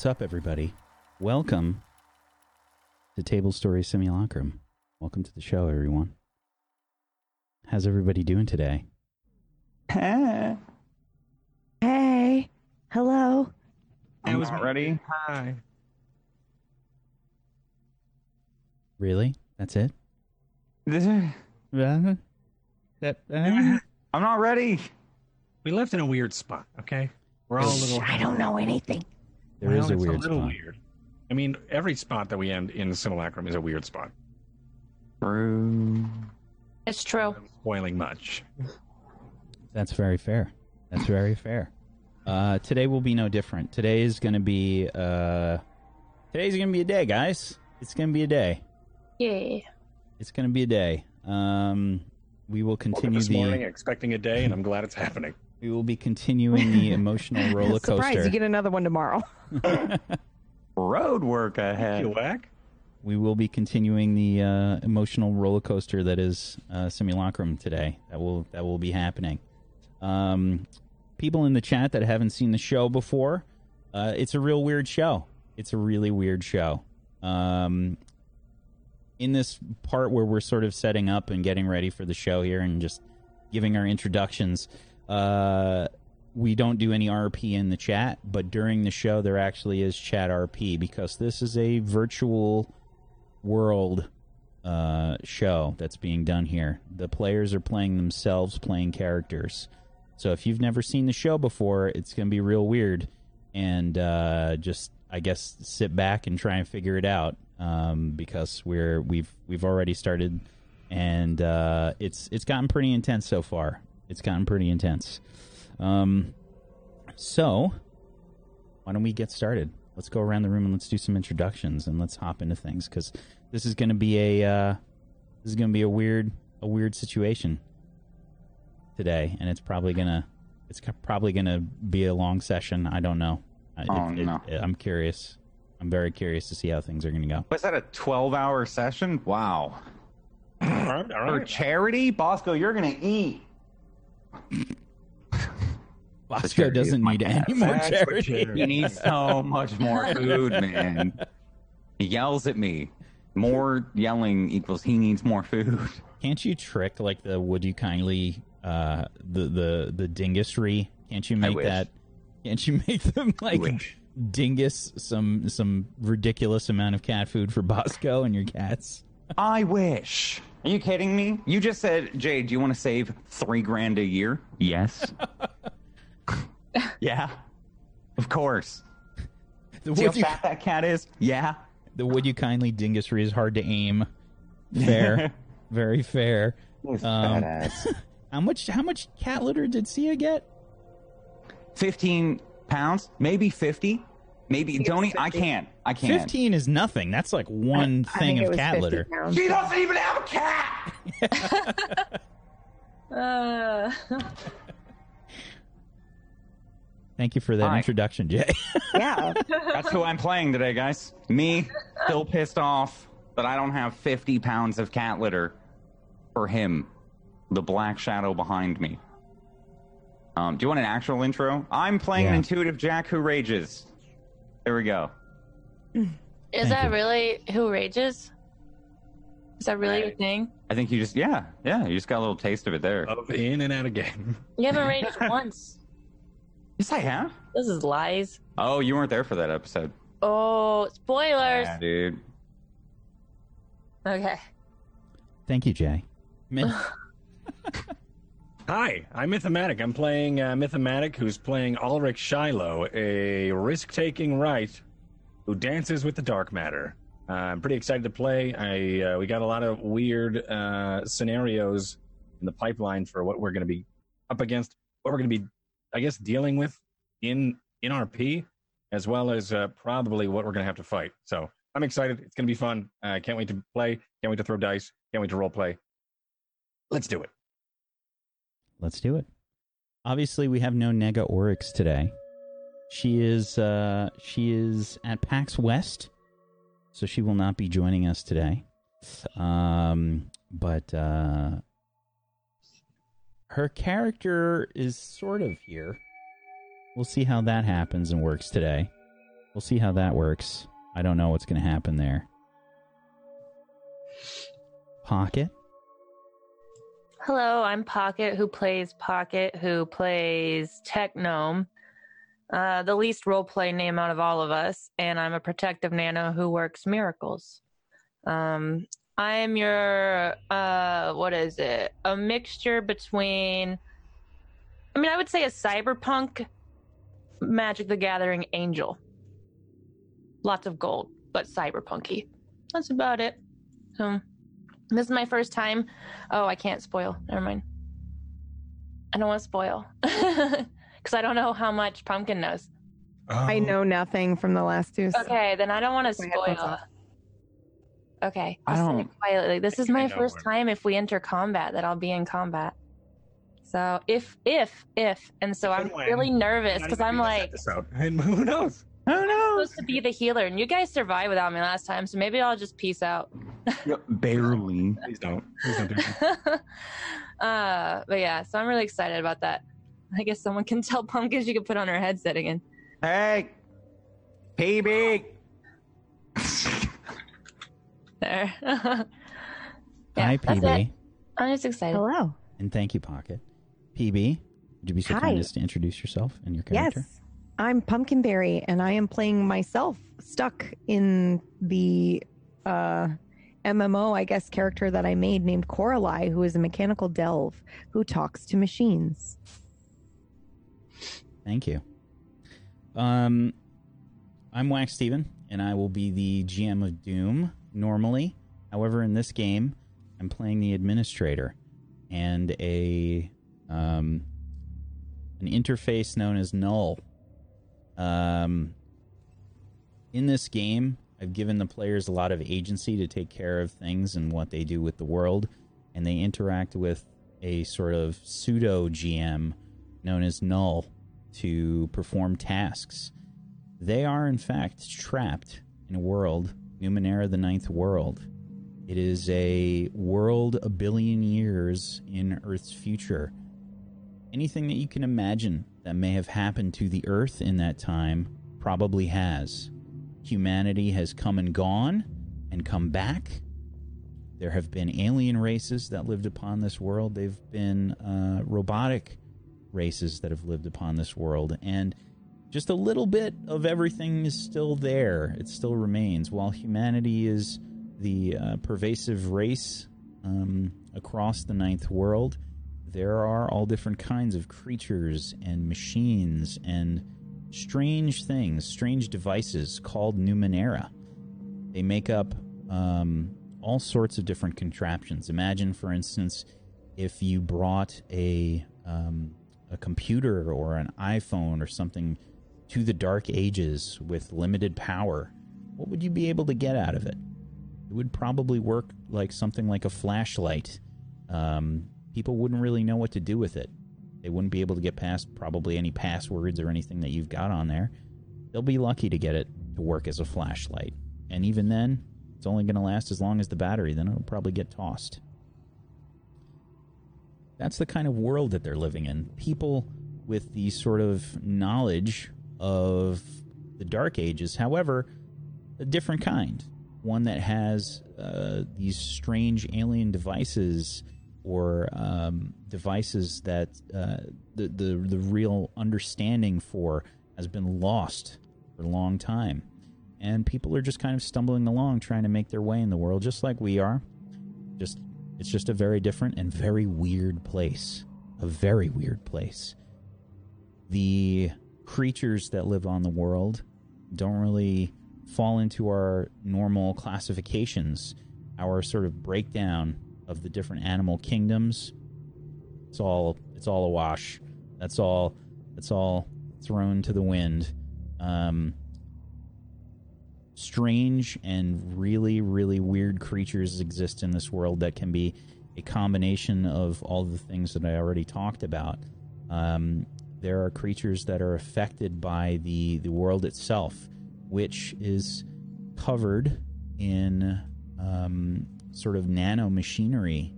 What's up, everybody? Welcome to Table Story Simulacrum. Welcome to the show, everyone. How's everybody doing today? Hey. Hey. Hello. I'm not ready. Hi. Really? That's it? This is- Uh, uh, I'm not ready. We left in a weird spot, okay? We're all a little. I don't know anything. There is Well, a it's weird a little spot. weird. I mean, every spot that we end in Simulacrum is a weird spot. True. It's true. I'm spoiling much. That's very fair. That's very fair. Uh, today will be no different. Today is going to be uh, today's going to be a day, guys. It's going to be a day. Yeah. It's going to be a day. Um, we will Woke up continue this the morning expecting a day, and I'm glad it's happening. We will be continuing the emotional roller coaster. Surprise! You get another one tomorrow. Road work ahead. You whack? we will be continuing the uh, emotional roller coaster that is uh, simulacrum today. That will that will be happening. Um, people in the chat that haven't seen the show before, uh, it's a real weird show. It's a really weird show. Um, in this part where we're sort of setting up and getting ready for the show here and just giving our introductions, uh, we don't do any RP in the chat, but during the show there actually is chat RP because this is a virtual world uh, show that's being done here. The players are playing themselves, playing characters. So if you've never seen the show before, it's going to be real weird, and uh, just I guess sit back and try and figure it out um, because we're we've we've already started, and uh, it's it's gotten pretty intense so far. It's gotten pretty intense. Um, so why don't we get started? Let's go around the room and let's do some introductions and let's hop into things because this is going to be a uh, this is going to be a weird a weird situation today, and it's probably gonna it's probably gonna be a long session. I don't know. I- Oh, it- it- no. I'm curious. I'm very curious to see how things are going to go. Was that a 12 hour session? Wow. All right, all For charity? Bosco, you're going to eat. Bosco doesn't need any more That's charity. charity- He needs so much more food, man. He yells at me. More yelling equals he needs more food. Can't you trick like the would you kindly uh the the the dingusry? Can't you make that can't you make them like dingus some some ridiculous amount of cat food for Bosco and your cats? I wish. Are you kidding me? You just said, Jay, do you want to save three grand a year? Yes. yeah. Of course. The See how would you fat that cat is? Yeah. the would you kindly dingusry is hard to aim. Fair. Very fair. This Um, badass. How much how much cat litter did Sia get? 15 pounds, maybe 50. Maybe think it don't was e- I 50. can't. I can't. Fifteen is nothing. That's like one I thing think it of cat litter. pounds. She doesn't even have a cat. Uh, Thank you for that Hi. introduction, Jay. yeah. That's who I'm playing today, guys. Me, still pissed off that I don't have 50 pounds of cat litter for him, the black shadow behind me. Um, do you want an actual intro? I'm playing an intuitive Jack who rages. There we go. Is Thank that you. really who rages? Is that really your thing? I think you just, yeah, yeah, you just got a little taste of it there. Of in and out of game. You haven't raged once. Yes, I have. This is lies. Oh, you weren't there for that episode. Oh, spoilers. Yeah, dude. Okay. Thank you, Jay. Hi, I'm Mythomatic. I'm playing uh, Mythomatic, who's playing Ulrich Shiloh, a risk-taking Wright who dances with the dark matter. Uh, I'm pretty excited to play. I uh, we got a lot of weird uh, scenarios in the pipeline for what we're going to be up against, what we're going to be, I guess, dealing with in in RP, as well as uh, probably what we're going to have to fight. So I'm excited. It's going to be fun. I can't wait to play. Can't wait to throw dice. Can't wait to role play. Let's do it. Let's do it. Obviously, we have no Nega Oryx today. She is uh, she is at PAX West, so she will not be joining us today. Um, but uh, her character is sort of here. We'll see how that happens and works today. we'll see how that works. I don't know what's going to happen there. Pocket. Hello, I'm Pocket, who plays Pocket, who plays Technome, uh, the least roleplay name out of all of us, and I'm a protective nano who works miracles. Um, I'm your, uh, what is it? A mixture between, I mean, I would say a cyberpunk Magic the Gathering angel. Lots of gold, but cyberpunky. That's about it. So, this is my first time. Oh, I can't spoil. Never mind. I don't want to spoil because I don't know how much Pumpkin knows. I oh. know nothing from the last two. so- Okay, then I don't want to spoil. Okay, I I'll say don't- quietly. This is my first where- time if we enter combat that I'll be in combat. So if if if, and so I'm Good really nervous because I'm like and who knows? Who knows? I'm supposed to be the healer, and you guys survived without me last time, so maybe I'll just peace out. Barely. Please don't. Please don't do uh, but yeah, so I'm really excited about that. I guess someone can tell Pumpkin she can put on her headset again. Hey, PB. There. yeah, Hi, PB. I'm just excited. Hello. And thank you, Pocket. PB, would you be so Hi. kind as to introduce yourself and your character? Yes. I'm Pumpkinberry, and I am playing myself stuck in the uh, MMO, I guess, character that I made named Coralie, who is a mechanical delve who talks to machines. Thank you. Um, I'm Wax Steven, and I will be the GM of Doom normally. However, in this game, I'm playing the administrator and a um, an interface known as Null. Um, in this game, I've given the players a lot of agency to take care of things and what they do with the world, and they interact with a sort of pseudo GM known as Null to perform tasks. They are, in fact, trapped in a world, Numenera the Ninth World. It is a world a billion years in Earth's future. Anything that you can imagine that may have happened to the Earth in that time probably has. Humanity has come and gone and come back. There have been alien races that lived upon this world. They've been uh, robotic races that have lived upon this world. And just a little bit of everything is still there. It still remains. While humanity is the uh, pervasive race um, across the ninth world, there are all different kinds of creatures and machines and strange things, strange devices called Numenera. They make up um, all sorts of different contraptions. Imagine, for instance, if you brought a um, a computer or an iPhone or something to the dark ages with limited power, what would you be able to get out of it? It would probably work like something like a flashlight. Um, people wouldn't really know what to do with it. They wouldn't be able to get past probably any passwords or anything that you've got on there. They'll be lucky to get it to work as a flashlight. And even then, it's only going to last as long as the battery, then it'll probably get tossed. That's the kind of world that they're living in. People with the sort of knowledge of the Dark Ages, however, a different kind. One that has uh, these strange alien devices or um, devices that uh, the, the the real understanding for has been lost for a long time, and people are just kind of stumbling along trying to make their way in the world, just like we are. Just it's just a very different and very weird place, a very weird place. The creatures that live on the world don't really fall into our normal classifications, our sort of breakdown of the different animal kingdoms. It's all it's all a wash. That's all that's all thrown to the wind. Um, strange and really really weird creatures exist in this world that can be a combination of all the things that I already talked about. Um, there are creatures that are affected by the the world itself, which is covered in um, sort of nano machinery.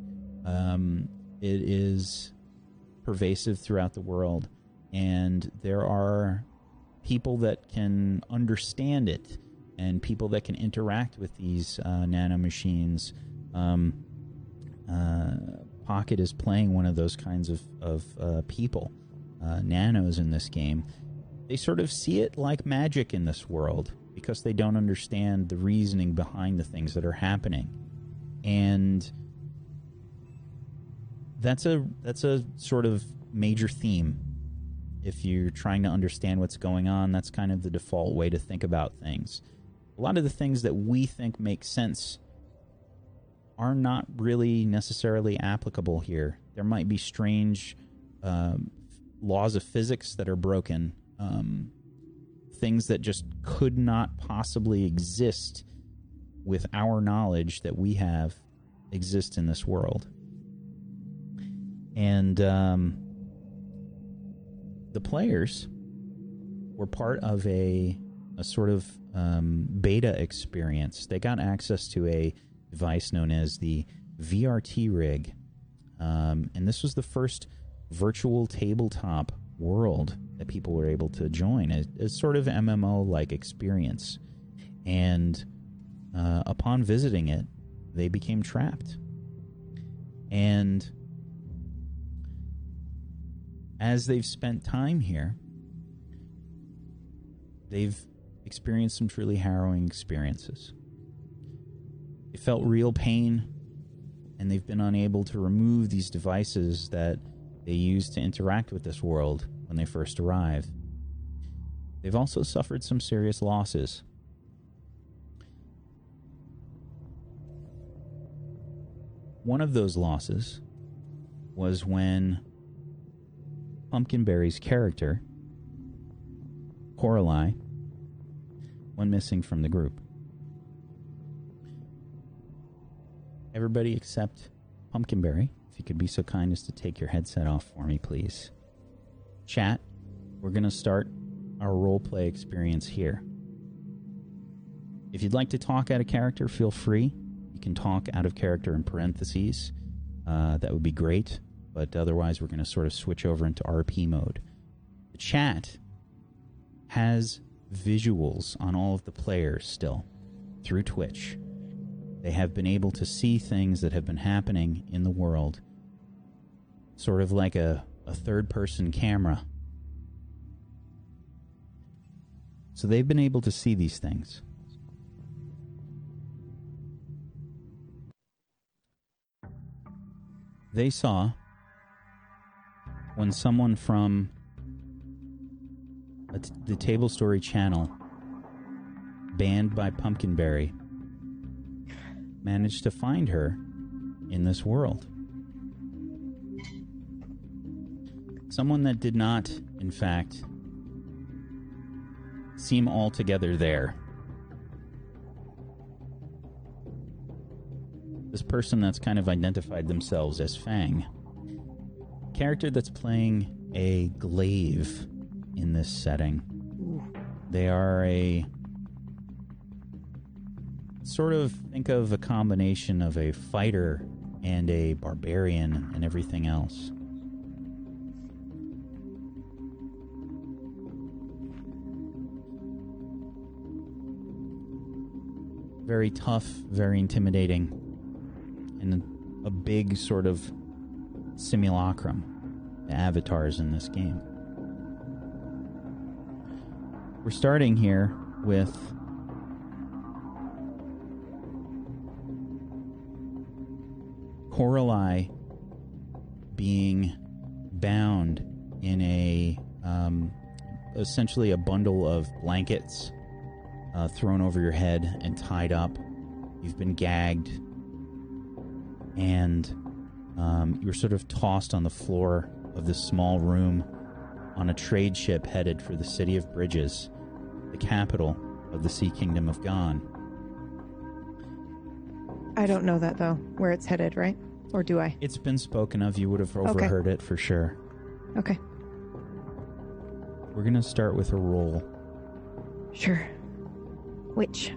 Um, it is pervasive throughout the world, and there are people that can understand it and people that can interact with these uh, nanomachines. Um, uh, Pocket is playing one of those kinds of, of uh, people, uh, nanos in this game. They sort of see it like magic in this world because they don't understand the reasoning behind the things that are happening. And that's a that's a sort of major theme. If you're trying to understand what's going on that's kind of the default way to think about things. A lot of the things that we think make sense are not really necessarily applicable here. There might be strange um, laws of physics that are broken um, things that just could not possibly exist with our knowledge that we have exist in this world and um, the players were part of a a sort of um, beta experience. They got access to a device known as the VRT rig, um, and this was the first virtual tabletop world that people were able to join. A, a sort of MMO like experience, and uh, upon visiting it, they became trapped. And as they've spent time here, they've experienced some truly harrowing experiences. They felt real pain, and they've been unable to remove these devices that they use to interact with this world when they first arrive. They've also suffered some serious losses. One of those losses was when Pumpkinberry's character, Coralie, went missing from the group. Everybody except Pumpkinberry, if you could be so kind as to take your headset off for me, please. Chat, we're going to start our roleplay experience here. If you'd like to talk out of character, feel free. Can talk out of character in parentheses. Uh, that would be great but otherwise we're going to sort of switch over into RP mode. The chat has visuals on all of the players still through Twitch. They have been able to see things that have been happening in the world, sort of like a, a third person camera. So they've been able to see these things. They saw when someone from the Table Story channel, banned by Pumpkinberry, managed to find her in this world. Someone that did not, in fact, seem altogether there. This person that's kind of identified themselves as Fang character that's playing a glaive in this setting. They are a sort of think of a combination of a fighter and a barbarian and everything else. Very tough, very intimidating, and a big sort of simulacrum, the avatars in this game. We're starting here with Coralie being bound in a um, essentially a bundle of blankets uh, thrown over your head and tied up. You've been gagged, and um, you were sort of tossed on the floor of this small room on a trade ship headed for the city of Bridges, the capital of the Sea Kingdom of Gone. I don't know that though, where it's headed, right? Or do I? It's been spoken of. You would have overheard okay. it for sure. Okay. We're going to start with a roll. Sure. Which?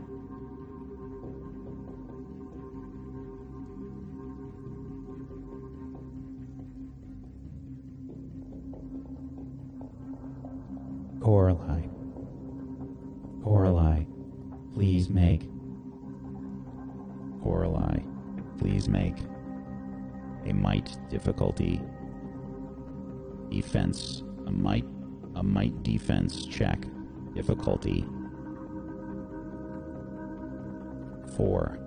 Coraline. Coraline, please make. Coraline, please make. A might difficulty. Defense, a might, a might defense check. Difficulty. Four.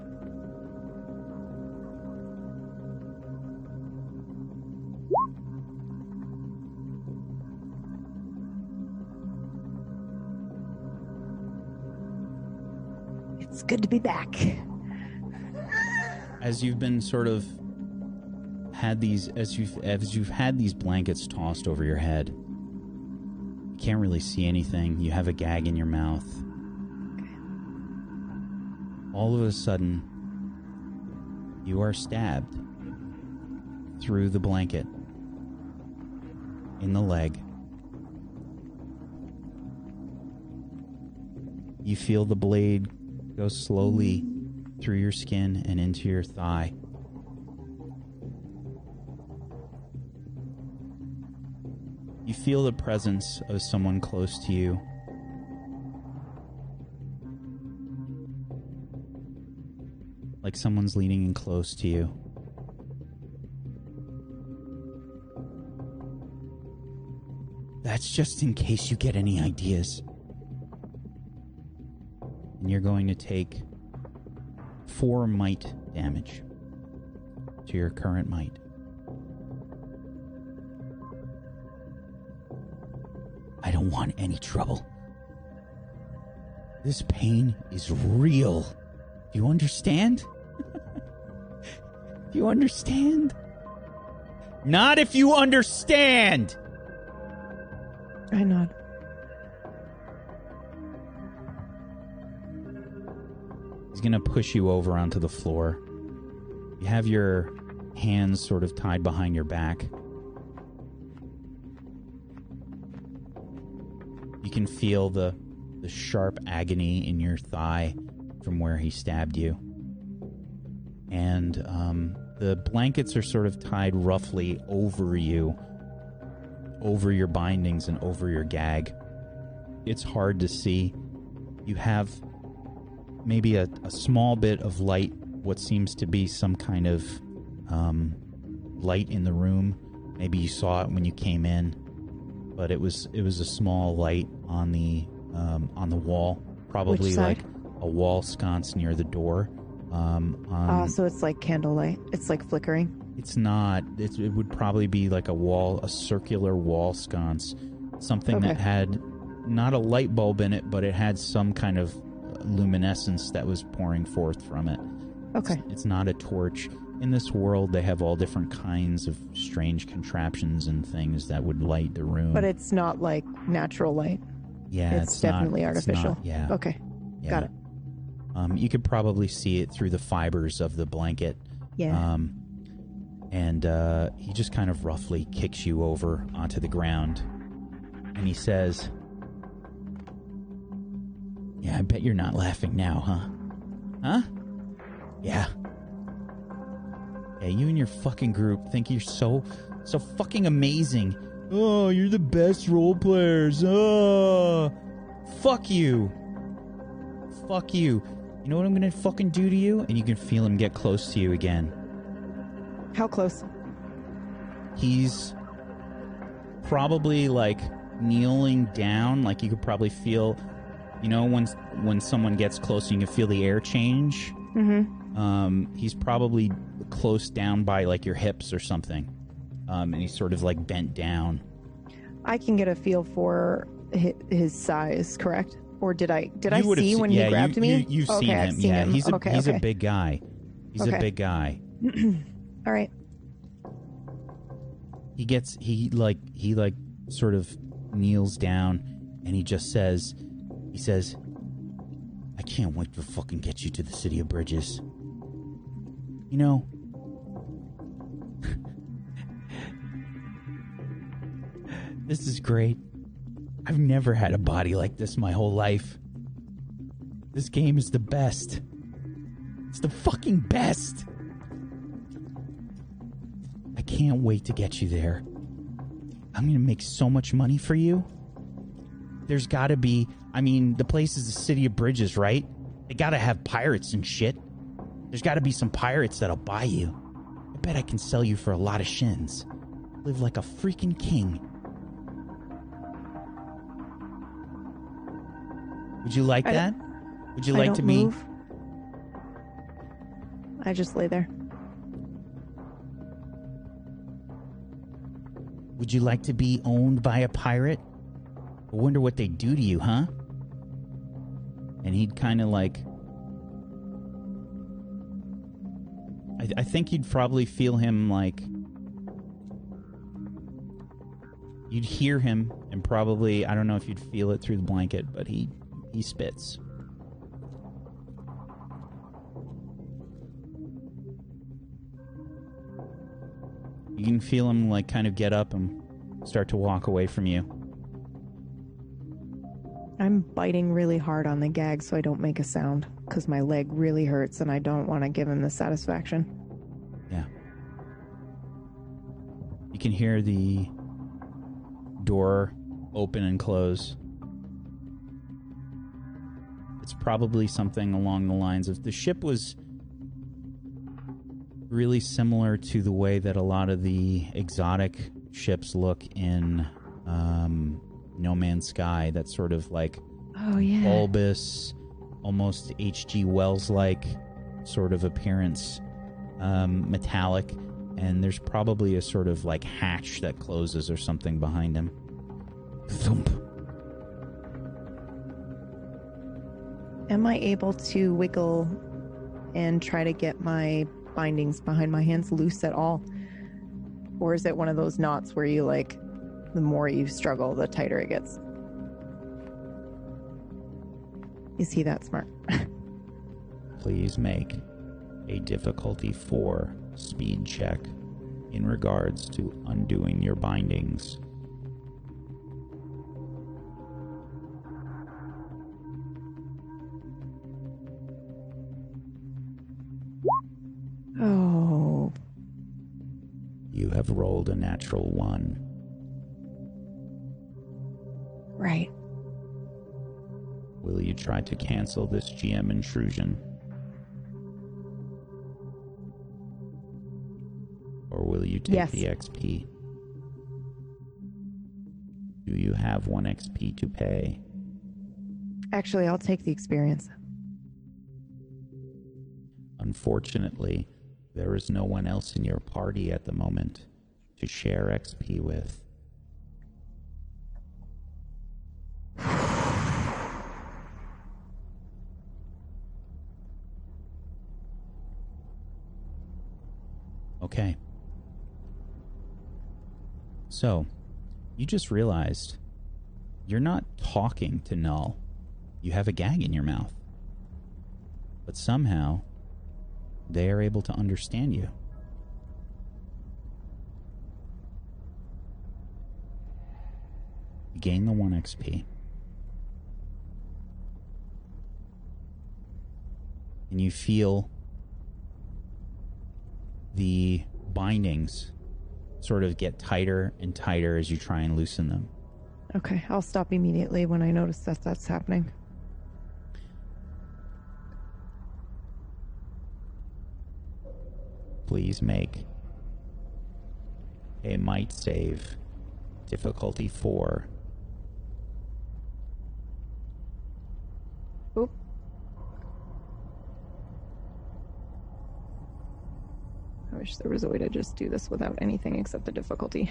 Good to be back. as you've been sort of had these as you've as you've had these blankets tossed over your head you can't really see anything. You have a gag in your mouth. All of a sudden you are stabbed through the blanket in the leg. You feel the blade go slowly through your skin and into your thigh. You feel the presence of someone close to you. Like someone's leaning in close to you. That's just in case you get any ideas. And you're going to take four might damage to your current might. I don't want any trouble. This pain is real. Do you understand? Do you understand? Not if you understand! I nod. He's going to push you over onto the floor. You have your hands sort of tied behind your back. You can feel the the sharp agony in your thigh from where he stabbed you. And um, the blankets are sort of tied roughly over you, over your bindings and over your gag. It's hard to see. You have maybe a, a small bit of light, what seems to be some kind of um, light in the room. Maybe you saw it when you came in, but it was it was a small light on the um, on the wall, probably like a wall sconce near the door. Um, on, Ah, so it's like candlelight. It's like flickering. it's not. It's, it would probably be like a wall, a circular wall sconce, something that had not a light bulb in it, but it had some kind of luminescence that was pouring forth from it. Okay. It's, it's not a torch. In this world, they have all different kinds of strange contraptions and things that would light the room. But it's not like natural light. yeah, it's it's, not- definitely it's not- artificial. yeah, Okay. yeah. got it. Um, you could probably see it through the fibers of the blanket. Yeah. Um, and uh, he just kind of roughly kicks you over onto the ground. And he says, Yeah, I bet you're not laughing now, huh? Huh? Yeah. Yeah, you and your fucking group think you're so, so fucking amazing. Oh, you're the best role players. Oh, fuck you. Fuck you. You know what I'm gonna fucking do to you? And you can feel him get close to you again. How close? he's probably like kneeling down like you could probably feel you know when when someone gets close you can feel the air change Mm-hmm. um he's probably close down by like your hips or something um and he's sort of like bent down I can get a feel for his size, correct? Or did I did I You would've see se- when yeah, he grabbed you, me? you, you've okay, seen him seen yeah him. he's a okay, he's okay. a big guy he's a big guy All right. he gets he like he like sort of kneels down and he just says he says i can't wait to fucking get you to the city of bridges. You know this is great. I've never had a body like this my whole life. This game is the best. It's the fucking best. I can't wait to get you there. I'm to make so much money for you. There's got to be, I mean, the place is the city of bridges, right? They gotta have pirates and shit. There's gotta be some pirates that'll buy you. I bet I can sell you for a lot of shins. Live like a freaking king. Would you like I- that? Would you I like to be move. I just lay there. Would you like to be owned by a pirate? I wonder what they do to you, huh? And he'd kind of like. I, I think you'd probably feel him like. You'd hear him, and probably I don't know if you'd feel it through the blanket, but he he spits. You can feel him like kind of get up and start to walk away from you. I'm biting really hard on the gag so I don't make a sound because my leg really hurts and I don't want to give him the satisfaction. Yeah. You can hear the door open and close. It's probably something along the lines of the ship was really similar to the way that a lot of the exotic ships look in um, No Man's Sky. That sort of like Oh yeah. bulbous, almost H.G. Wells like sort of appearance, um, metallic, and there's probably a sort of like hatch that closes or something behind him. Thump. Am I able to wiggle and try to get my bindings behind my hands loose at all? Or is it one of those knots where you like, the more you struggle, the tighter it gets? Is he that smart? Please make a difficulty four speed check in regards to undoing your bindings. Oh, You have rolled a natural one. Right. Will you try to cancel this GM intrusion? Or will you take Yes. the XP? Do you have one XP to pay? Actually, I'll take the experience. Unfortunately, there is no one else in your party at the moment to share XP with. Okay. So, you just realized you're not talking to Null. You have a gag in your mouth. But somehow, they are able to understand you. You gain the 1 XP. And you feel the bindings sort of get tighter and tighter as you try and loosen them. Okay, I'll stop immediately when I notice that that's happening. Please make a might save difficulty 4. Oop. Wish there was a way to just do this without anything except the difficulty.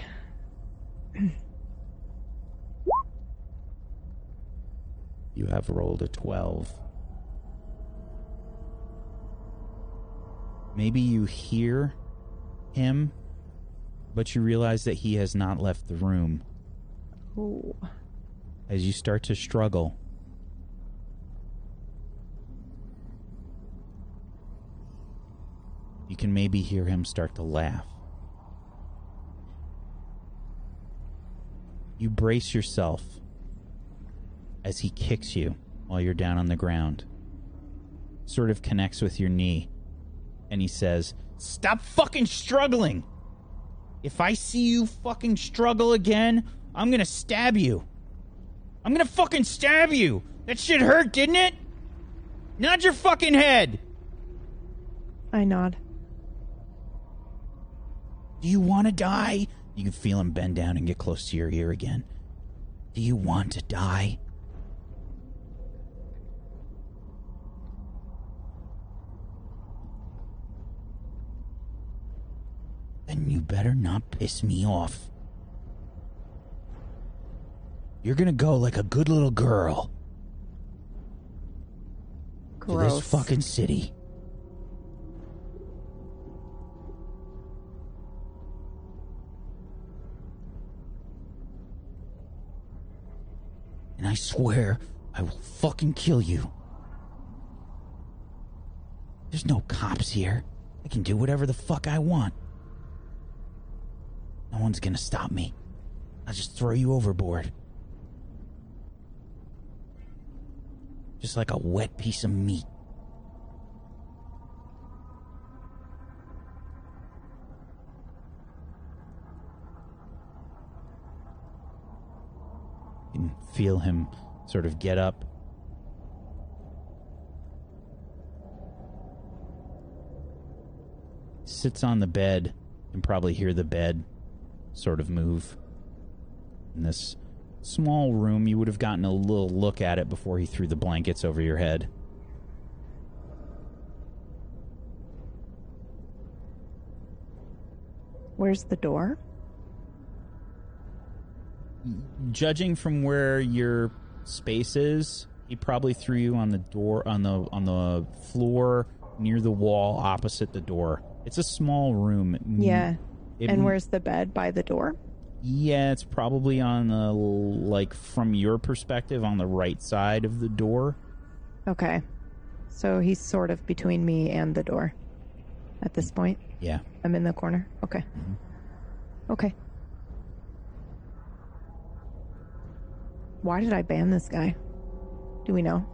You have rolled a 12. Maybe you hear him, but you realize that he has not left the room. Oh, As you start to struggle, can maybe hear him start to laugh. You brace yourself as he kicks you while you're down on the ground. Sort of connects with your knee. And he says, Stop fucking struggling! If I see you fucking struggle again, I'm gonna stab you. I'm gonna fucking stab you! That shit hurt, didn't it? Nod your fucking head. I nod. Do you want to die? You can feel him bend down and get close to your ear again. Do you want to die? Then you better not piss me off. You're gonna go like a good little girl to this fucking city. And I swear I will fucking kill you. There's no cops here. I can do whatever the fuck I want. No one's gonna stop me. I'll just throw you overboard. Just like a wet piece of meat. Feel him sort of get up. Sits on the bed and probably hear the bed sort of move. In this small room, you would have gotten a little look at it before he threw the blankets over your head. Where's the door? Judging from where your space is, he probably threw you on the door on the on the floor near the wall opposite the door. It's a small room. Yeah. It- and where's the bed by the door? Yeah, it's probably on the like from your perspective on the right side of the door. Okay. So he's sort of between me and the door at this point. Yeah. I'm in the corner. Okay. Mm-hmm. Okay. Why did I ban this guy? Do we know?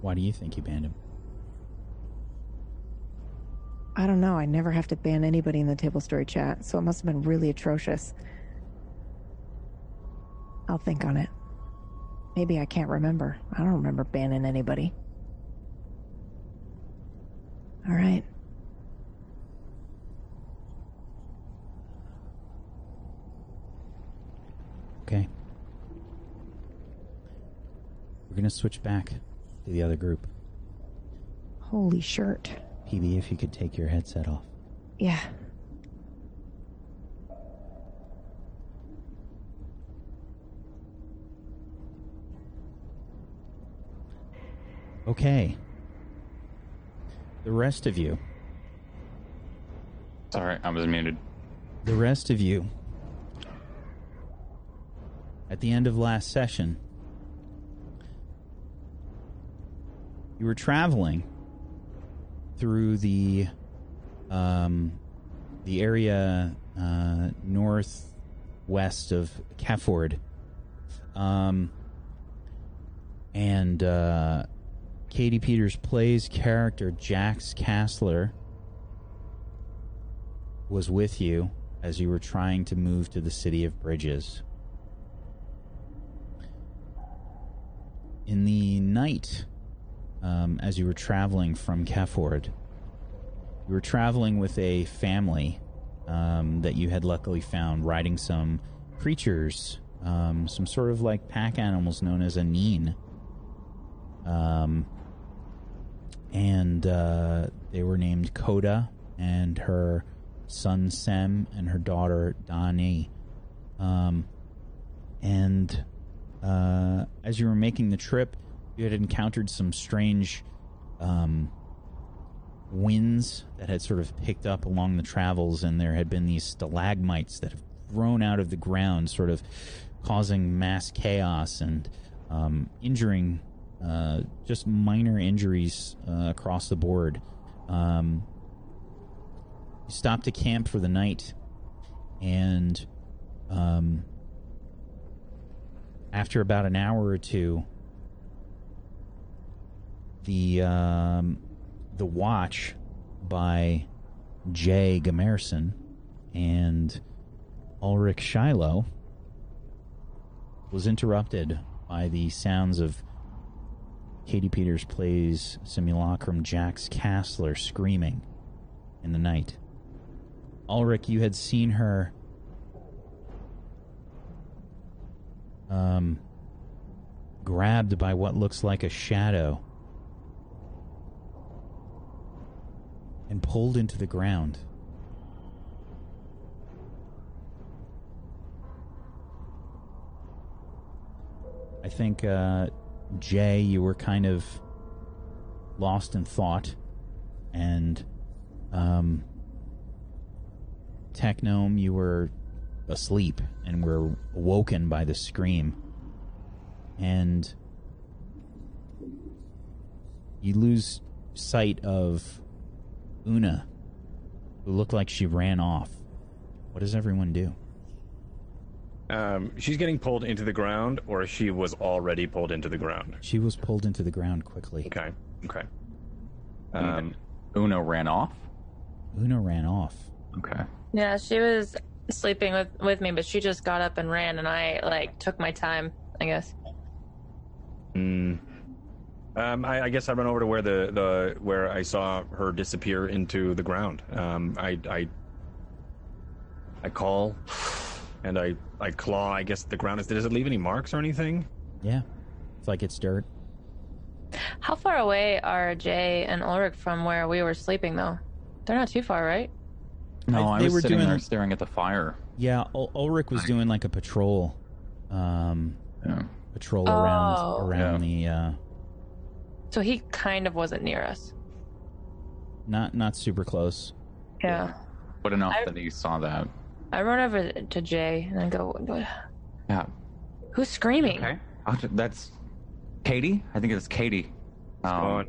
Why do you think you banned him? I don't know. I never have to ban anybody in the table story chat, so it must have been really atrocious. I'll think on it. Maybe I can't remember. I don't remember banning anybody. All right. Okay. We're gonna switch back to the other group. Holy shirt. PB, if you could take your headset off. Yeah. Okay. The rest of you, Sorry, I was muted. the rest of you, at the end of last session, you were traveling through the um, the area uh, northwest of Kefford, um, and uh, Katie Peters plays character Jax Castler was with you as you were trying to move to the city of Bridges. In the night, um, as you were traveling from Kefford, you were traveling with a family um, that you had luckily found riding some creatures, um, some sort of like pack animals known as aneen. Um, and uh, they were named Coda and her son Sem and her daughter Dani. Um, and uh, as you were making the trip, you had encountered some strange um, winds that had sort of picked up along the travels, and there had been these stalagmites that have grown out of the ground, sort of causing mass chaos and um, injuring uh, just minor injuries uh, across the board. Um, you stopped to camp for the night, and um, after about an hour or two, the um, the watch by Jay Gamerson and Ulrich Shiloh was interrupted by the sounds of Katie Peters plays Simulacrum Jax Castler screaming in the night. Ulrich, you had seen her um, grabbed by what looks like a shadow and pulled into the ground. I think, uh, Jay, you were kind of lost in thought, and um, Technome, you were asleep and were woken by the scream. And you lose sight of Una, who looked like she ran off. What does everyone do? Um, she's getting pulled into the ground, or she was already pulled into the ground. She was pulled into the ground quickly. Okay. Okay. Um, Uno ran off. Una ran off. Okay. Yeah, she was sleeping with with me, but she just got up and ran, and I like took my time. I guess. mm, um, I, I guess I run over to where the, the where I saw her disappear into the ground. Um, I, I I call and I I claw. I guess the ground is. Does it leave any marks or anything? Yeah. It's like it's dirt. How far away are Jay and Ulrich from where we were sleeping, though? They're not too far, right? No, I- I, they was were sitting doing- there staring at the fire. Yeah, Ul- Ulrich was doing like a patrol, um, Yeah. patrol around Oh. around the uh, So he kind of wasn't near us. not not super close. Yeah. But enough I- that he saw that. I run over to Jay and I go, Yeah. "Who's screaming?" Okay. I'll ju- That's Katie. I think it's Katie. Um, gone.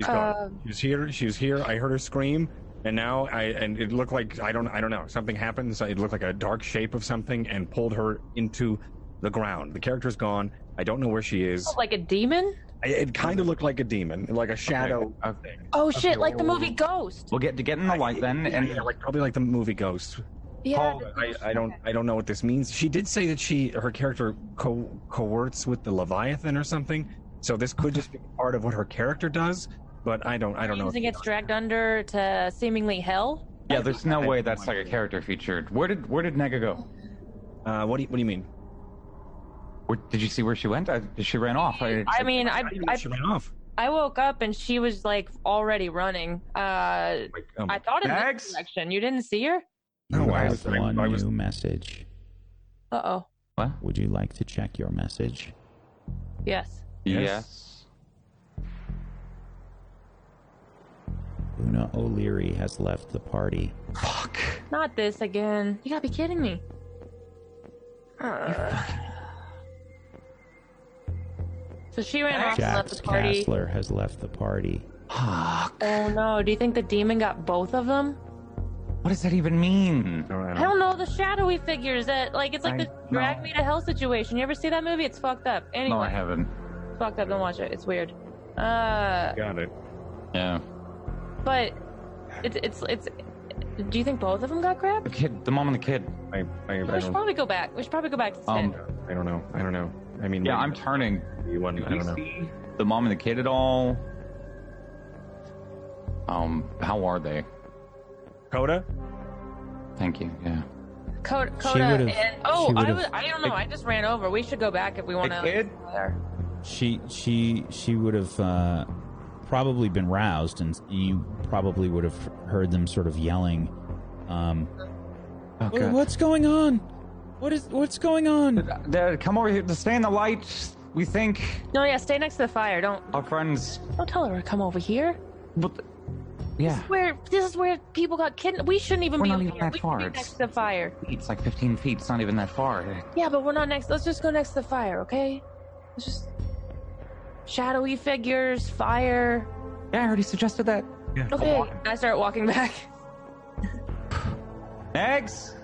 She's Uh, gone. She was here. She's here. I heard her scream, and now I and it looked like I don't I don't know something happened. So it looked like a dark shape of something and pulled her into the ground. The character's gone. I don't know where she is. Like a demon? I, it kind of looked like a demon, like a shadow Okay. thing. Oh shit! Like the movie Ghost. We'll get to get in the light then, and yeah, like probably like the movie Ghost. Yeah. I, I don't I don't know what this means. She did say that she her character co- coerts with the Leviathan or something. So this could just be part of what her character does, but I don't I don't know. And gets dragged under to seemingly hell. yeah, there's no way that's like a character featured. Where did where did Nega go? Uh, what do you what do you mean? Where, did you see where she went? I, she ran off. I, I mean, I, How do you know I she ran off. I woke up and she was like already running. Uh, Like, um, I thought in this Max? direction. You didn't see her? You No, I have was- one I was- new message. Uh oh. what? Would you like to check your message? Yes. Yes. Yes. Una O'Leary has left the party. Fuck. Not this again. You gotta be kidding me. Uh. So she ran off and left the party. Castler has left the party. Fuck. Oh no! Do you think the demon got both of them? What does that even mean? I don't, I I don't- don't know. The shadowy figures that like it's like I the drag know. me to hell situation. You ever see that movie? It's fucked up. Anyway, No, I haven't. it's fucked up. Don't watch it. It's weird. Uh, Got it. Yeah. but it's it's it's. Do you think both of them got grabbed? The kid, the mom and the kid. I, I, I We should don't. probably go back. We should probably go back to Um. I don't know. I don't know. I mean, Yeah, I'm turning. you one. Did I you don't know. see the mom and the kid at all? Um, how are they? Coda. Thank you. Yeah. Coda, Coda and oh, I would've- was I don't know. I just ran over. We should go back if we want to. kid? She she she would have uh, probably been roused, and you probably would have heard them sort of yelling. Um, Oh, "What- God. what's going on? What is what's going on? Dad, come over here to stay in the light. We think No, yeah, stay next to the fire. Don't our friends. don't tell her to come over here. But yeah, Where this is where people got kidnapped. We shouldn't even We're be not over even here. that we should far. be It's- next to the fire. it's like 15 feet. It's not even that far. Yeah, but we're not next. Let's just go next to the fire, okay? Let's just shadowy figures, fire. Yeah, I already suggested that. Yeah. Okay, I start walking back. Eggs.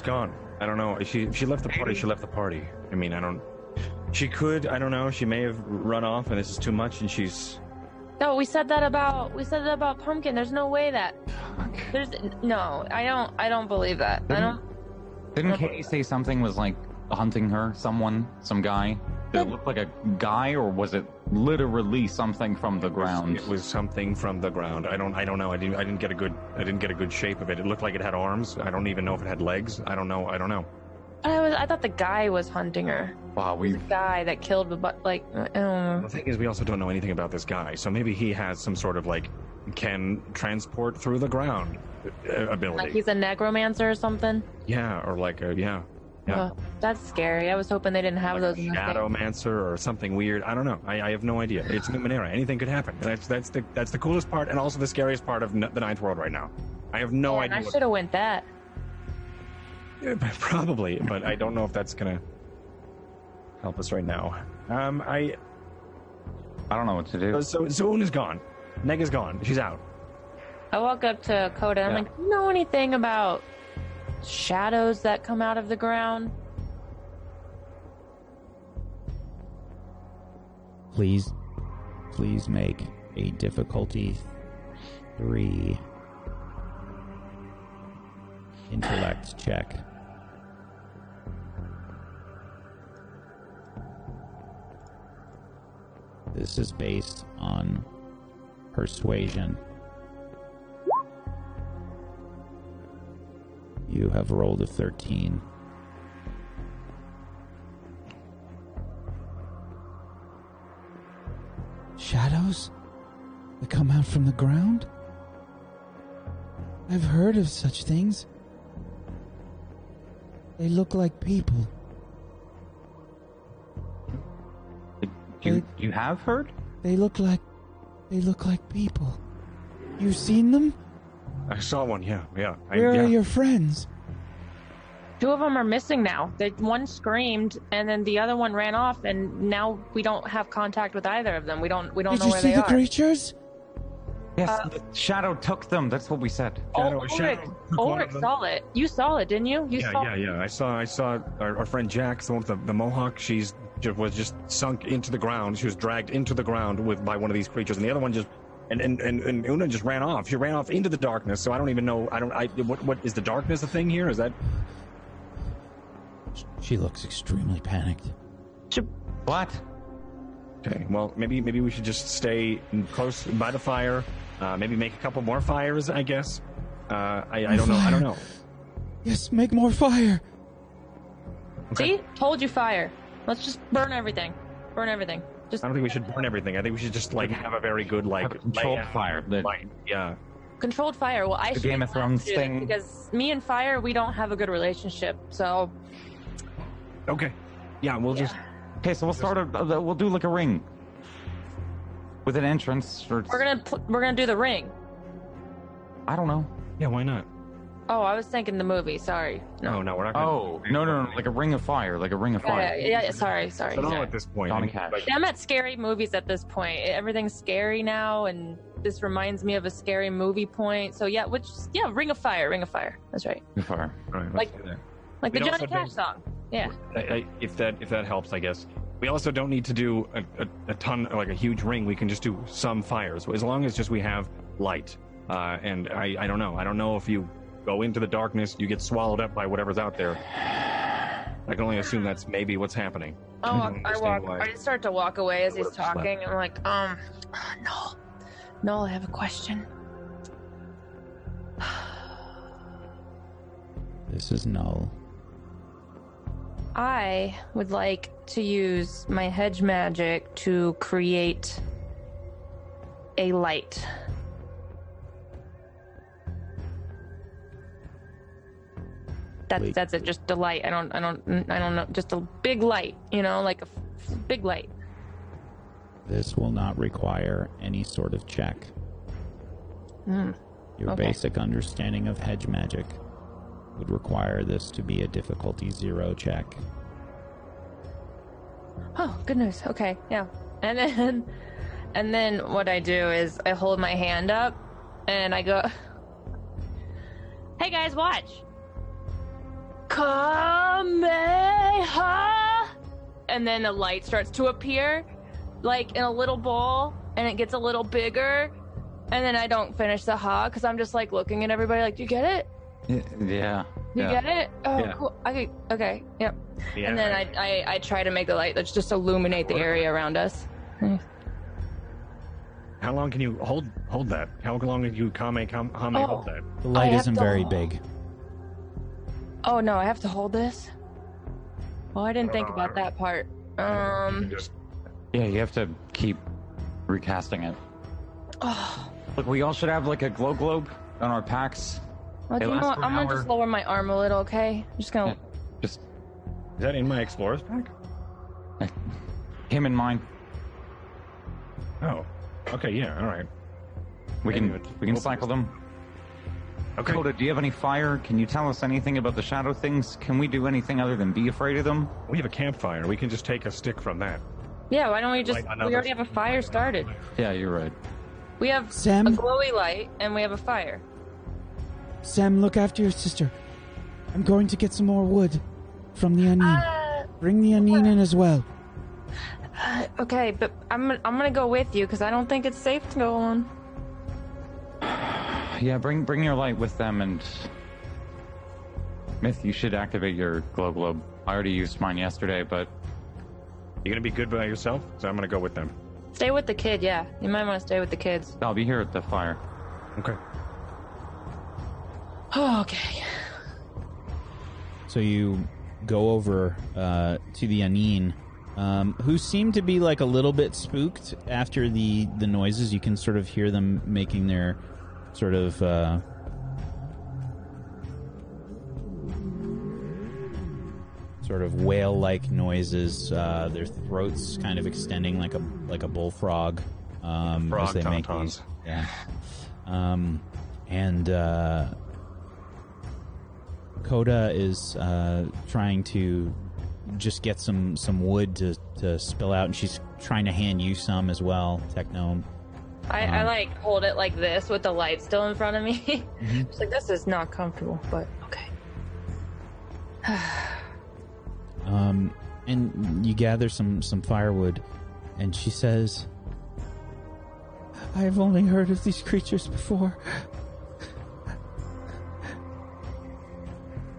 It's gone. I don't know. She she left the party. She left the party. I mean, I don't. She could. I don't know. She may have run off, and this is too much. And she's. No, we said that about we said that about pumpkin. There's no way that Fuck. there's no. I don't. I don't believe that. I don't. Didn't Katie say something was like hunting her? Someone, some guy. Did it look like a guy, or was it literally something from the ground? It was something from the ground. I don't. I don't know. I didn't. I didn't get a good. I didn't get a good shape of it. It looked like it had arms. I don't even know if it had legs. I don't know. I don't know. I was. I thought the guy was hunting her. Wow, we The guy that killed the but like I. The thing is, we also don't know anything about this guy. So maybe he has some sort of like can transport through the ground uh, ability. like he's a necromancer or something. yeah, or like a yeah. Yeah. Oh, that's scary. I was hoping they didn't have like those. in a shadowmancer or something weird. I don't know. I, I have no idea. It's Numenera. Anything could happen. That's that's the that's the coolest part and also the scariest part of n- the Ninth World right now. I have no Man, idea. I should have went that. Yeah, Probably, but I don't know if that's gonna help us right now. Um, I I don't know what to do. so Zoon is gone. Neg is gone. She's out. I walk up to Coda. I'm Yeah. like, "Do you know anything about shadows that come out of the ground?" Please, please make a difficulty three intellect check. This is based on persuasion. You have rolled a 13. Shadows that come out from the ground? I've heard of such things. They look like people. You you have heard? They look like they look like people. You've seen them? I saw one. Yeah, yeah. I, Where yeah. are your friends? Two of them are missing now. They, one screamed, and then the other one ran off, and now we don't have contact with either of them. We don't. We don't Did know where they are. Did you see the creatures? Yes, Uh, the shadow took them. That's what we said. Shadow- oh, Shadow Ulrich, took Ulrich saw it. You saw it, didn't you? You yeah, saw yeah, yeah. I saw, I saw our, our friend Jack, the one with the, the mohawk. She's was just sunk into the ground. She was dragged into the ground with by one of these creatures, and the other one just and and and, and Una just ran off. She ran off into the darkness. So I don't even know. I don't. I what what is the darkness a thing here? Is that She looks extremely panicked. What? okay? Well, maybe maybe we should just stay close by the fire. Uh, maybe make a couple more fires. I guess. Uh, I I don't know. I don't know. Yes, make more fire. See, told you fire. Let's just burn everything. Burn everything. Just I don't think we should burn everything. I think we should just like have a very good like controlled fire that- light. Yeah. controlled fire. Well, I The should Game of Thrones to do that thing. because me and fire, we don't have a good relationship. So Okay. Yeah, we'll just Okay, so we'll start a. uh, We'll do like a ring with an entrance, or we're gonna pl- we're gonna do the ring. I don't know. yeah. Why not? Oh, I was thinking the movie. Sorry. No, No. no, we're not. Gonna, Oh no, no, no! Like a ring of fire, like a ring of Yeah, fire. yeah, yeah, sorry, sorry. So not sorry. at this point. Johnny I mean, Cash. like, I'm at scary movies at this point. Everything's scary now, and this reminds me of a scary movie point. So yeah, which yeah, Ring of Fire, Ring of Fire. That's right. Ring of fire. All right, let's like- do that. Like the We'd Johnny also Cash song. Yeah. I, I, if that if that helps, I guess. We also don't need to do a, a, a ton, like a huge ring. We can just do some fires, as long as just we have light. Uh, and I, I don't know. I don't know if you go into the darkness, you get swallowed up by whatever's out there. I can only assume that's maybe what's happening. Oh, I don't I walk. why. I start to walk away as he's Would've slept. talking. I'm like, um, no, no, I have a question. This is null. I would like to use my hedge magic to create a light. That's Wait. that's it. Just a light. I don't I don't I don't know. Just a big light. You know, like a f- big light. This will not require any sort of check. Hmm. Your Okay. basic understanding of hedge magic would require this to be a difficulty zero check. Oh, good news. Okay, yeah. And then, and then what I do is I hold my hand up, and I go, "Hey guys, watch." Kameha, and then the light starts to appear, like in a little ball, and it gets a little bigger, and then I don't finish the ha because I'm just like looking at everybody like, "Do you get it?" Yeah. You Yeah. get it? Oh, Yeah. cool. Okay, okay, yep. Yeah. And then I, I, I try to make the light that's just illuminate the area around us. How long can you hold hold that? How long can you Kame Kame Hame Oh. hold that? The light isn't to- very big. Oh no, I have to hold this. Well, I didn't think about that part. Um. Yeah, you have to keep recasting it. Oh. Look, we all should have like a glow globe on our packs. Well, do you know what? I'm an gonna hour. just lower my arm a little, okay? I'm just gonna. Just Is that in my explorer's pack? him and mine. Oh. Okay, yeah, all right. We Maybe can it's- we can cycle them. Okay. Coda, do you have any fire? Can you tell us anything about the shadow things? Can we do anything other than be afraid of them? We have a campfire. We can just take a stick from that. Yeah, why don't we just? Light We already have a fire started. Yeah, you're right. We have Sam? a glowy light and we have a fire. Sam, look after your sister. I'm going to get some more wood from the onion. Uh, Bring the onion in as well. uh, okay, but I'm I'm gonna go with you because I don't think it's safe to go alone. Yeah, bring bring your light with them and Myth, you should activate your glow globe. I already used mine yesterday, but You gonna be good by yourself? So I'm gonna go with them. Stay with the kid, yeah. You might want to stay with the kids. I'll be here at the fire. Okay. Oh, okay. So you go over uh, to the aneen, um, who seem to be like a little bit spooked after the the noises. You can sort of hear them making their sort of uh, sort of whale like noises. Uh, their throats kind of extending like a like a bullfrog um, Frog as they make these. Yeah. Um, and uh, Coda is uh, trying to just get some some wood to, to spill out, and she's trying to hand you some as well, Techno. I, I Um, like hold it like this with the light still in front of me. Mm-hmm. It's like this is not comfortable, but okay. Um, and you gather some some firewood, and she says, I have only heard of these creatures before.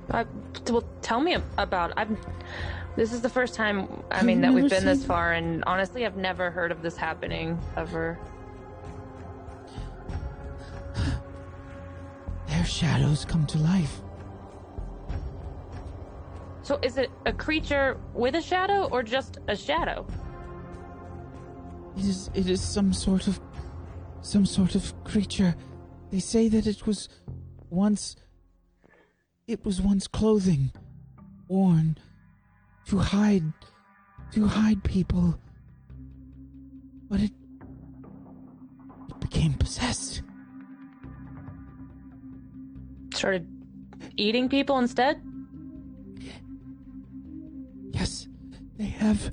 I, well, tell me about. I've. This is the first time. I mean, you that we've been this far, and honestly, I've never heard of this happening ever. Shadows come to life. So, is it a creature with a shadow, or just a shadow? It is it is some sort of some sort of creature. They say that it was once it was once clothing worn to hide to hide people. But it it became possessed. Started eating people instead. Yes, they have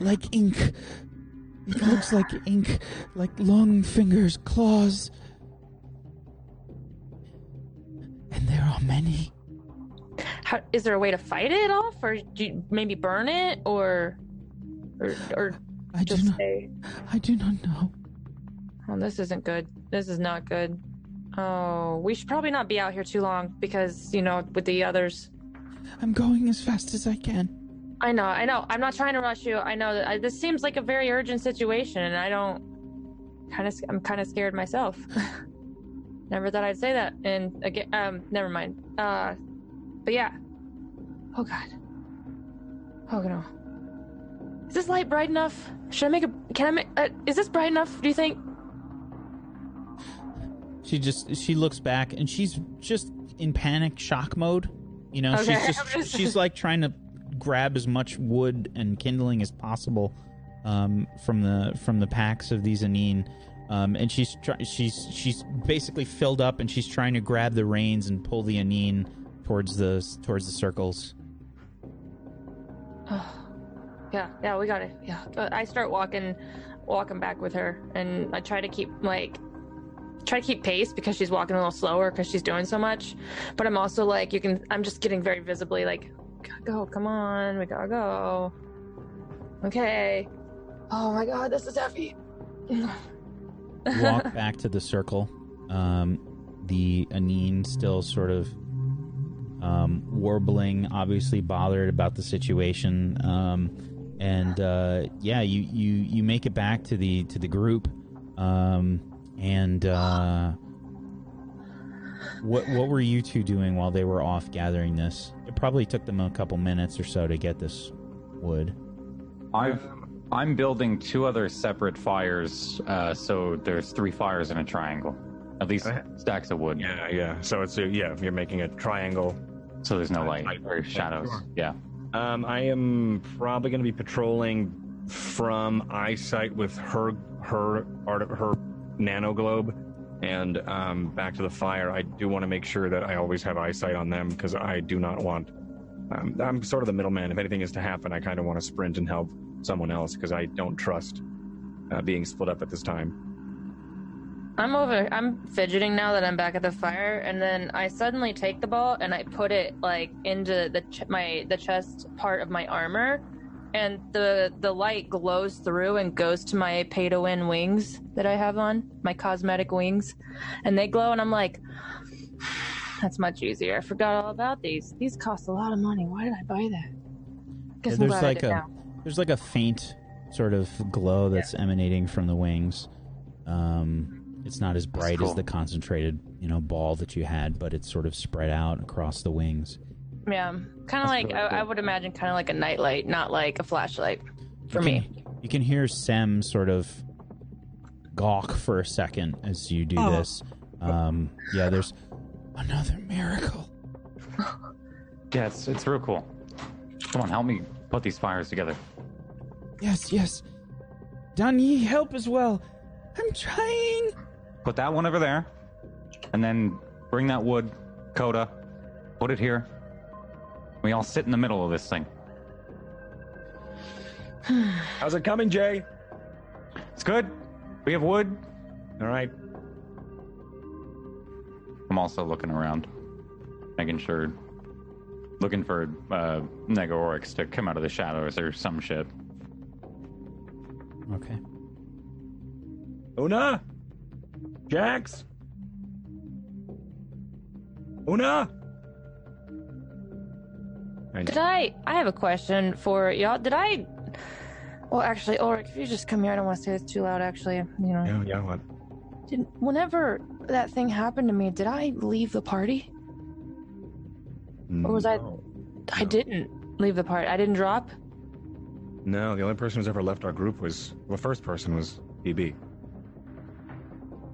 like ink. It looks like ink, like long fingers, claws. And there are many. How, is there a way to fight it off, or do you maybe burn it, or, or, or I do just not. say, I do not know. "Oh, this isn't good. This is not good." Oh, we should probably not be out here too long because you know, with the others. I'm going as fast as I can. I know, I know. I'm not trying to rush you. I know that I, this seems like a very urgent situation, and I don't. Kind of, I'm kind of scared myself. never thought I'd say that. And again, um, never mind. Uh, but yeah. Oh God. Oh no. Is this light bright enough? Should I make a? Can I make? Uh, is this bright enough? Do you think? She just she looks back, and she's just in panic, shock mode. You know, Okay, she's just just- she's like trying to grab as much wood and kindling as possible um, from the from the packs of these aneen. Um, and she's try- she's she's basically filled up, and she's trying to grab the reins and pull the aneen towards the towards the circles. Yeah, yeah, we got it. Yeah, I start walking, walking back with her, and I try to keep like, try to keep pace because she's walking a little slower because she's doing so much. But I'm also like, you can, I'm just getting very visibly like, go, come on, we gotta go. Okay. Oh my god, this is heavy. walk back to the circle, um, the aneen still sort of um, warbling, obviously bothered about the situation. Um, and uh, yeah, you, you you make it back to the to the group, um, and uh, what what were you two doing while they were off gathering this? It probably took them a couple minutes or so to get this wood. I've I'm building two other separate fires, uh, so there's three fires in a triangle. At least Uh, stacks of wood. Yeah, yeah. So it's a, yeah, you're making a triangle. So there's no Uh, light light. or shadows. sure. Yeah. Um, I am probably going to be patrolling from eyesight with her her art her nano globe, and um, back to the fire. I do want to make sure that I always have eyesight on them because I do not want. Um, I'm sort of the middleman. If anything is to happen, I kind of want to sprint and help someone else because I don't trust uh, being split up at this time. I'm over. I'm fidgeting now that I'm back at the fire, and then I suddenly take the ball and I put it like into the ch- my the chest part of my armor, and the the light glows through and goes to my pay to win wings that I have on my cosmetic wings, and they glow, and I'm like, that's much easier. I forgot all about these. These cost a lot of money. Why did I buy that? Guess Yeah, I'm there's glad I like did a now. there's like a faint sort of glow that's emanating from the wings. Um, it's not as bright as the concentrated, you know, ball that you had, but it's sort of spread out across the wings. Yeah, kind of like really I, I would imagine, kind of like a nightlight, not like a flashlight for You me. can- you can hear Sem sort of gawk for a second as you do Oh. this. Um, yeah, there's another miracle. Yeah, it's, it's real cool. Come on, help me put these fires together. Yes, yes. Danny, help as well. I'm trying. Put that one over there, and then bring that wood, Coda. Put it here. We all sit in the middle of this thing. How's it coming, Jay? It's good. We have wood. All right. I'm also looking around, making sure, looking for uh, Negorix to come out of the shadows or some shit. Okay. Una? Jax? Una? I- Did I? I have a question for y'all. Did I? Well, actually, Ulrich, if you just come here, I don't want to say this too loud. Actually, you know, Yeah, yeah, what? did, whenever that thing happened to me, did I leave the party? Or was I- No. I didn't leave the party. I didn't drop. No, the only person who's ever left our group was well, the first person was BB.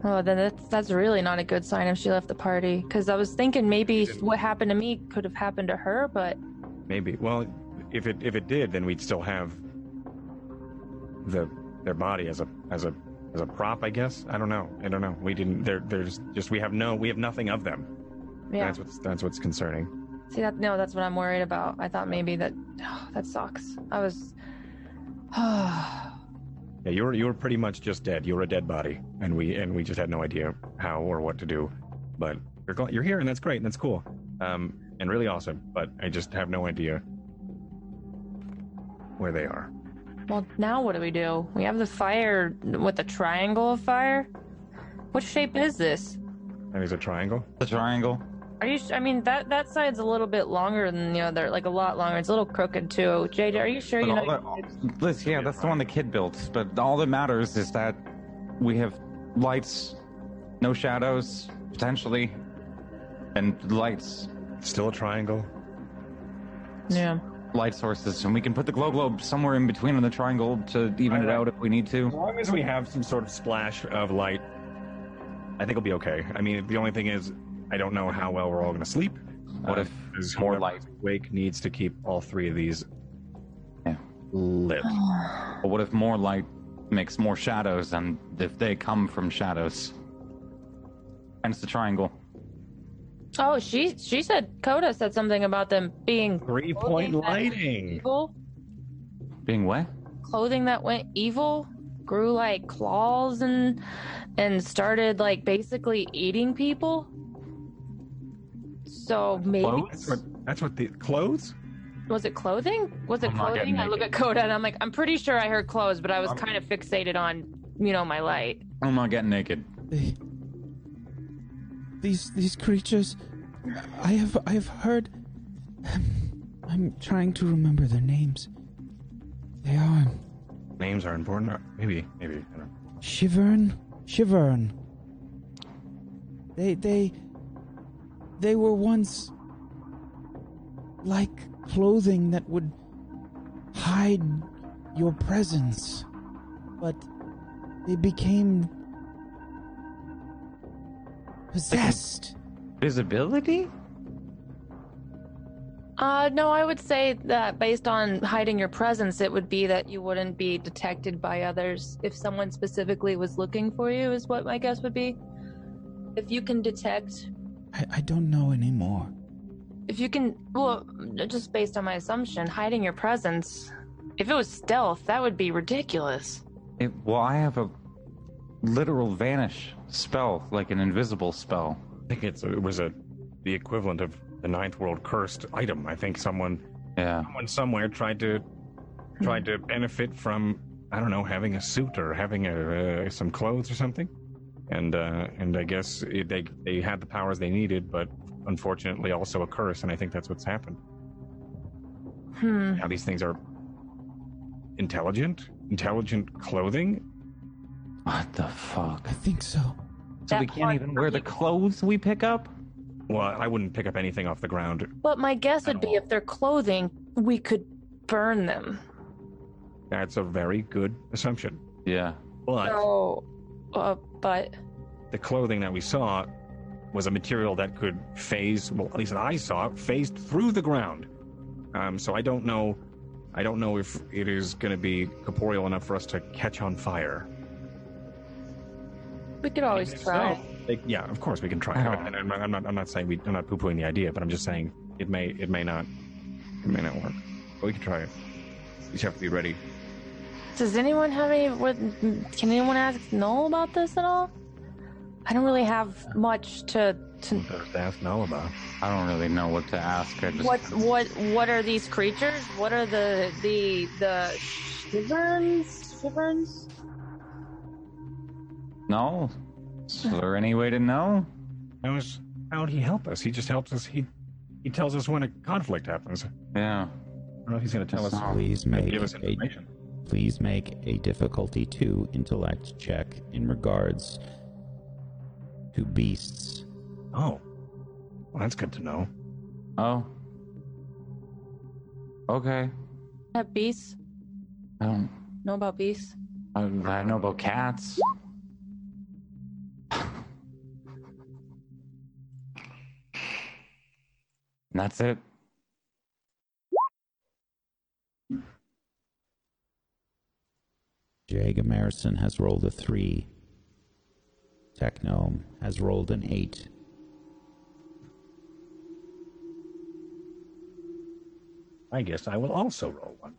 Oh, then that's that's really not a good sign if she left the party. Because I was thinking maybe what happened to me could have happened to her, but Maybe. Well, if it if it did, then we'd still have the their body as a as a as a prop, I guess. I don't know. I don't know. We didn't. There, there's just we have no we have nothing of them. yeah. That's what's that's what's concerning. See that? No, that's what I'm worried about. I thought maybe that that sucks. I was. Yeah, you were you were pretty much just dead. You were a dead body, and we and we just had no idea how or what to do. But you're you're here, and that's great, and that's cool, um, and really awesome. But I just have no idea where they are. well, now what do we do? We have the fire with the triangle of fire. What shape is this? And there's a triangle. The triangle. Are you? I mean, that that side's a little bit longer than the other, like a lot longer. It's a little crooked too. JJ, are you sure But you all know? that, this, yeah, that's the one the kid built. But all that matters is that we have lights, no shadows, potentially, and lights, Still a triangle. Yeah. light sources, and we can put the glow globe somewhere in between on the triangle to even it out if we need to. As long as we have some sort of splash of light, I think it'll be okay. I mean, the only thing is, I don't know how well we're all going to sleep. What Uh, if because more light? Wake needs to keep all three of these Yeah. lit. But what if more light makes more shadows, and if they come from shadows? Hence the triangle. Oh, she she said Coda said something about them being Three point clothing that went lighting. Evil Being what? clothing that went evil grew like claws and and started like basically eating people. So maybe Clothes? That's what. That's what the clothes. was it clothing? Was it I'm clothing? I look at naked. Coda and I'm like, I'm pretty sure I heard clothes, but I was I'm- kind of fixated on you know my light. I'm not getting naked. These these creatures. I have I have heard. I'm trying to remember their names. They are Names are important. or Maybe, maybe. I don't know. Shivern, Shivern. They they they were once like clothing that would hide your presence, but they became possessed. Visibility? Uh, no, I would say that based on hiding your presence, it would be that you wouldn't be detected by others. If someone specifically was looking for you, is what my guess would be. If you can detect, I, I don't know anymore. if you can, well, just based on my assumption, hiding your presence, if it was stealth, that would be ridiculous. It, well, I have a literal vanish spell, like an invisible spell. I think it's it was a the equivalent of the ninth world cursed item. I think someone Yeah. someone somewhere tried to tried to benefit from I don't know having a suit or having a, uh, some clothes or something, and uh, and I guess it, they they had the powers they needed, but unfortunately also a curse, and I think that's what's happened. Hmm. Now these things are intelligent, intelligent clothing. What the fuck? I think so. So That we can't even wear the clothes we pick up? Well, I wouldn't pick up anything off the ground. But my guess would be if they're clothing, we could burn them. That's a very good assumption. Yeah. But So, uh, but the clothing that we saw was a material that could phase well at least I saw phased through the ground um, so I don't know I don't know if it is going to be corporeal enough for us to catch on fire we could always If try. so, they- yeah of course we can try Oh. I'm not, I'm not I'm not saying we I'm not poo-pooing the idea but I'm just saying it may it may not it may not work but we can try it We just have to be ready Does anyone have any? What, can anyone ask Noel about this at all? I don't really have much to. to Better to ask Noel about I don't really know what to ask. I just what what what are these creatures? What are the the the shiverns? Shiverns? No. Is there any way to know? how is how would he help us he just helps us he he tells us when a conflict happens Yeah. I don't know if he's going to tell us. Please make give us a please make a difficulty two intellect check in regards to beasts. Oh. Well, that's good to know. Oh. Okay. Have beasts? I don't. Know about beasts? I, I know about cats. And that's it. Jay Emerson has rolled a three. Technome has rolled an eight. I guess I will also roll one.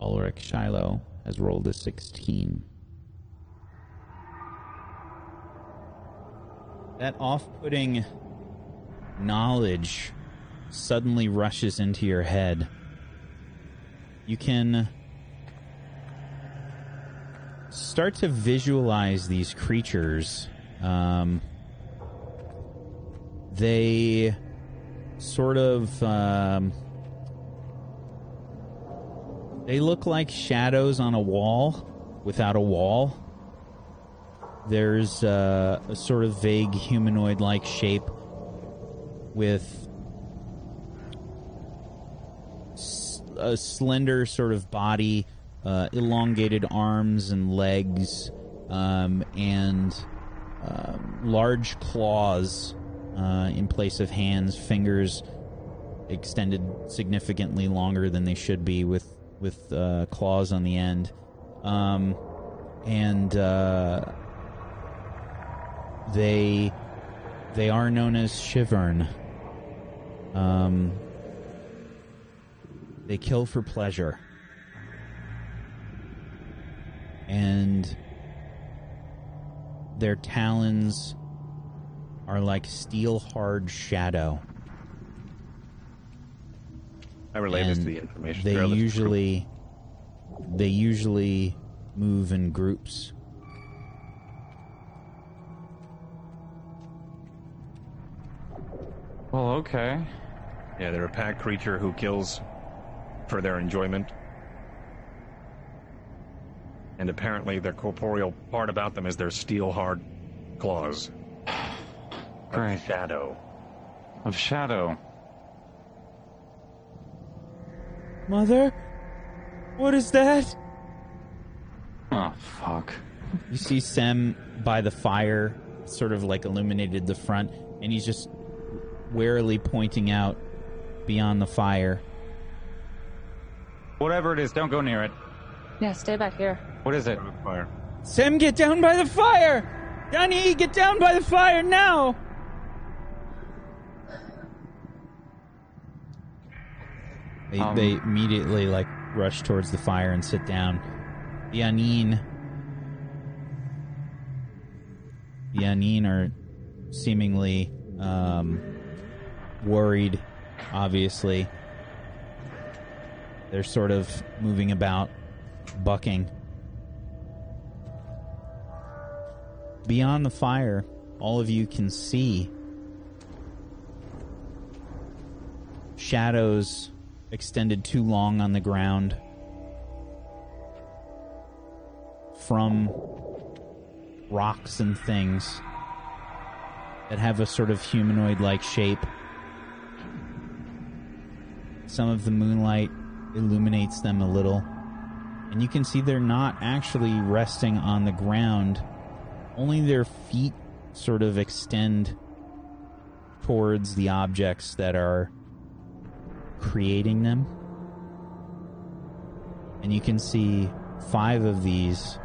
Ulrich Shiloh has rolled a 16. That off putting knowledge suddenly rushes into your head. You can start to visualize these creatures. Um, they sort of. Um, they look like shadows on a wall without a wall. There's uh, a sort of vague humanoid like shape with a slender sort of body, uh, elongated arms and legs, um, and um, large claws uh, in place of hands, fingers extended significantly longer than they should be with with uh, claws on the end, um, and uh, they they are known as Shivern. Um, they kill for pleasure, and their talons are like steel hard shadow. I relay this to the information. They usually they usually move in groups. Well, okay. Yeah, they're a pack creature who kills for their enjoyment. And apparently, the corporeal part about them is their steel hard claws. Great. Shadow. Of shadow. Mother? What is that? Oh, fuck. You see Sem by the fire, sort of like illuminated the front, and he's just warily pointing out beyond the fire. Whatever it is, don't go near it. Yeah, stay back here. What is it? Fire. Sem, get down by the fire! Danny, get down by the fire now! They, Um, they immediately like rush towards the fire and sit down. The aneen, the aneen are seemingly um, worried. Obviously, they're sort of moving about, bucking. Beyond the fire, all of you can see shadows extended too long on the ground from rocks and things that have a sort of humanoid like shape. Some of the moonlight illuminates them a little, and you can see they're not actually resting on the ground, only their feet sort of extend towards the objects that are creating them. And you can see five of these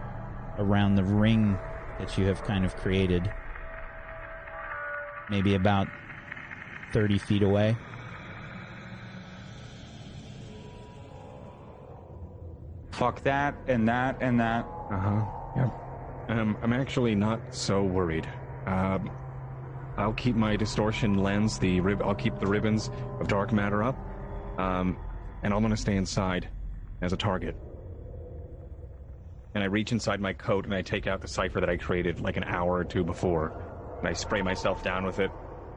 around the ring that you have kind of created. Maybe about 30 feet away. Fuck that and that and that. Uh huh. Yep. Um, I'm actually not so worried. Um, I'll keep my distortion lens. The rib. I'll keep the ribbons of dark matter up. Um, and I'm gonna stay inside as a target. And I reach inside my coat and I take out the cipher that I created like an hour or two before, and I spray myself down with it.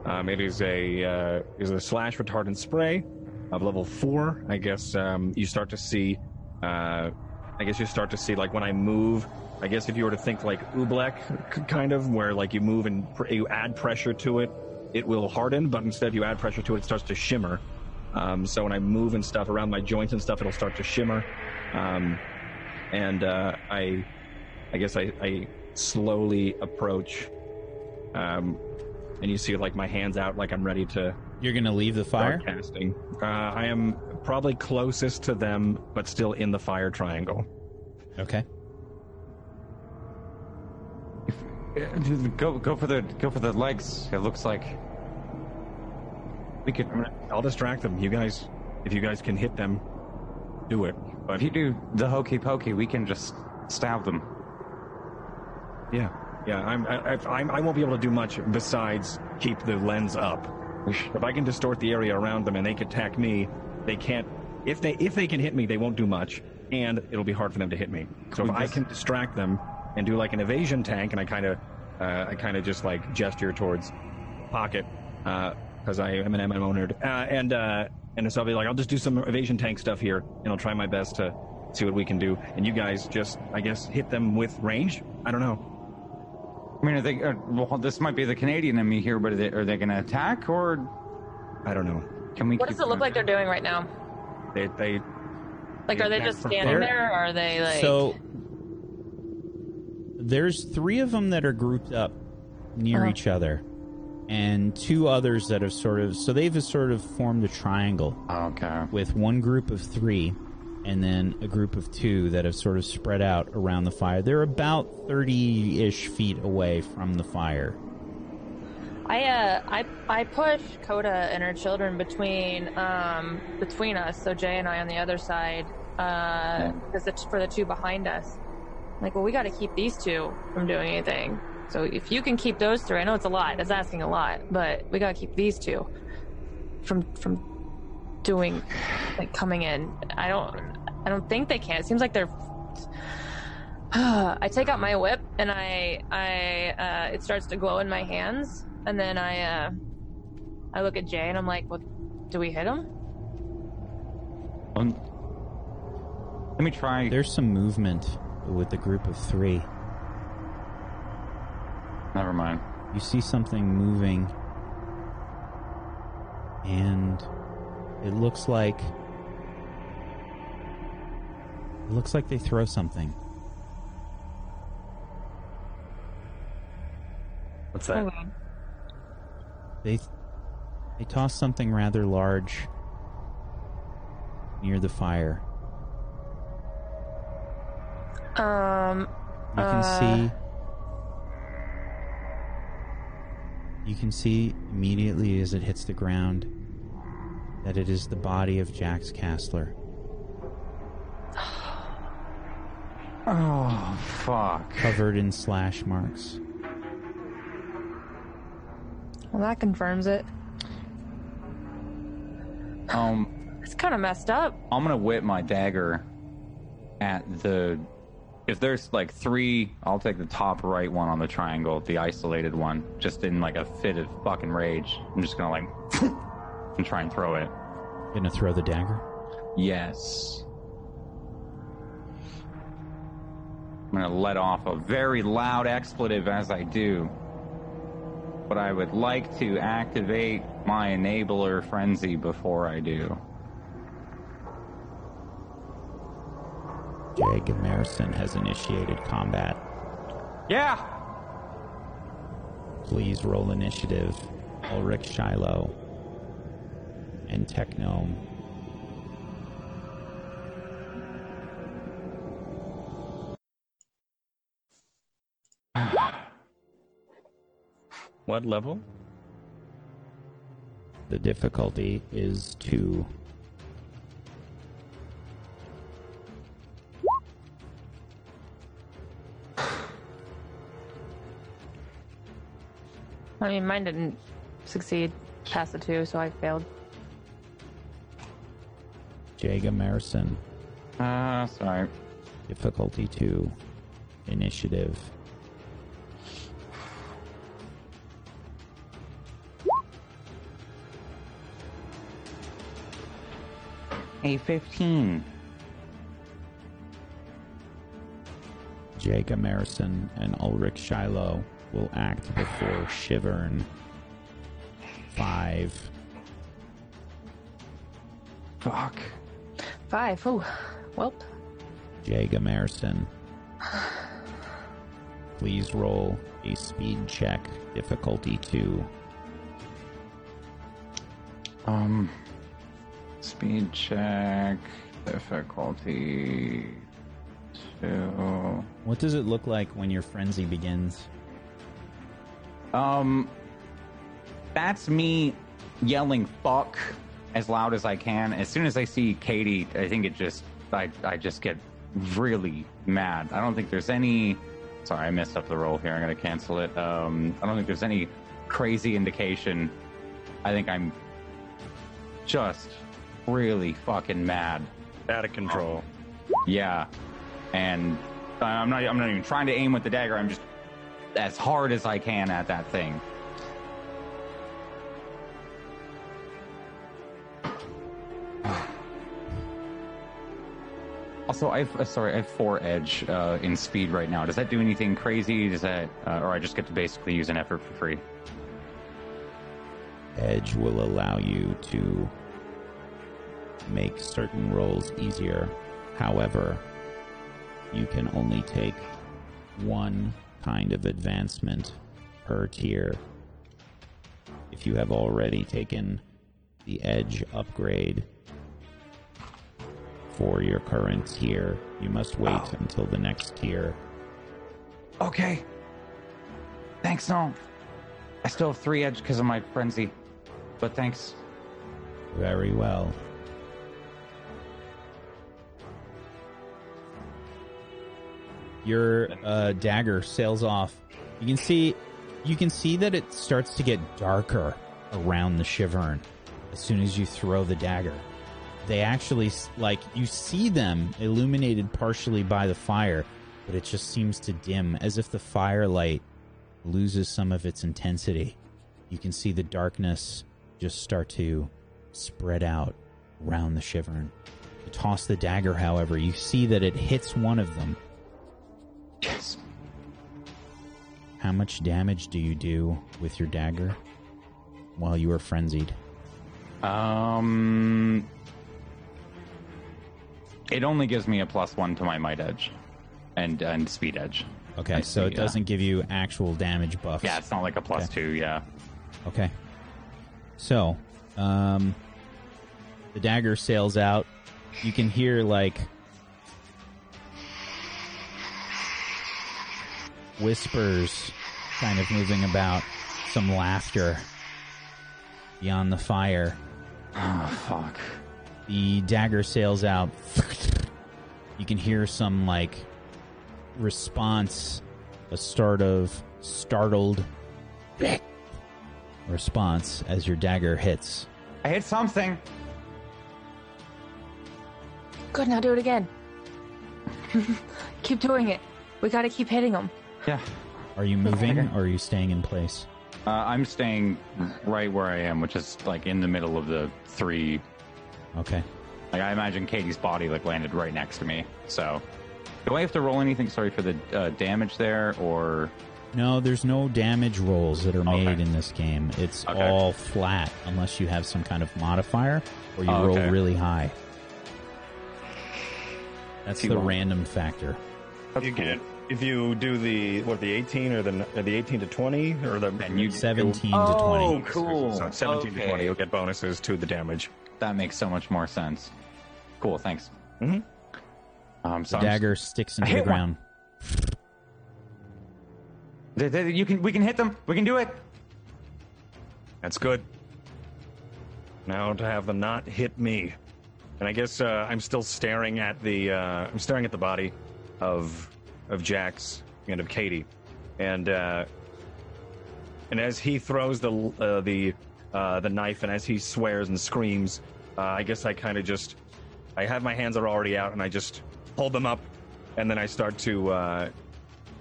Um, it is a uh, is a slash retardant spray of level four. I guess um, you start to see. Uh, I guess you start to see like when I move. I guess if you were to think like Oobleck, kind of, where like you move and pr- you add pressure to it, it will harden. But instead, you add pressure to it, it starts to shimmer. Um, so when I move and stuff around my joints and stuff, it'll start to shimmer. Um, and uh, I, I guess I, I slowly approach. Um, and you see like my hands out, like I'm ready to You're going to leave the fire? casting. Uh, I am probably closest to them, but still in the fire triangle. Okay. Go go for the go for the legs. It looks like we could. I'm gonna, I'll distract them. You guys, if you guys can hit them, do it. But If you do the hokey pokey, we can just stab them. yeah, yeah, I'm, I, I- I'm, I won't be able to do much besides keep the lens up. If I can distort the area around them and they can attack me, they can't. If they if they can hit me, they won't do much, and it'll be hard for them to hit me. So if I can distract them and do like an evasion tank, and I kind of, uh, I kind of just like gesture towards pocket because I am an MMO nerd, uh, and uh, and so I'll be like, I'll just do some evasion tank stuff here, and I'll try my best to see what we can do, and you guys just, I guess, hit them with range. I don't know. I mean, are they? Uh, well, this might be the Canadian in me here, but are they, are they going to attack or I don't know. Can we? What keep does it look like they're doing right now? They they Like, are they just standing there? there, or are they like? So there's three of them that are grouped up near Uh-huh. each other, and two others that have sort of so they've sort of formed a triangle Okay. with one group of three, and then a group of two that have sort of spread out around the fire. They're about thirty-ish feet away from the fire. I uh I I push Coda and her children between um between us, so Jay and I on the other side, uh, for the two behind us. Like, well, we got to keep these two from doing anything. So if you can keep those three, I know it's a lot. It's asking a lot, but we got to keep these two from from doing like coming in. I don't I don't think they can. It seems like they're. I take out my whip and I I uh, it starts to glow in my hands and then I uh, I look at Jay and I'm like, "What? Do we hit him?" Um, let me try. There's some movement with the group of three. Never mind. You see something moving, and it looks like it looks like they throw something. What's that? Okay. They they toss something rather large near the fire. Um. You can Uh. see You can see immediately as it hits the ground that it is the body of Jax Castler. Oh fuck. covered in slash marks. Well, that confirms it. Um, It's kind of messed up. I'm gonna whip my dagger at the. If there's like three, I'll take the top right one on the triangle, the isolated one, just in like a fit of fucking rage. I'm just gonna like and try and throw it. Gonna throw the dagger. Yes. I'm gonna let off a very loud expletive as I do. But I would like to activate my enabler frenzy before I do. Jay Gamerson has initiated combat. Yeah! Please roll initiative. Ulrich Shiloh and Technome. Ah. What level? The difficulty is two. I mean, mine didn't succeed past the two, so I failed. Jay Gamerson, Uh, sorry. difficulty two. Initiative. A 15. Jay Gamerson and Ulrich Shiloh will act before Shivern. Five. Fuck. Five. Oh, well. Jay Gamerson. Please roll a speed check, difficulty two. Um, speed check, difficulty two. What does it look like when your frenzy begins? Um, that's me yelling "fuck" as loud as I can. As soon as I see Katie, I think it just I I just get really mad. I don't think there's any. Sorry, I messed up the roll here. I'm gonna cancel it. Um, I don't think there's any crazy indication. I think I'm just really fucking mad. Out of control. Yeah, and I'm not. I'm not even trying to aim with the dagger. I'm just as hard as I can at that thing. Also, I've uh, sorry, I have four edge uh, in speed right now. Does that do anything crazy? Does that, uh, or I just get to basically use an effort for free? Edge will allow you to make certain rolls easier. However, you can only take one kind of advancement per tier. If you have already taken the Edge upgrade for your current tier, you must wait Oh. until the next tier. Okay. Thanks, no. I still have three edge because of my frenzy, but thanks. Very well. Your uh, dagger sails off. You can see, you can see that it starts to get darker around the Shivern as soon as you throw the dagger. They actually like you see them illuminated partially by the fire, but it just seems to dim as if the firelight loses some of its intensity. You can see the darkness just start to spread out around the Shivern. You toss the dagger, however, you see that it hits one of them. Yes. How much damage do you do with your dagger while you are frenzied? Um, it only gives me a plus one to my might edge, and and speed edge. Okay, I so see, it doesn't give you actual damage buffs. Yeah, it's not like a plus Okay. two. Yeah. Okay. So, um, the dagger sails out. You can hear like whispers kind of moving about, some laughter beyond the fire. Oh fuck. The dagger sails out. You can hear some like response, a start of startled response as your dagger hits. I hit something. Good, now do it again. keep doing it. We gotta keep hitting them. Yeah. Are you moving or are you staying in place? Uh, I'm staying right where I am, which is like in the middle of the three. Okay. Like I imagine Katie's body like landed right next to me. So, do I have to roll anything? Sorry for the uh, damage there, or No, there's no damage rolls that are made Okay. in this game. It's Okay. all flat unless you have some kind of modifier or you Oh, roll okay. really high. That's See the what- random factor. You get if you do the what the 18 or the or the 18 to 20 or the And you- 17 Oh, to 20. cool. So 17 to 20, you'll get bonuses to the damage. that makes so much more sense. Cool, thanks. Mhm. Um, The so I'm- dagger sticks into the hit one. ground. Th- th- You can. We can hit them. We can do it. That's good. Now to have them not hit me, and I guess uh, I'm still staring at the uh, I'm staring at the body of of Jax and of Katie, and uh, and as he throws the uh, the uh, the knife and as he swears and screams, uh, I guess I kind of just I have my hands are already out and I just hold them up, and then I start to uh,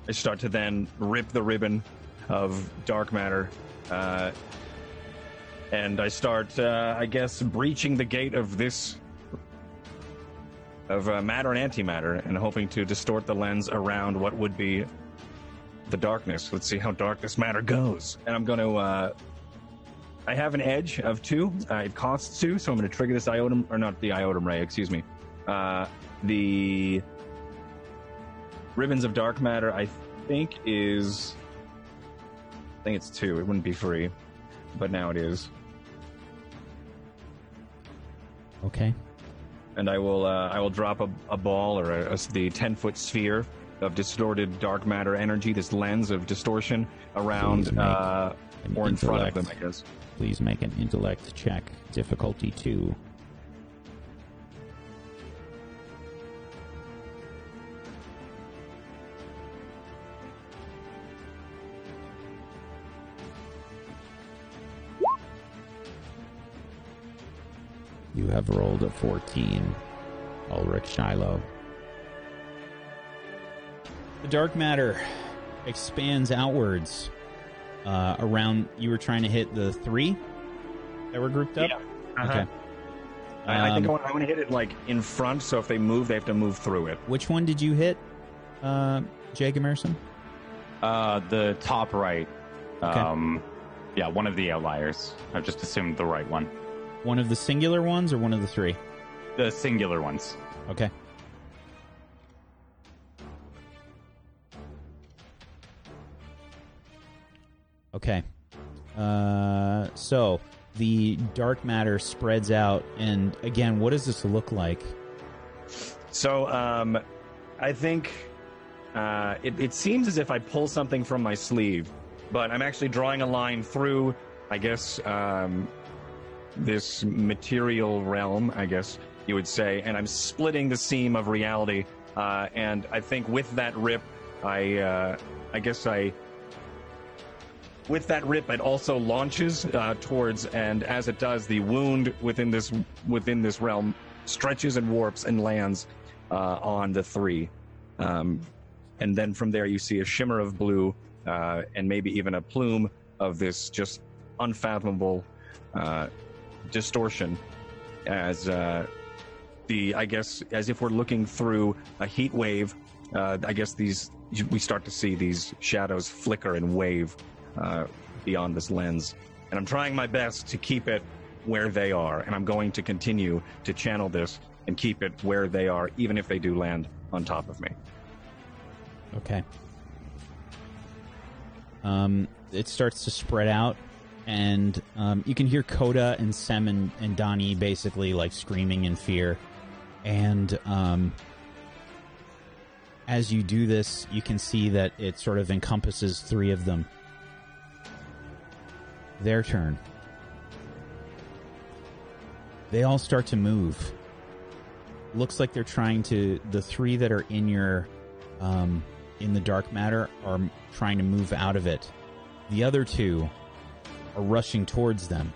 I start to then rip the ribbon of dark matter. Uh, and I start, I guess, breaching the gate of this of uh, matter and antimatter, and hoping to distort the lens around what would be the darkness. Let's see how dark this matter goes. And I'm going to. Uh, I have an edge of two. Uh, it costs two, so I'm going to trigger this iotum, or not the iotum ray. Excuse me. Uh, the ribbons of dark matter. I think is. I think it's two. It wouldn't be free, but now it is. Okay. And I will uh, I will drop a, a ball or a, a- the ten foot sphere of distorted dark matter energy, this lens of distortion around uh, or in front of them, I guess. Please make an intellect check. Difficulty 2. You have rolled a 14, Ulrich Shiloh. The dark matter expands outwards uh, around. You were trying to hit the three that were grouped up. Yeah. Okay. I, I think I Um, want, I want to hit it like in front, so if they move, they have to move through it. Which one did you hit, uh, Jay Gamerson? Uh, the top right. Okay. Um, yeah, one of the outliers. I've just assumed the right one. One of the singular ones or one of the three? The singular ones. Okay. Okay. Uh, so the dark matter spreads out, and again, what does this look like? So um, I think uh, it, it seems as if I pull something from my sleeve, but I'm actually drawing a line through, I guess, um, this material realm, I guess you would say, and I'm splitting the seam of reality. Uh, and I think with that rip, I, uh, I guess I. With that rip, it also launches uh, towards, and as it does, the wound within this within this realm stretches and warps and lands uh, on the three. Um, and then from there, you see a shimmer of blue uh, and maybe even a plume of this just unfathomable uh, distortion as uh, the I guess as if we're looking through a heat wave. Uh, I guess these we start to see these shadows flicker and wave uh, beyond this lens, and I'm trying my best to keep it where they are, and I'm going to continue to channel this and keep it where they are, even if they do land on top of me. Okay. Um, it starts to spread out, and um, you can hear Coda and Sem and, and Donnie basically like screaming in fear. And um, as you do this, you can see that it sort of encompasses three of them. Their turn. They all start to move. Looks like they're trying to. The three that are in your um, in the dark matter are trying to move out of it. The other two are rushing towards them.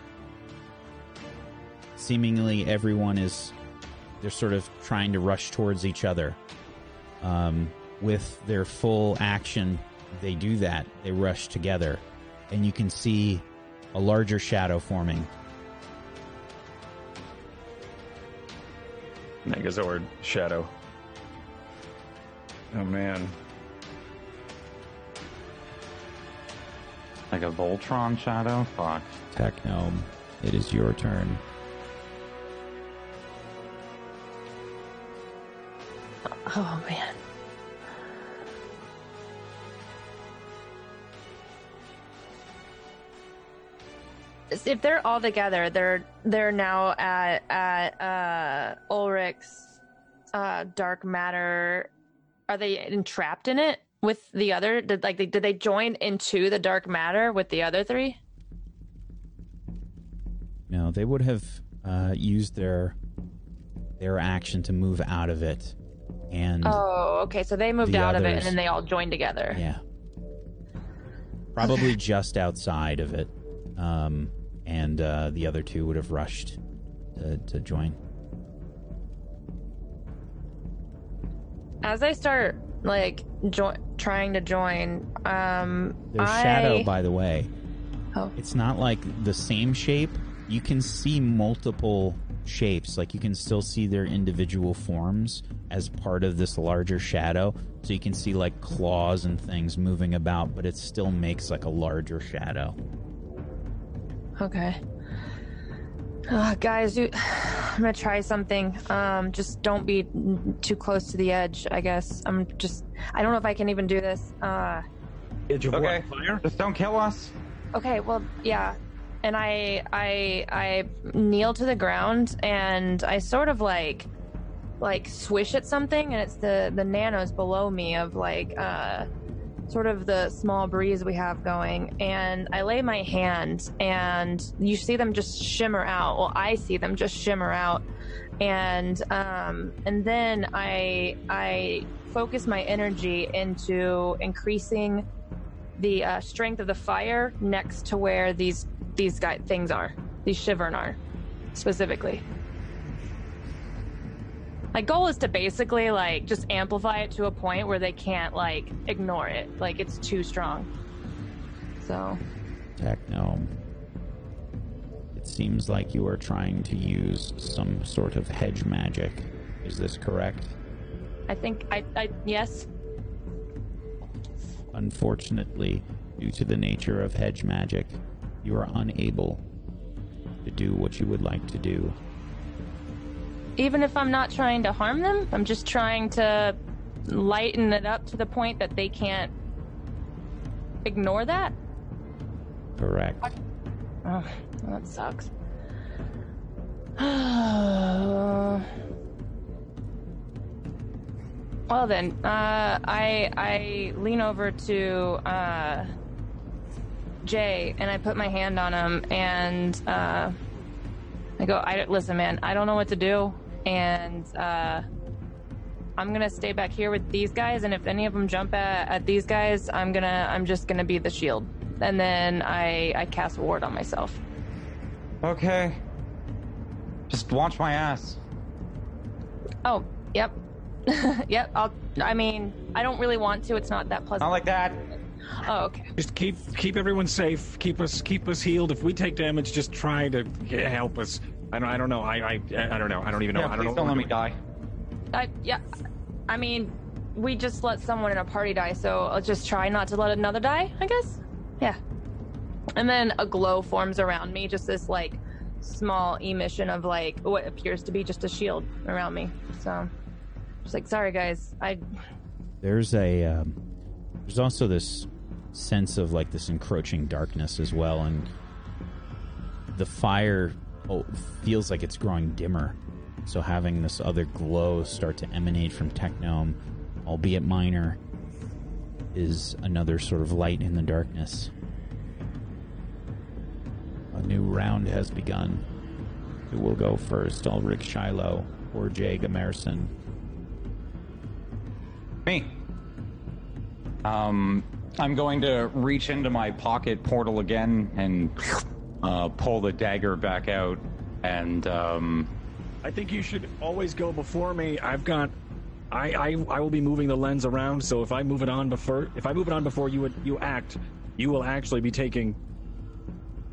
Seemingly, everyone is they're sort of trying to rush towards each other. Um, with their full action, they do that. They rush together, and you can see a larger shadow forming. Megazord shadow. Oh man. Like a Voltron shadow? Fuck. Technome, it is your turn. Oh man. If they're all together, they're they're now at at uh Ulrich's uh dark matter. Are they entrapped in it with the other? Did like they, did they join into the dark matter with the other three? No, they would have uh, used their their action to move out of it, and Oh, okay. So they moved The out of it, and then they all joined together. yeah, probably just outside of it, um, and uh, the other two would have rushed to, to join. As I start like jo- trying to join, um, Their I shadow, by the way, Oh. it's not like the same shape. You can see multiple shapes. Like you can still see their individual forms as part of this larger shadow. So you can see like claws and things moving about, but it still makes like a larger shadow. Okay. Uh, guys, you, I'm gonna try something. Um, just don't be too close to the edge. I guess I'm just. I don't know if I can even do this. Uh, Edge of Okay. what? Fire? Just don't kill us. okay. Well, yeah. And I, I, I kneel to the ground and I sort of like, like swish at something, and it's the the nanos below me of like, uh, sort of the small breeze we have going and i lay my hand and you see them just shimmer out. Well i see them just shimmer out and um and then i i focus my energy into increasing the uh, strength of the fire next to where these these guy things are these shivern are specifically my goal is to basically like just amplify it to a point where they can't like ignore it like it's too strong so Techno. It seems like you are trying to use some sort of hedge magic. Is this correct? i think i, I yes Unfortunately, due to the nature of hedge magic, you are unable to do what you would like to do. Even if i'm not trying to harm them i'm just trying to lighten it up to the point that they can't ignore that Correct. oh that sucks well then uh, i i lean over to uh, jay and i put my hand on him and uh, I go, I listen, man. I don't know what to do, and uh, I'm gonna stay back here with these guys. And if any of them jump at, at these guys, I'm gonna, I'm just gonna be the shield. And then I, I cast ward on myself. Okay. Just watch my ass. Oh, yep, yep. I'll. I mean, I don't really want to. It's not that pleasant. Not like that. Oh, okay. Just keep keep everyone safe. Keep us keep us healed. If we take damage, just try to yeah, help us. I don't I don't know. I I I don't know. I don't even know. Yeah, I don't please know. don't let me die. I, yeah, I mean, we just let someone in a party die, so I'll just try not to let another die, I guess? Yeah. And then a glow forms around me, just this, like, small emission of, like, what appears to be just a shield around me. So, just like, sorry, guys. I. There's a um, there's also this sense of like this encroaching darkness as well, and the fire oh, feels like it's growing dimmer. So having this other glow start to emanate from Technome, albeit minor, is another sort of light in the darkness. A new round has begun. Who will go first? Ulrich Shiloh or Jay Gamerson? Me. Um, I'm going to reach into my pocket portal again and uh, pull the dagger back out. And um, I think you should always go before me. I've got. I, I I will be moving the lens around, so if I move it on before if I move it on before you would you act, you will actually be taking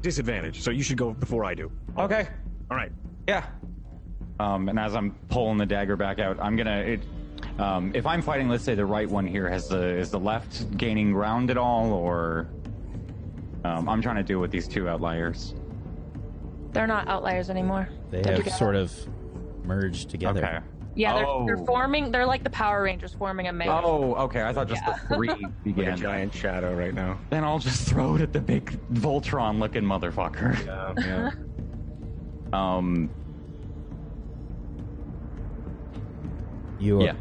disadvantage. So you should go before I do. okay, All right. yeah. Um, and as I'm pulling the dagger back out, I'm gonna. It, um, if I'm fighting, let's say the right one here, has the is the left gaining ground at all, or um, I'm trying to deal with these two outliers. They're not outliers anymore. They They're have together. sort of merged together. Okay. Yeah, they're, Oh. they're forming. They're like the Power Rangers forming a mega. Oh, okay. I thought just Yeah. the three Like a began. giant shadow right now. Then I'll just throw it at the big Voltron-looking motherfucker. Yeah. yeah. Um, You are, Yeah.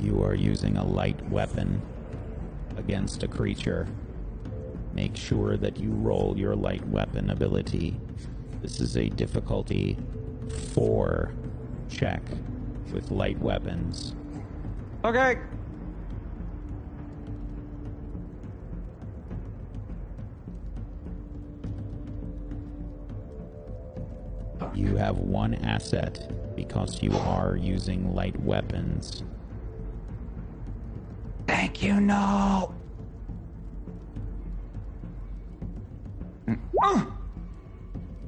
you are using a light weapon against a creature. Make sure that you roll your light weapon ability. This is a difficulty four check with light weapons. okay. You have one asset because you are using light weapons. Thank you, no.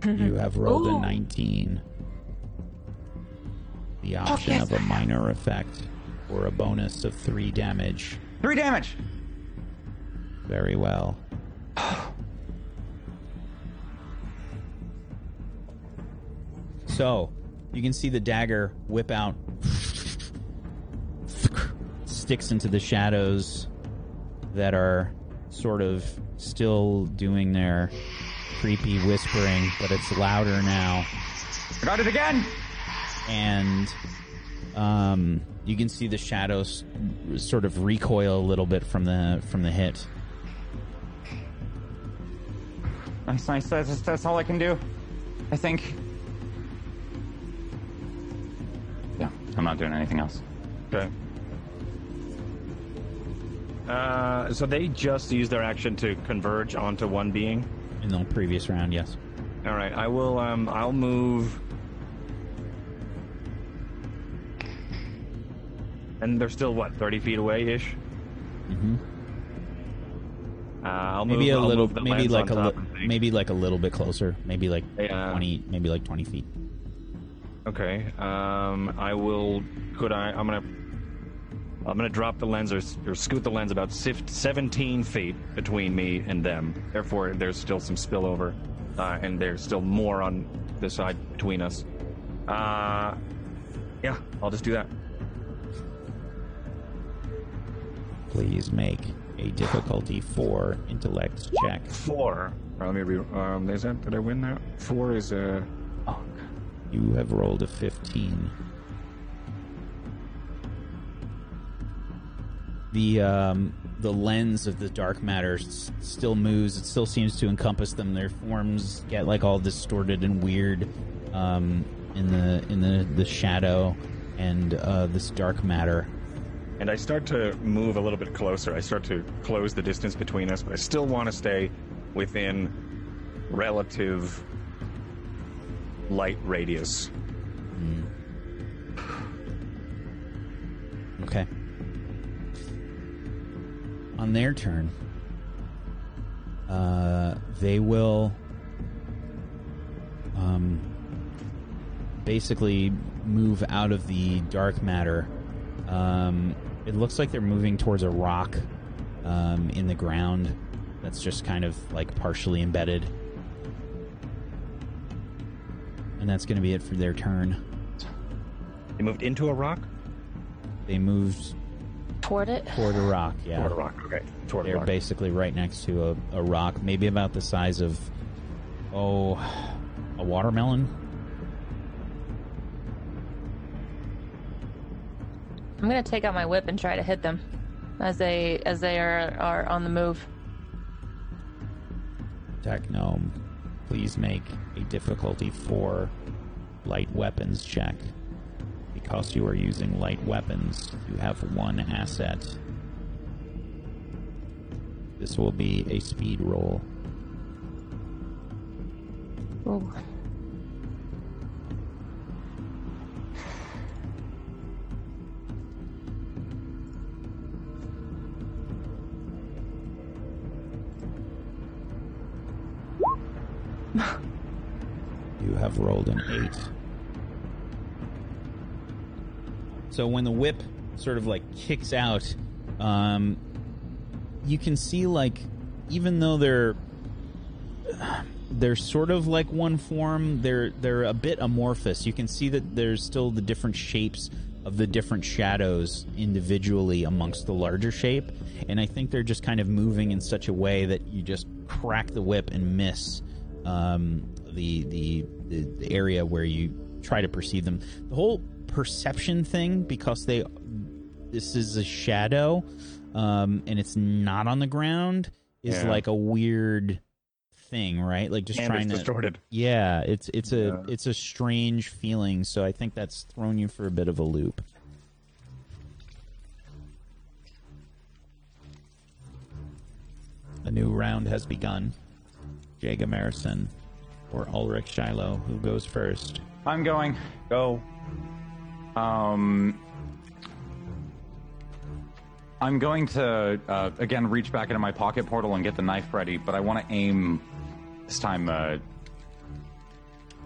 You have rolled a 19. The option of a minor effect or a bonus of three damage. Three damage. Very well. So, you can see the dagger whip out, sticks into the shadows that are sort of still doing their creepy whispering, but it's louder now. I got it again. And um, you can see the shadows sort of recoil a little bit from the from the hit. Nice, nice. That's, that's all I can do. I think. Yeah, I'm not doing anything else. Okay. Uh, so they just used their action to converge onto one being. In the previous round, yes. All right, I will. Um, I'll move. And they're still what, thirty feet away ish. Mm-hmm. Uh, I'll Maybe move, a little, maybe like a li- top and think. maybe like a little bit closer. Maybe like Yeah. twenty, maybe like twenty feet. Okay. Um, I will. Could I? I'm gonna. I'm gonna drop the lens or, or scoot the lens about sif- 17 feet between me and them. Therefore, there's still some spillover, uh, and there's still more on the side between us. Uh, yeah, I'll just do that. Please make a difficulty four intellect check. Four. Uh, let me re- um, is that did I win that? Four is uh You have rolled a fifteen. The um, the lens of the dark matter s- still moves. It still seems to encompass them. Their forms get like all distorted and weird um, in the in the the shadow and uh, this dark matter. and I start to move a little bit closer. I start to close the distance between us, but I still want to stay within relative light radius. Okay. On their turn, uh, they will um, basically move out of the dark matter. Um, it looks like they're moving towards a rock um, in the ground that's just kind of like partially embedded. And that's going to be it for their turn. They moved into a rock? They moved Toward it. toward a rock, yeah. Toward a rock, okay. Toward a rock. They're rock. basically right next to a, a rock, maybe about the size of, oh, a watermelon. I'm gonna take out my whip and try to hit them as they as they are are on the move. Technome, please make a difficulty four light weapons check. Because you are using light weapons, you have one asset. This will be a speed roll. Ooh. You have rolled an eight. So when the whip sort of like kicks out, um, you can see like even though they're they're sort of like one form, they're they're a bit amorphous. You can see that there's still the different shapes of the different shadows individually amongst the larger shape, and I think they're just kind of moving in such a way that you just crack the whip and miss um, the, the the the area where you try to perceive them. The whole perception thing, because they this is a shadow, um, and it's not on the ground, is Yeah. like a weird thing, right? Like just and trying it's to distorted. yeah, it's it's a Yeah. it's a strange feeling. So I think that's thrown you for a bit of a loop. A new round has begun. Jay Gamerson or Ulrich Shiloh, who goes first? I'm going. Go. Um, I'm going to uh, again reach back into my pocket portal and get the knife ready, but I want to aim this time uh,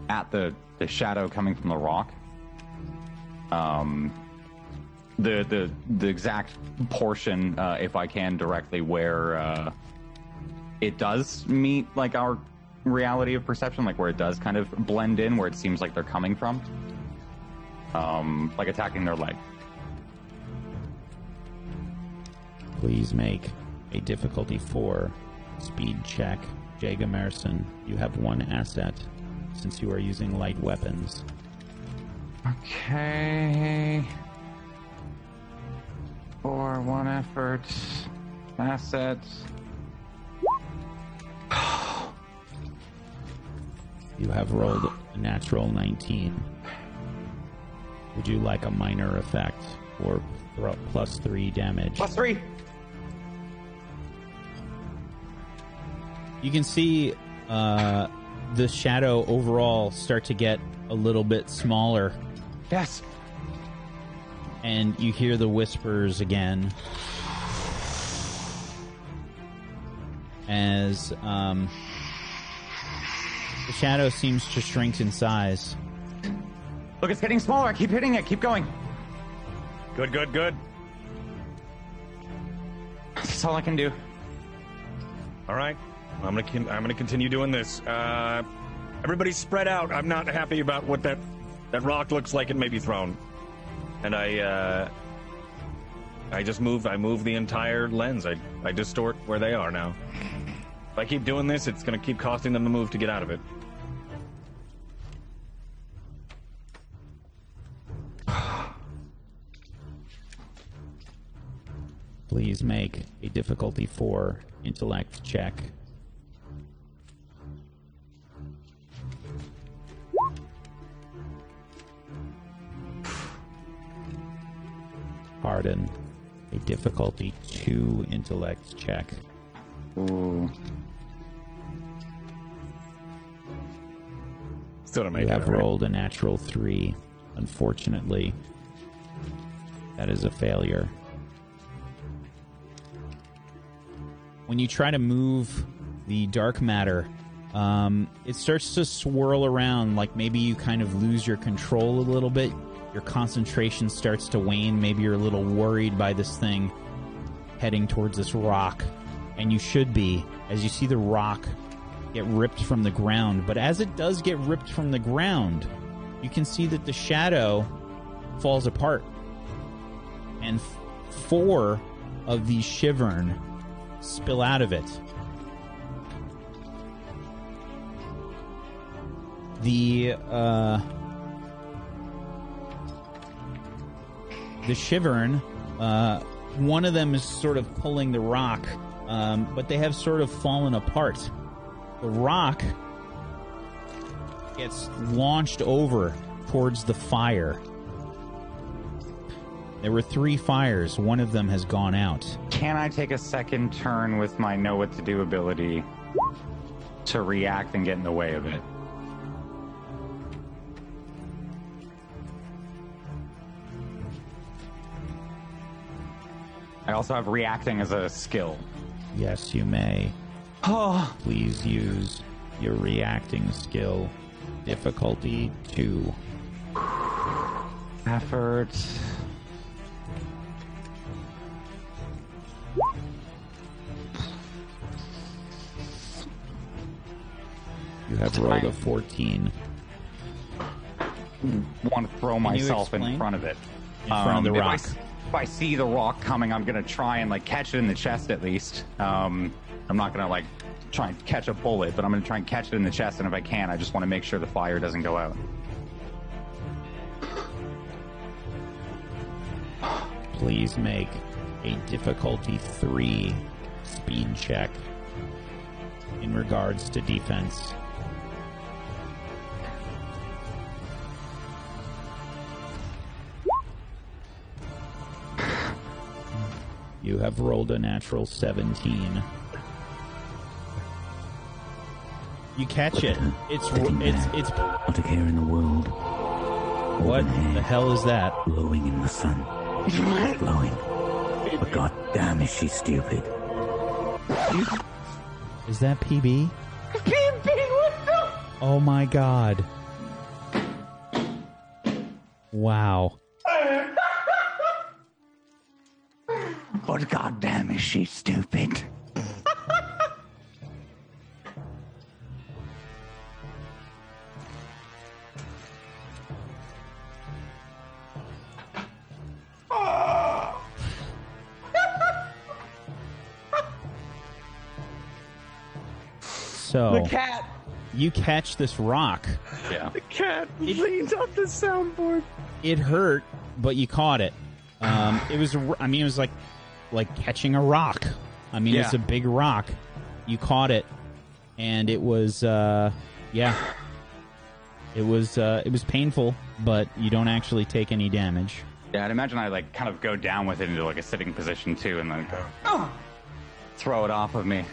at the the shadow coming from the rock. Um, the the the exact portion, uh, if I can, directly where uh, it does meet like our reality of perception, like where it does kind of blend in, where it seems like they're coming from um, like attacking their leg. Please make a difficulty four speed check. Jay Gamerson, you have one asset since you are using light weapons. Okay. Four, one effort, assets. You have rolled a natural 19. Would you like a minor effect or plus three damage? Plus three. You can see uh, the shadow overall start to get a little bit smaller, Yes. and you hear the whispers again as um, the shadow seems to shrink in size. Look, it's getting smaller. Keep hitting it. Keep going. Good, good, good. That's all I can do. All right. I'm gonna I'm gonna continue doing this. Uh, everybody's spread out. I'm not happy about what that that rock looks like it may be thrown, and I uh, I just move I move the entire lens. I I distort where they are now. If I keep doing this, it's gonna keep costing them the move to get out of it. Please make a difficulty four intellect check. Pardon. A difficulty two intellect check. Ooh. Still don't You have right? rolled a natural three. Unfortunately, that is a failure. When you try to move the dark matter. Um, it starts to swirl around, like maybe you kind of lose your control a little bit. Your concentration starts to wane. Maybe you're a little worried by this thing heading towards this rock, and you should be as you see the rock get ripped from the ground. But as it does get ripped from the ground, you can see that the shadow falls apart, and f- four of these shivern spill out of it. The uh, the shivern, uh, one of them is sort of pulling the rock, um, but they have sort of fallen apart. The rock gets launched over towards the fire. There were three fires. One of them has gone out. Can I take a second turn with my know what to do ability to react and get in the way of it? I also have reacting as a skill. Yes, you may. Oh, Please use your reacting skill. Difficulty two. effort. You have rolled a 14 Want to throw myself in front of it. in front of the Um, if I rock. If I, see the rock coming, I'm gonna try and like catch it in the chest at least. Um, I'm not gonna like try and catch a bullet, but I'm gonna try and catch it in the chest, and if I can, I just want to make sure the fire doesn't go out. Please make a difficulty three speed check in regards to defense. You have rolled a natural 17. You catch it. It's it's it's Not a care in the world. what the hell is that? Glowing in the sun. Glowing. But goddamn, is she stupid. Is that PB? PB, what the? Oh my god. Wow. But goddamn, is she stupid. So the cat. you catch this rock. Yeah. The cat leaned off the soundboard. It hurt, but you caught it. Um, it was. a r- I mean, it was like like catching a rock. I mean, it's a big rock. You caught it, and it was. Uh, yeah. It was. Uh, it was painful, but you don't actually take any damage. Yeah, I'd imagine I like kind of go down with it into like a sitting position too, and then go, oh, throw it off of me.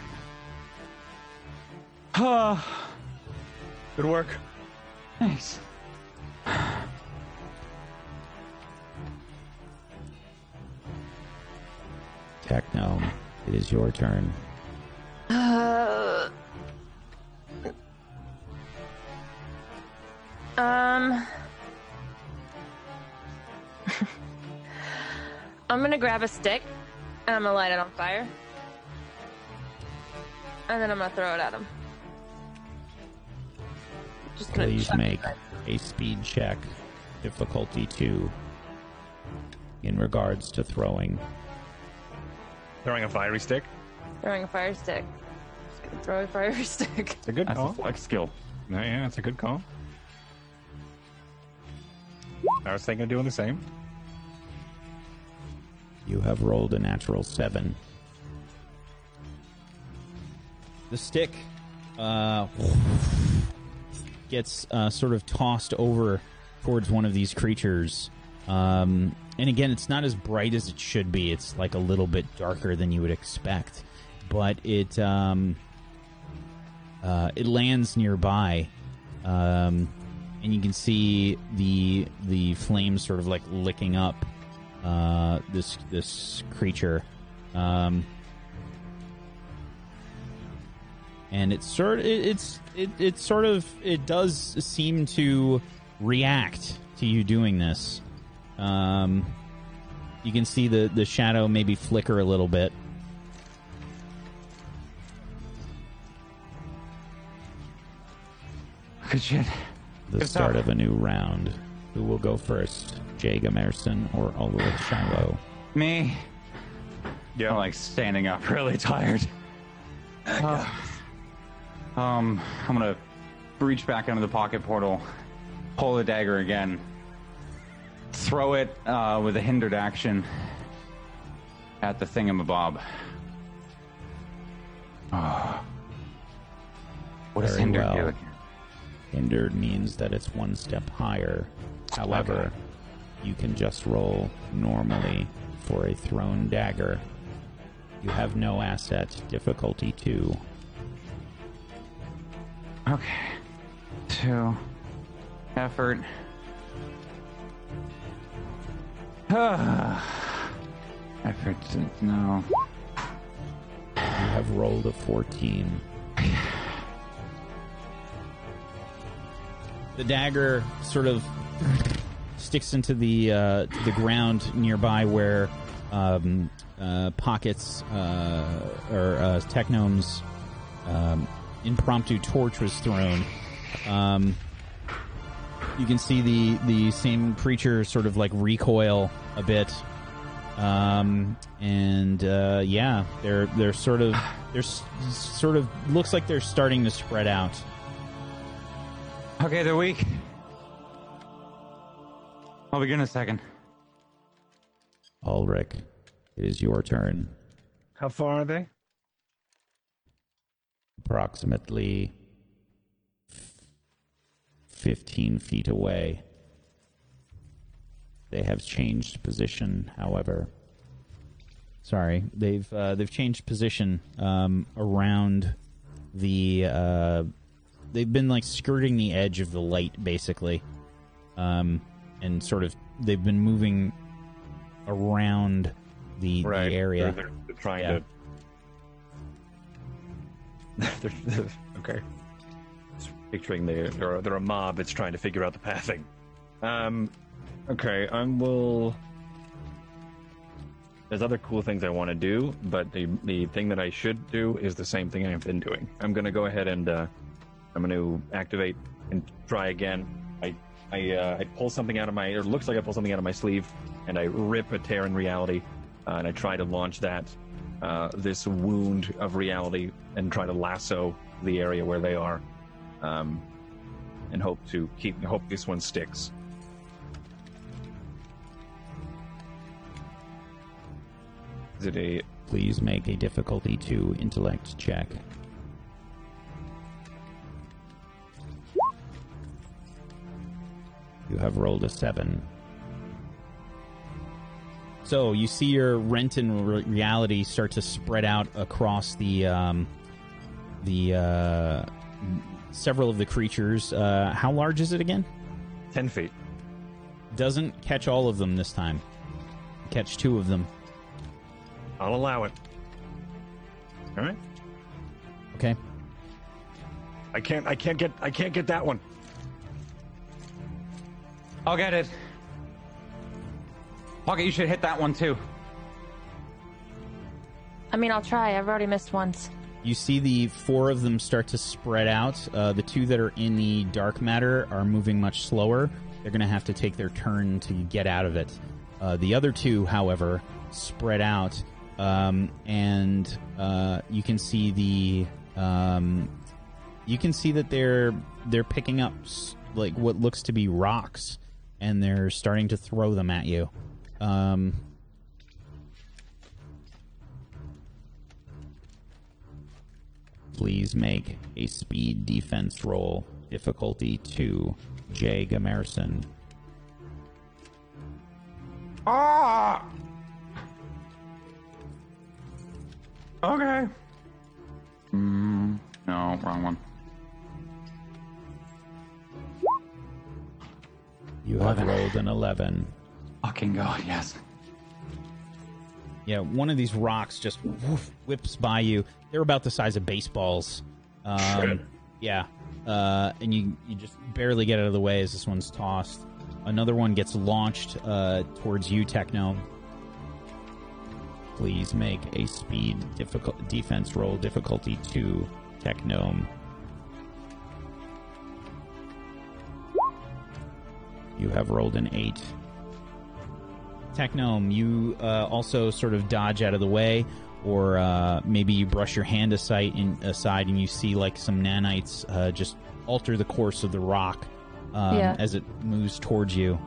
Good work. Thanks. Techno, it is your turn. Uh, um, I'm gonna grab a stick and I'm gonna light it on fire, and then I'm gonna throw it at him. Just gonna Please make a speed check, difficulty two, in regards to throwing. Throwing a fiery stick. throwing a fire stick. Just gonna throw a fiery stick. It's a good That's a call. flex skill. No, yeah, it's a good call. I was thinking of doing the same. You have rolled a natural seven. The stick uh, gets uh, sort of tossed over towards one of these creatures. Um, and again, it's not as bright as it should be. It's like a little bit darker than you would expect. But it um, uh, it lands nearby, um, and you can see the the flames sort of like licking up uh, this this creature. Um, and it's sort it, it's it it sort of it does seem to react to you doing this. Um, you can see the the shadow maybe flicker a little bit. Good shit. The Good start of a new round. Who will go first? Jay Gamerson or Ulrich Shiloh? Me. Yeah. I'm like standing up, really tired. Uh, um, I'm gonna reach back into the pocket portal, pull the dagger again, throw it uh, with a hindered action at the thingamabob. Oh. What does Very hindered well. do? Hindered means that it's one step higher. However, you can just roll normally for a thrown dagger. You have no asset, difficulty 2. Okay. Two. Effort. Effort. No. You have rolled a 14. The dagger sort of sticks into the uh, to the ground nearby where um, uh, pockets uh, or uh, Technome's um, impromptu torch was thrown. Um, you can see the the same creature sort of like recoil a bit, um, and uh, yeah, they're they're sort of they're s- sort of looks like they're starting to spread out. Okay, they're weak. I'll begin in a second. Ulrich, it is your turn. How far are they? Approximately f- 15 feet away. They have changed position, however. Sorry, they've uh, they've changed position um, around the. Uh, they've been like skirting the edge of the light, basically, um, and sort of they've been moving around the, the area. They're, they're, trying Yeah. to. okay. Picturing they they're, they're a mob that's trying to figure out the pathing. Um, okay, I will. There's other cool things I want to do, but the the thing that I should do is the same thing I've been doing. I'm gonna go ahead and uh, I'm gonna activate and try again. I I uh, I pull something out of my. It looks like I pull something out of my sleeve, and I rip a tear in reality, uh, and I try to launch that uh, this wound of reality and try to lasso the area where they are, um, and hope to keep hope this one sticks. Is it a Please make a difficulty two intellect check. You have rolled a seven. So you see your rent in re- reality start to spread out across the um, the uh, several of the creatures. Uh, how large is it again? ten feet? Doesn't catch all of them this time. Catch two of them. I'll allow it. All right. Okay. I can't. I can't get. I can't get that one. I'll get it. Pocket, you should hit that one too. I mean, I'll try. I've already missed once. You see the four of them start to spread out. Uh, the two that are in the dark matter are moving much slower. They're going to have to take their turn to get out of it. Uh, the other two, however, spread out, um, and uh, you can see the um, you can see that they're they're picking up like what looks to be rocks, and they're starting to throw them at you. Um, Please make a speed defense roll. Difficulty 2. Jay Gamerson. Ah! Okay. Mm, no, wrong one. You have Eleven. rolled an 11. Fucking god, yes. Yeah, one of these rocks just woof, whips by you. They're about the size of baseballs. Um, yeah, uh, and you you just barely get out of the way as this one's tossed. Another one gets launched uh, towards you, Techno. Please make a speed difficult defense roll difficulty two, Technome. You have rolled an eight. Technome, you uh, also sort of dodge out of the way, or uh, maybe you brush your hand aside, in, aside and you see like some nanites uh, just alter the course of the rock um, Yeah. as it moves towards you.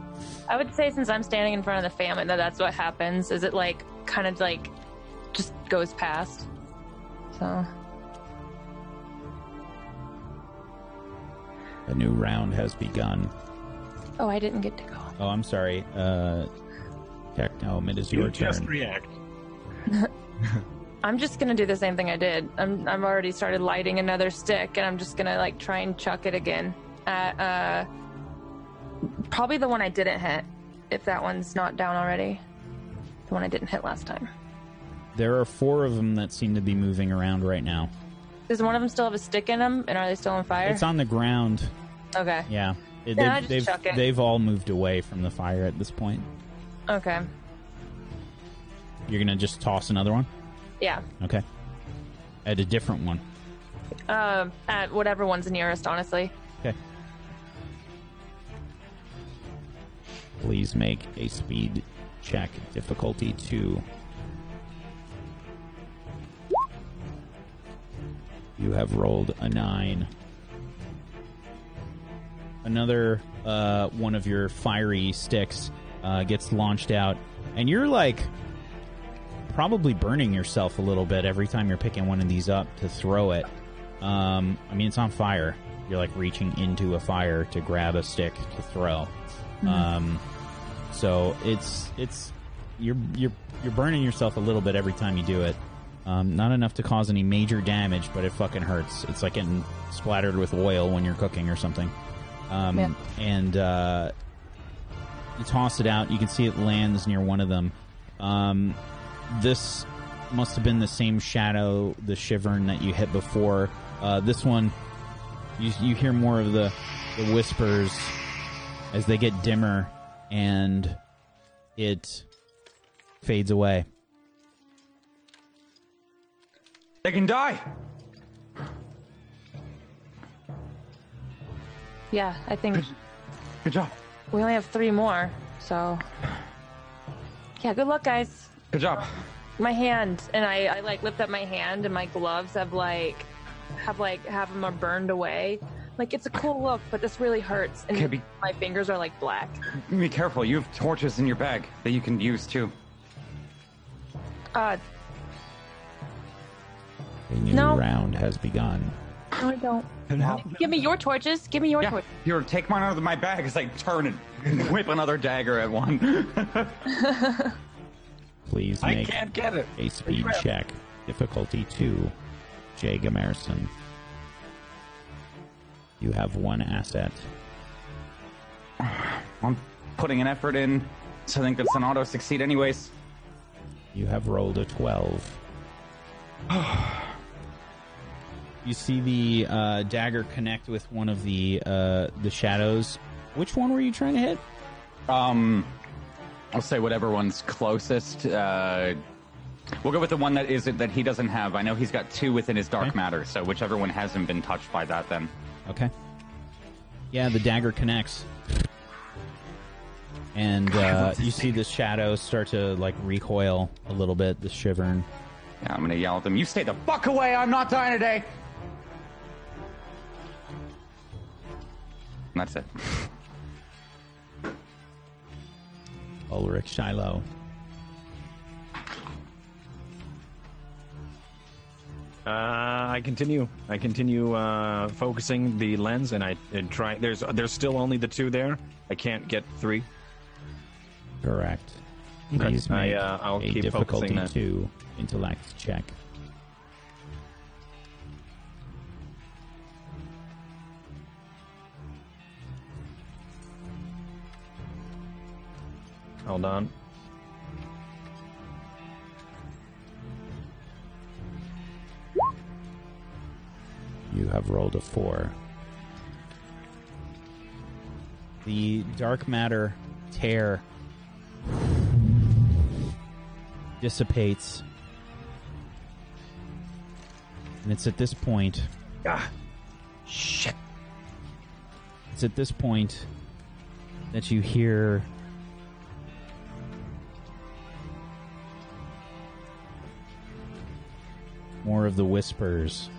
I would say since I'm standing in front of the famine that that's what happens. Is it like kind of like just goes past? So A new round has begun. oh, I didn't get to go. Oh, I'm sorry. Uh, Technome, it is your You just turn. react. I'm just gonna do the same thing I did. I'm I'm already started lighting another stick, and I'm just gonna like try and chuck it again at uh probably the one I didn't hit. If that one's not down already, the one I didn't hit last time. There are four of them that seem to be moving around right now. Does one of them still have a stick in them, and are they still on fire? It's on the ground. okay. Yeah. It- Yeah, I they've, just they've, chuck it. they've all moved away from the fire at this point. Okay. You're to just toss another one? Yeah. Okay. At a different one. Um, at whatever one's nearest, honestly. Okay. Please make a speed check. Difficulty two. You have rolled a nine. Another uh, one of your fiery sticks uh, gets launched out, and you're like probably burning yourself a little bit every time you're picking one of these up to throw it. Um, I mean, it's on fire. You're like reaching into a fire to grab a stick to throw. Um, so it's it's you're you're you're burning yourself a little bit every time you do it. Um, not enough to cause any major damage, but it fucking hurts. It's like getting splattered with oil when you're cooking or something. Um, Yeah. And uh, you toss it out. You can see it lands near one of them. Um, this must have been the same shadow, the shivern that you hit before. Uh, this one, you you hear more of the the whispers as they get dimmer, and it fades away. They can die. Yeah, I think Good job. We only have three more, so. Yeah, good luck, guys. Good job. My hand, and I, I like lift up my hand, and my gloves have like, have like, half of them are burned away. Like, it's a cool look, but this really hurts. And Okay, be- my fingers are like black. Be careful. You have torches in your bag that you can use too. Uh, A new No. round has begun. No, I don't. Give me your torches. Give me your Yeah. torches. Here, take mine out of my bag as I turn and whip another dagger at one. Please I make can't get it. a speed Crap. check. Difficulty two. Jay Gamerson. You have one asset. I'm putting an effort in, so I think that's an auto succeed, anyways. You have rolled a 12. you see the uh, dagger connect with one of the uh, the shadows. Which one were you trying to hit? Um, I'll say whatever one's closest. Uh, we'll go with the one that is that he doesn't have. I know he's got two within his dark Okay. matter, so whichever one hasn't been touched by that, then. Okay. Yeah, the dagger connects. And uh, you see the shadow start to like recoil a little bit, the shivering. Yeah, I'm gonna yell at them. You stay the fuck away! I'm not dying today. And that's it. Ulrich Shiloh. Uh, I continue. I continue uh, focusing the lens, and I and try. There's there's still only the two there. I can't get three. Correct. Okay. Please I, make uh, I'll a keep difficulty focusing that. two intellect check. Hold on. You have rolled a four. The dark matter tear dissipates. And it's at this point. Ah, shit. It's at this point that you hear more of the whispers.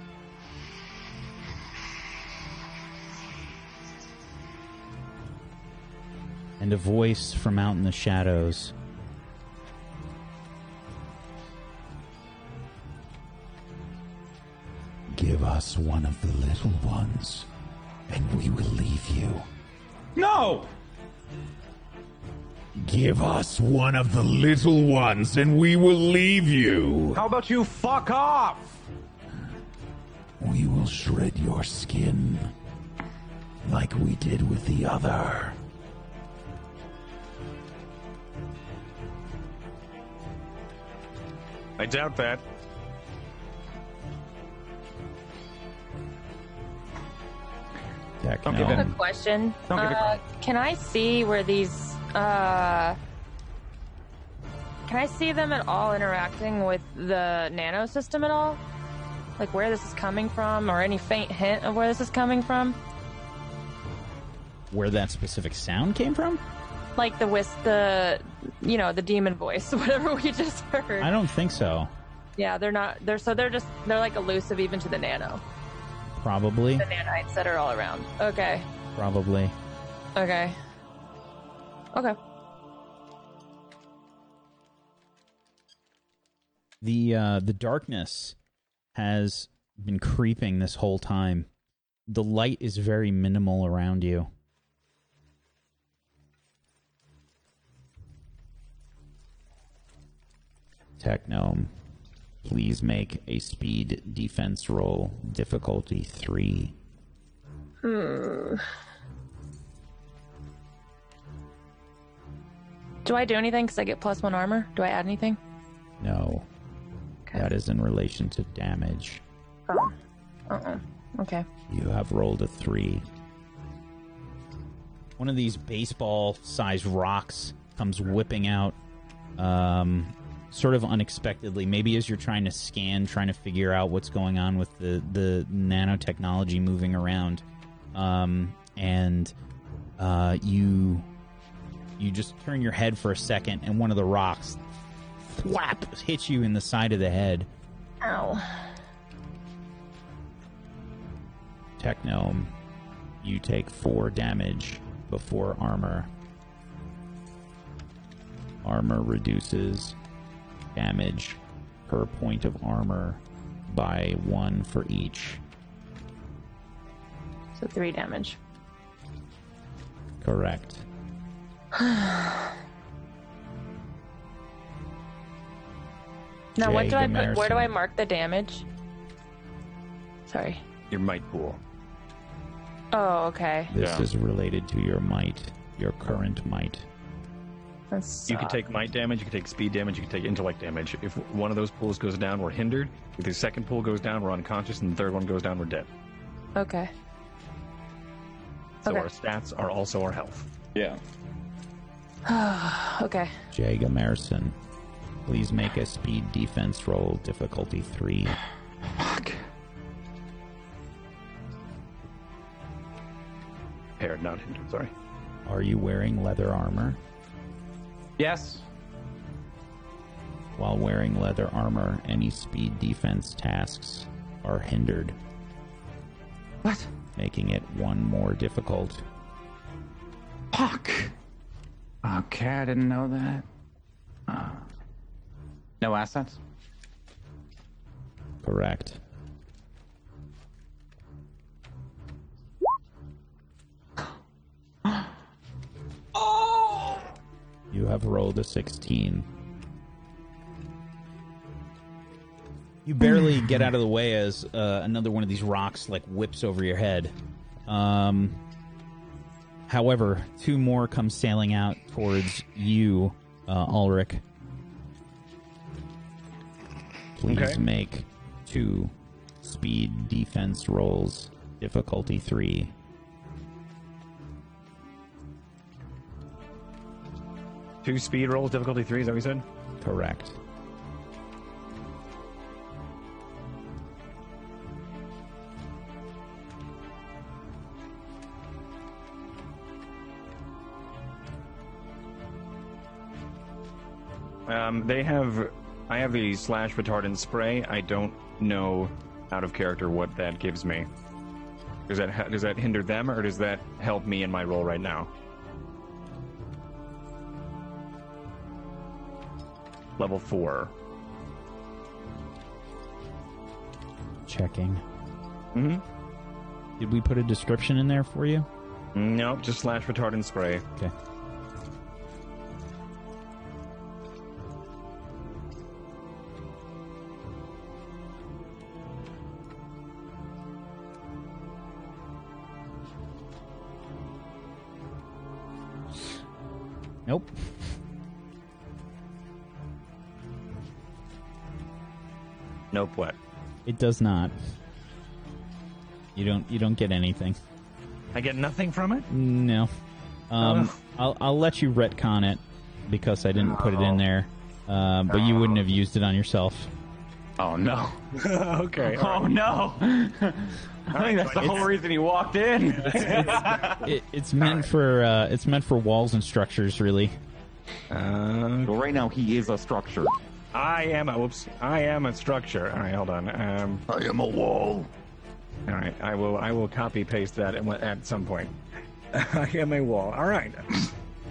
And a voice from out in the shadows. Give us one of the little ones, and we will leave you. No! Give us one of the little ones, and we will leave you. How about you fuck off? We will shred your skin like we did with the other. I doubt that. Techno. Don't give I in. have a question. Don't give a Uh, can I see where these? Uh, can I see them at all interacting with the nano system at all? Like where this is coming from, or any faint hint of where this is coming from? Where that specific sound came from? Like the whis, the you know, the demon voice, whatever we just heard. I don't think so. Yeah, they're not. They're so they're just they're like elusive even to the nano, Probably. the nanites that are all around. Okay, Probably. okay, okay. the uh, the darkness has been creeping this whole time. The light is very minimal around you. Technome, please make a speed defense roll, difficulty three. Do I do anything because I get plus one armor? Do I add anything? No, Okay. that is in relation to damage. Oh. Uh-uh. Okay. You have rolled a three. One of these baseball sized rocks comes whipping out, um, sort of unexpectedly. Maybe as you're trying to scan, trying to figure out what's going on with the, the nanotechnology moving around. Um, and uh, you you just turn your head for a second, and one of the rocks flap hits you in the side of the head. Ow. Technome, you take four damage before armor. Armor reduces damage per point of armor by one for each. So three damage. Correct. Now, what do I put? Where do I mark the damage? Sorry. Your might pool. Oh, okay. This Yeah. is related to your might, your current might. That's You can take might damage, you can take speed damage, you can take intellect damage. If one of those pools goes down, we're hindered. If the second pool goes down, we're unconscious, and the third one goes down, we're dead. Okay. So Okay. our stats are also our health. Yeah. okay. Jay Gamerson, please make a speed defense roll, difficulty three. Fuck. Paired, not hindered, sorry. Are you wearing leather armor? Yes. While wearing leather armor, any speed defense tasks are hindered, What? making it one more difficult. Fuck. Okay, I didn't know that. Uh, no assets? Correct. oh! You have rolled a 16. You barely get out of the way as uh, another one of these rocks like whips over your head. Um, however, two more come sailing out towards you, uh, Ulrich. Please Okay. make two speed defense rolls, difficulty three. Two speed rolls, difficulty three. Is that what you said? Correct. Um, they have. I have the slash retardant spray. I don't know out of character what that gives me. Does that does that hinder them or does that help me in my role right now? Level four. Checking. Mm-hmm. Did we put a description in there for you? Nope, just slash retardant spray. Okay. Nope. Nope. What? It does not. You don't you don't get anything. I get nothing from it. No. Um. I'll I'll let you retcon it because I didn't put it in there. Uh, but you wouldn't have used it on yourself. Oh no. okay. Oh no. I think that's the whole reason he walked in. It, it's meant for uh, it's meant for walls and structures, really. Uh, well, right now he is a structure. I am a whoops. I am a structure. All right, hold on. Um, I am a wall. all right, I will. I will copy paste that at, at some point. I am a wall. All right.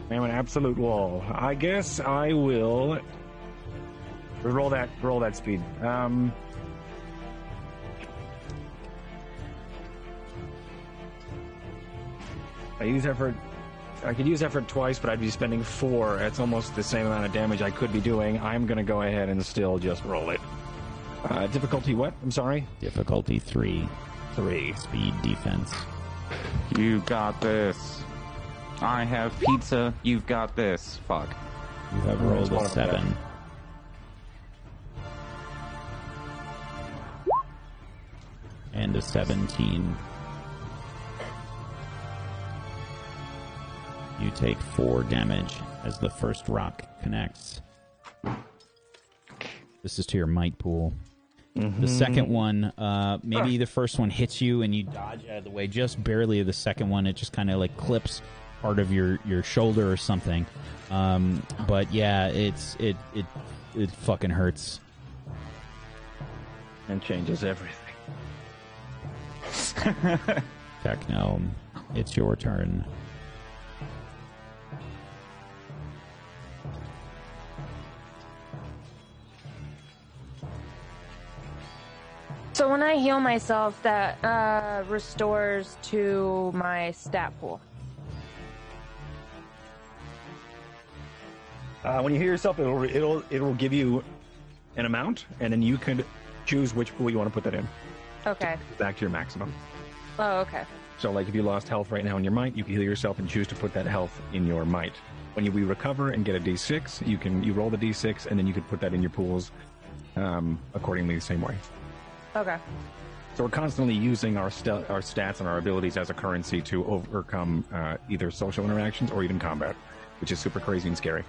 I am an absolute wall. I guess I will roll that. Roll that speed. Um. I use effort. I could use effort twice, but I'd be spending four. It's almost the same amount of damage I could be doing. I'm going to go ahead and still just roll it. Uh, difficulty what? I'm sorry? Difficulty three, Three. speed defense. You got this. I have pizza. You've got this. Fuck. You have rolled a of seven. And a seventeen. You take four damage as the first rock connects. This is to your might pool. The second one, uh, maybe the first one hits you and you dodge out of the way just barely. The second one, it just kind of like clips part of your, your shoulder or something. Um, but yeah, it's it it it fucking hurts. And changes everything. Techno, it's your turn. So when I heal myself, that uh, restores to my stat pool. Uh, when you heal yourself, it'll it'll it'll give you an amount, and then you can choose which pool you want to put that in. Okay. Back to your maximum. Oh, okay. So, like, if you lost health right now in your might, you can heal yourself and choose to put that health in your might. When you we recover and get a d6, you can you roll the d6, and then you could put that in your pools um, accordingly the same way. Okay. So we're constantly using our st- our stats and our abilities as a currency to overcome uh, either social interactions or even combat, which is super crazy and scary.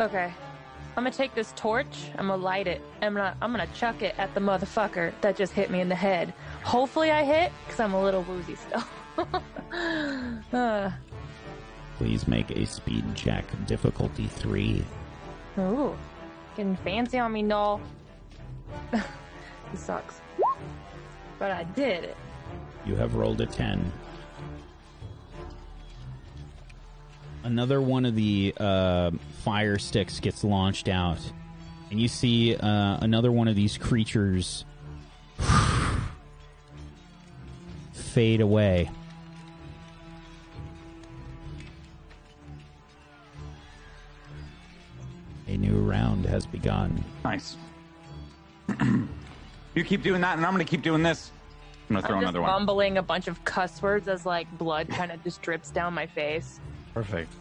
Okay. I'm gonna take this torch. I'm gonna light it. I'm gonna I'm gonna chuck it at the motherfucker that just hit me in the head. Hopefully I hit, cause I'm a little woozy still. uh, Please make a speed check, difficulty three. ooh, getting fancy on me, Null. he sucks, but I did it. You have rolled a 10. Another one of the uh, fire sticks gets launched out, and you see uh, another one of these creatures fade away. A new round has begun. Nice. you keep doing that, and I'm gonna keep doing this. I'm gonna throw I'm just another one. mumbling a bunch of cuss words as like blood kind of just drips down my face. Perfect.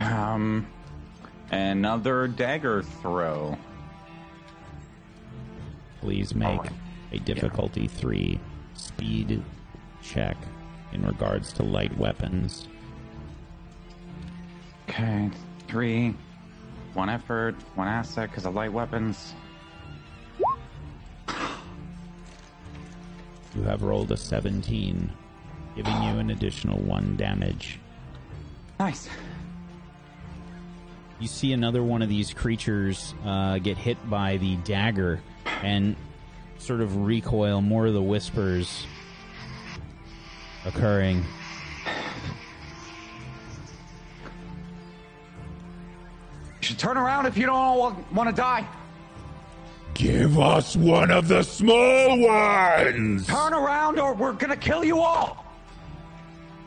Um, another dagger throw. Please make Alright. a difficulty three speed check in regards to light weapons. Okay, three. One effort, one asset because of light weapons. You have rolled a 17, giving you an additional one damage. Nice. You see another one of these creatures uh, get hit by the dagger and sort of recoil, more of the whispers occurring. You should turn around if you don't want to die. Give us one of the small ones! Turn around or we're gonna kill you all.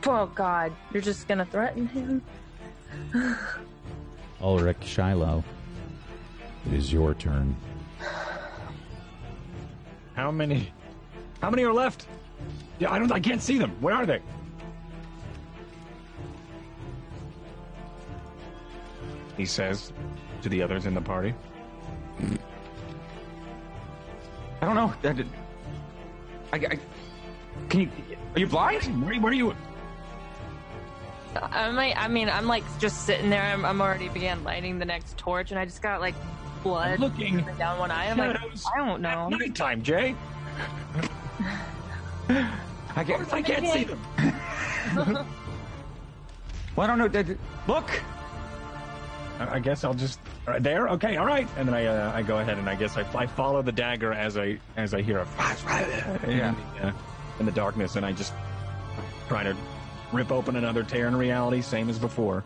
Oh God, you're just gonna threaten him? Ulrich Shiloh. It is your turn. How many? How many are left? Yeah, I don't. I can't see them. Where are they? He says to the others in the party. I don't know. Uh, I, did- I, I- can you? Are you blind? Where, where are you? I might. I mean, I'm like just sitting there. I'm, I'm already began lighting the next torch, and I just got like blood I'm looking. down one eye. I'm like, I don't know. Nighttime, Jay. I can't. I can't see them. Well, I don't know. Look. I I guess I'll just right there. Okay, all right. And then I uh, I go ahead and I guess I, I follow the dagger as I as I hear a Yeah. in, the, uh, in the darkness, and I just try to rip open another tear in reality, same as before.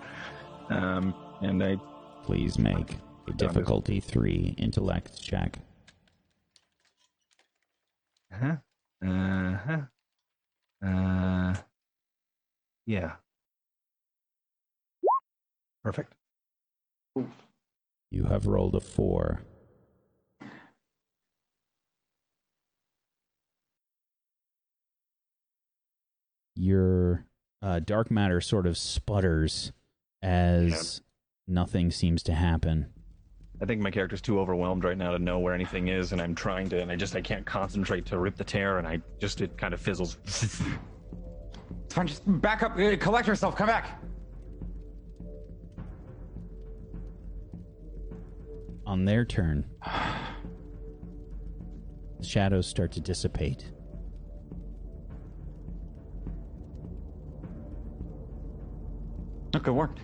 Um, and I Please make a difficulty three intellect check. huh uh huh uh yeah perfect. You have rolled a four. Your uh, dark matter sort of sputters as nothing seems to happen. I think my character's too overwhelmed right now to know where anything is, and I'm trying to, and I just I can't concentrate to rip the tear, and I just it kind of fizzles. It's fine. Just back up. uh, Collect yourself. Come back. On their turn, the shadows start to dissipate. Look, it worked.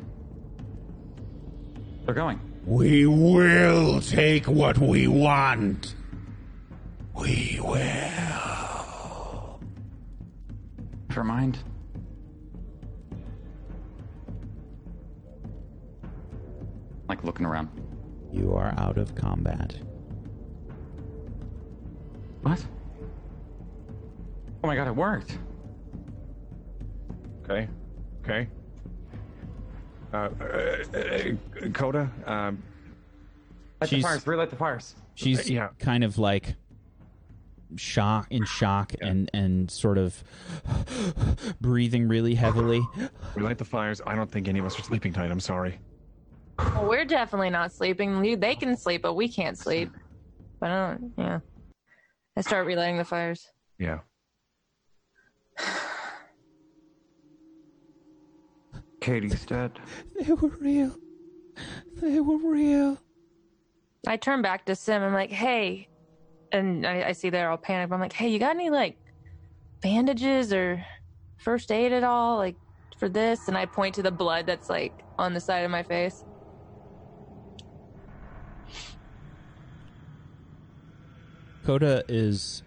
They're going. We will take what we want. We will. Never mind. Like looking around. You are out of combat. What? Oh my god, it worked. Okay, okay. Uh, uh, uh, Coda, um, Light the She's- fires. Relight the fires. She's yeah. kind of like shock in shock and and sort of breathing really heavily. we light the fires. I don't think any of us are sleeping tonight. I'm sorry. Well, we're definitely not sleeping. They can sleep, but we can't sleep. But I don't. Yeah. I start relighting the fires. Yeah. Katie's dead. They were real. They were real. I turn back to Sim. I'm like, hey, and I, I see they're all panicked. I'm like, hey, you got any like bandages or first aid at all, like for this? And I point to the blood that's like on the side of my face. Coda is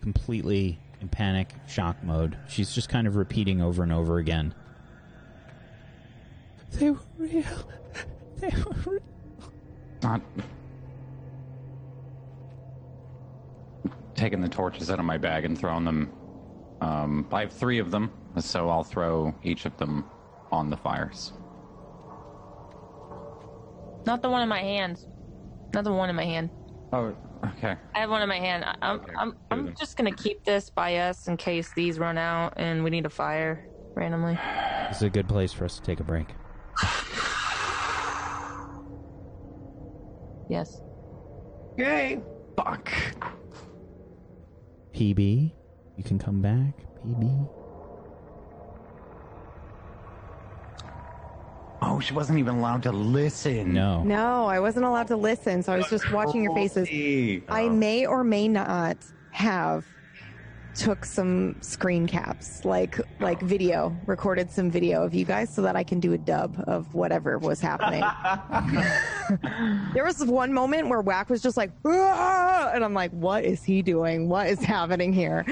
completely in panic shock mode. She's just kind of repeating over and over again. They were real. They were real. Not taking the torches out of my bag and throwing them. Um, I have three of them, so I'll throw each of them on the fires. Not the one in my hand. Not the one in my hand. Oh, okay. I have one in my hand. I- I'm I'm I'm just gonna keep this by us in case these run out and we need a fire randomly. This is a good place for us to take a break. Yes. Yay! Fuck. PB, you can come back. PB. Oh, she wasn't even allowed to listen. No. No, I wasn't allowed to listen, so I was just watching your faces. I may or may not have took some screen caps, like like video, recorded some video of you guys so that I can do a dub of whatever was happening. there was one moment where Whack was just like, "Ah!" and I'm like, what is he doing? What is happening here?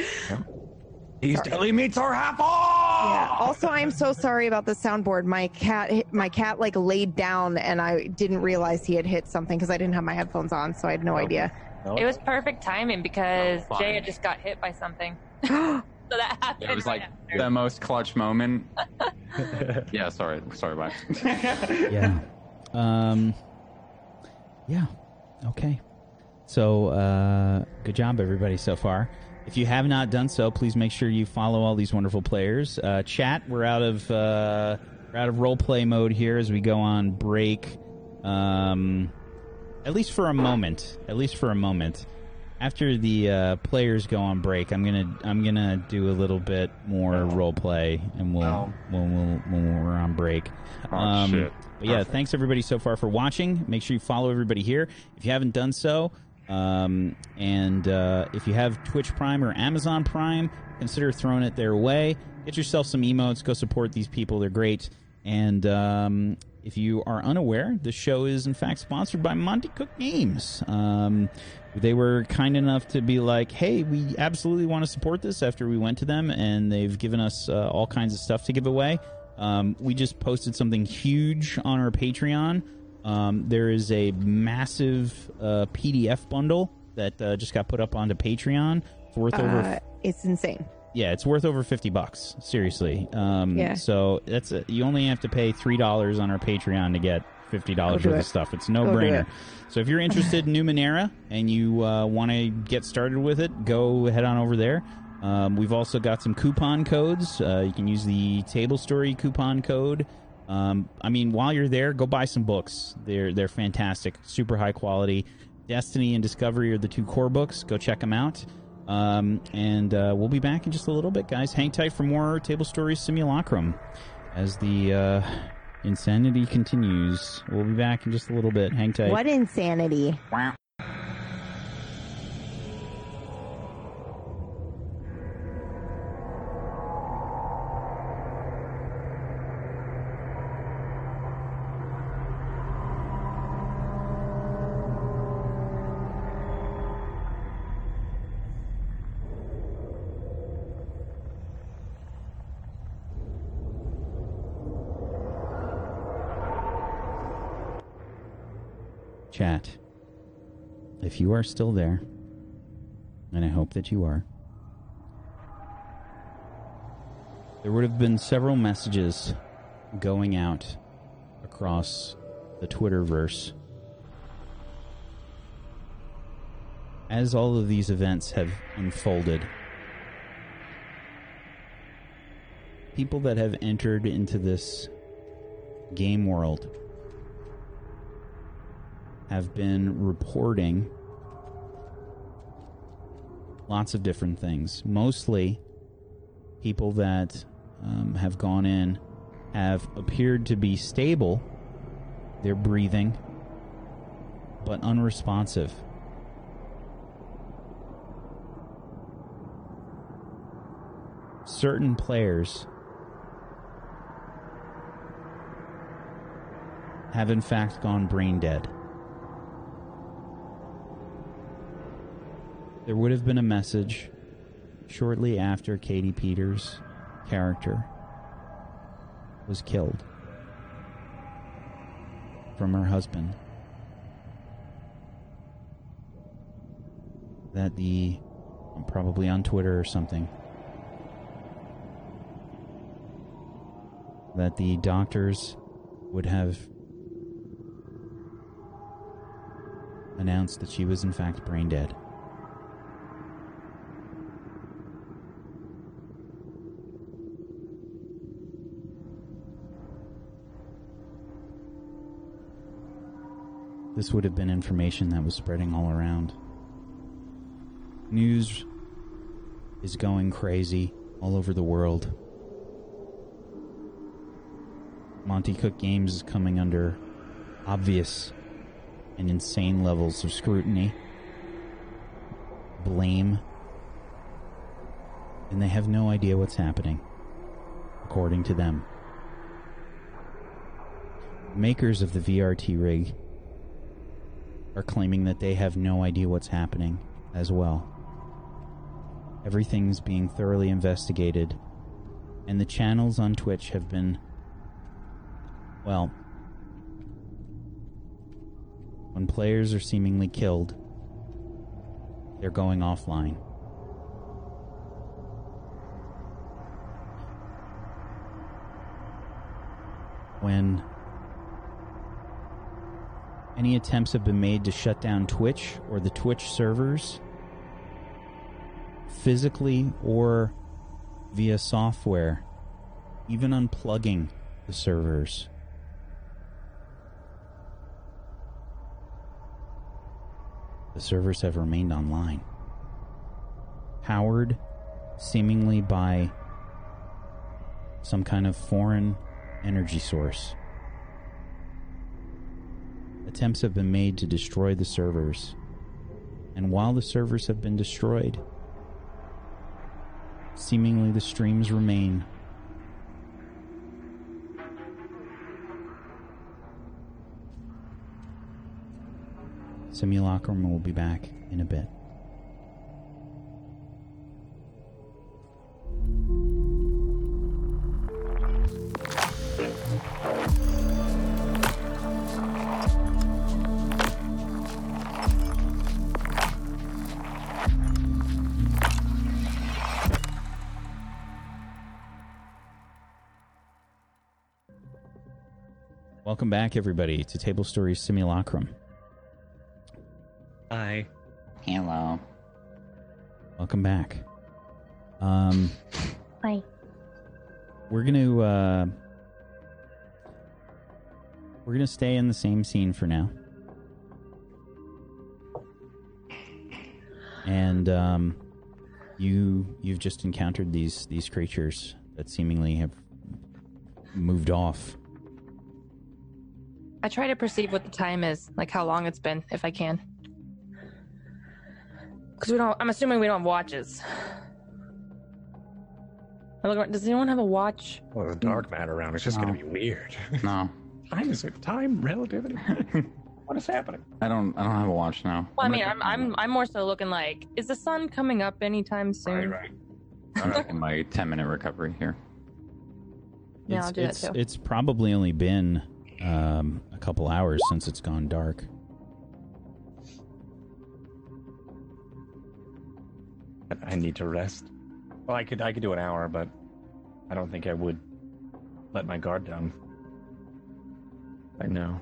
He's telling me to half off. Yeah. Also, I'm so sorry about the soundboard. My cat, my cat, like laid down, and I didn't realize he had hit something because I didn't have my headphones on, so I had no idea. It was perfect timing because Oh. Jay had just got hit by something. so that happened. It was right like after. the most clutch moment. yeah, sorry, sorry, Wax. yeah. Um. Yeah. Okay. So, uh, good job, everybody, so far. If you have not done so, please make sure you follow all these wonderful players. Uh, chat, we're out of uh, we're out of role play mode here as we go on break. Um, at least for a moment. At least for a moment. After the uh, players go on break, I'm gonna I'm gonna do a little bit more role play, and we'll Oh. when we'll, when we're on break. Oh, shit. But yeah, Perfect. thanks everybody so far for watching. Make sure you follow everybody here if you haven't done so. Um, and uh, if you have Twitch Prime or Amazon Prime, consider throwing it their way. Get yourself some emotes. Go support these people. They're great. And um, if you are unaware, the show is in fact sponsored by Monte Cook Games. Um, they were kind enough to be like, "Hey, we absolutely want to support this." After we went to them, and they've given us uh, all kinds of stuff to give away. Um, we just posted something huge on our Patreon. Um, there is a massive uh, PDF bundle that uh, just got put up onto Patreon. It's worth over Uh, it's insane. yeah, it's worth over fifty bucks. Seriously. Um, Yeah. So that's a, you only have to pay three dollars on our Patreon to get fifty dollars worth of stuff. It's no Go brainer. it. So if you're interested in Numenera and you uh, want to get started with it, go head on over there. Um, we've also got some coupon codes. Uh, you can use the Table Story coupon code. Um, I mean, while you're there, go buy some books. They're they're fantastic, super high quality. Destiny and Discovery are the two core books. Go check them out. Um, and uh, we'll be back in just a little bit, guys. Hang tight for more Table Stories Simulacrum as the uh, insanity continues. We'll be back in just a little bit. Hang tight. What insanity? Chat. If you are still there, and I hope that you are, there would have been several messages going out across the Twitterverse as all of these events have unfolded. People that have entered into this game world have been reporting lots of different things. Mostly, people that um, have gone in have appeared to be stable, they're breathing, but unresponsive. Certain players have in fact gone brain dead. There would have been a message shortly after Katie Peters' character was killed from her husband that the probably on Twitter or something that the doctors would have announced that she was in fact brain dead. This would have been information that was spreading all around. News is going crazy all over the world. Monte Cook Games is coming under obvious and insane levels of scrutiny, blame, and they have no idea what's happening, according to them. Makers of the VRT rig are claiming that they have no idea what's happening as well. Everything's being thoroughly investigated, and the channels on Twitch have been, well, when players are seemingly killed, they're going offline. When any attempts have been made to shut down Twitch or the Twitch servers, physically or via software, even unplugging the servers. The servers have remained online, powered seemingly by some kind of foreign energy source. Attempts have been made to destroy the servers, and while the servers have been destroyed, seemingly the streams remain. Simulacrum will be back in a bit. Back, everybody, to Table Stories Simulacrum. Hi. Hello. Welcome back. Um, Hi. we're gonna uh, we're gonna stay in the same scene for now, and um, you you've just encountered these these creatures that seemingly have moved off. I try to perceive what the time is, like how long it's been, if I can. Because we don't. I'm assuming we don't have watches. I look around- Does anyone have a watch? Well, the dark matter around. It's just No. going to be weird. No, time is it? Time relativity. what is happening? I don't. I don't have a watch now. Well, I mean, I'm I'm I'm more so looking like, is the sun coming up anytime soon? right. I'm taking my 10 minute recovery here. Yeah, it's, I'll do that it's, too. It's probably only been um, a couple hours since it's gone dark. I need to rest. Well, I could I could do an hour, but I don't think I would let my guard down. I know.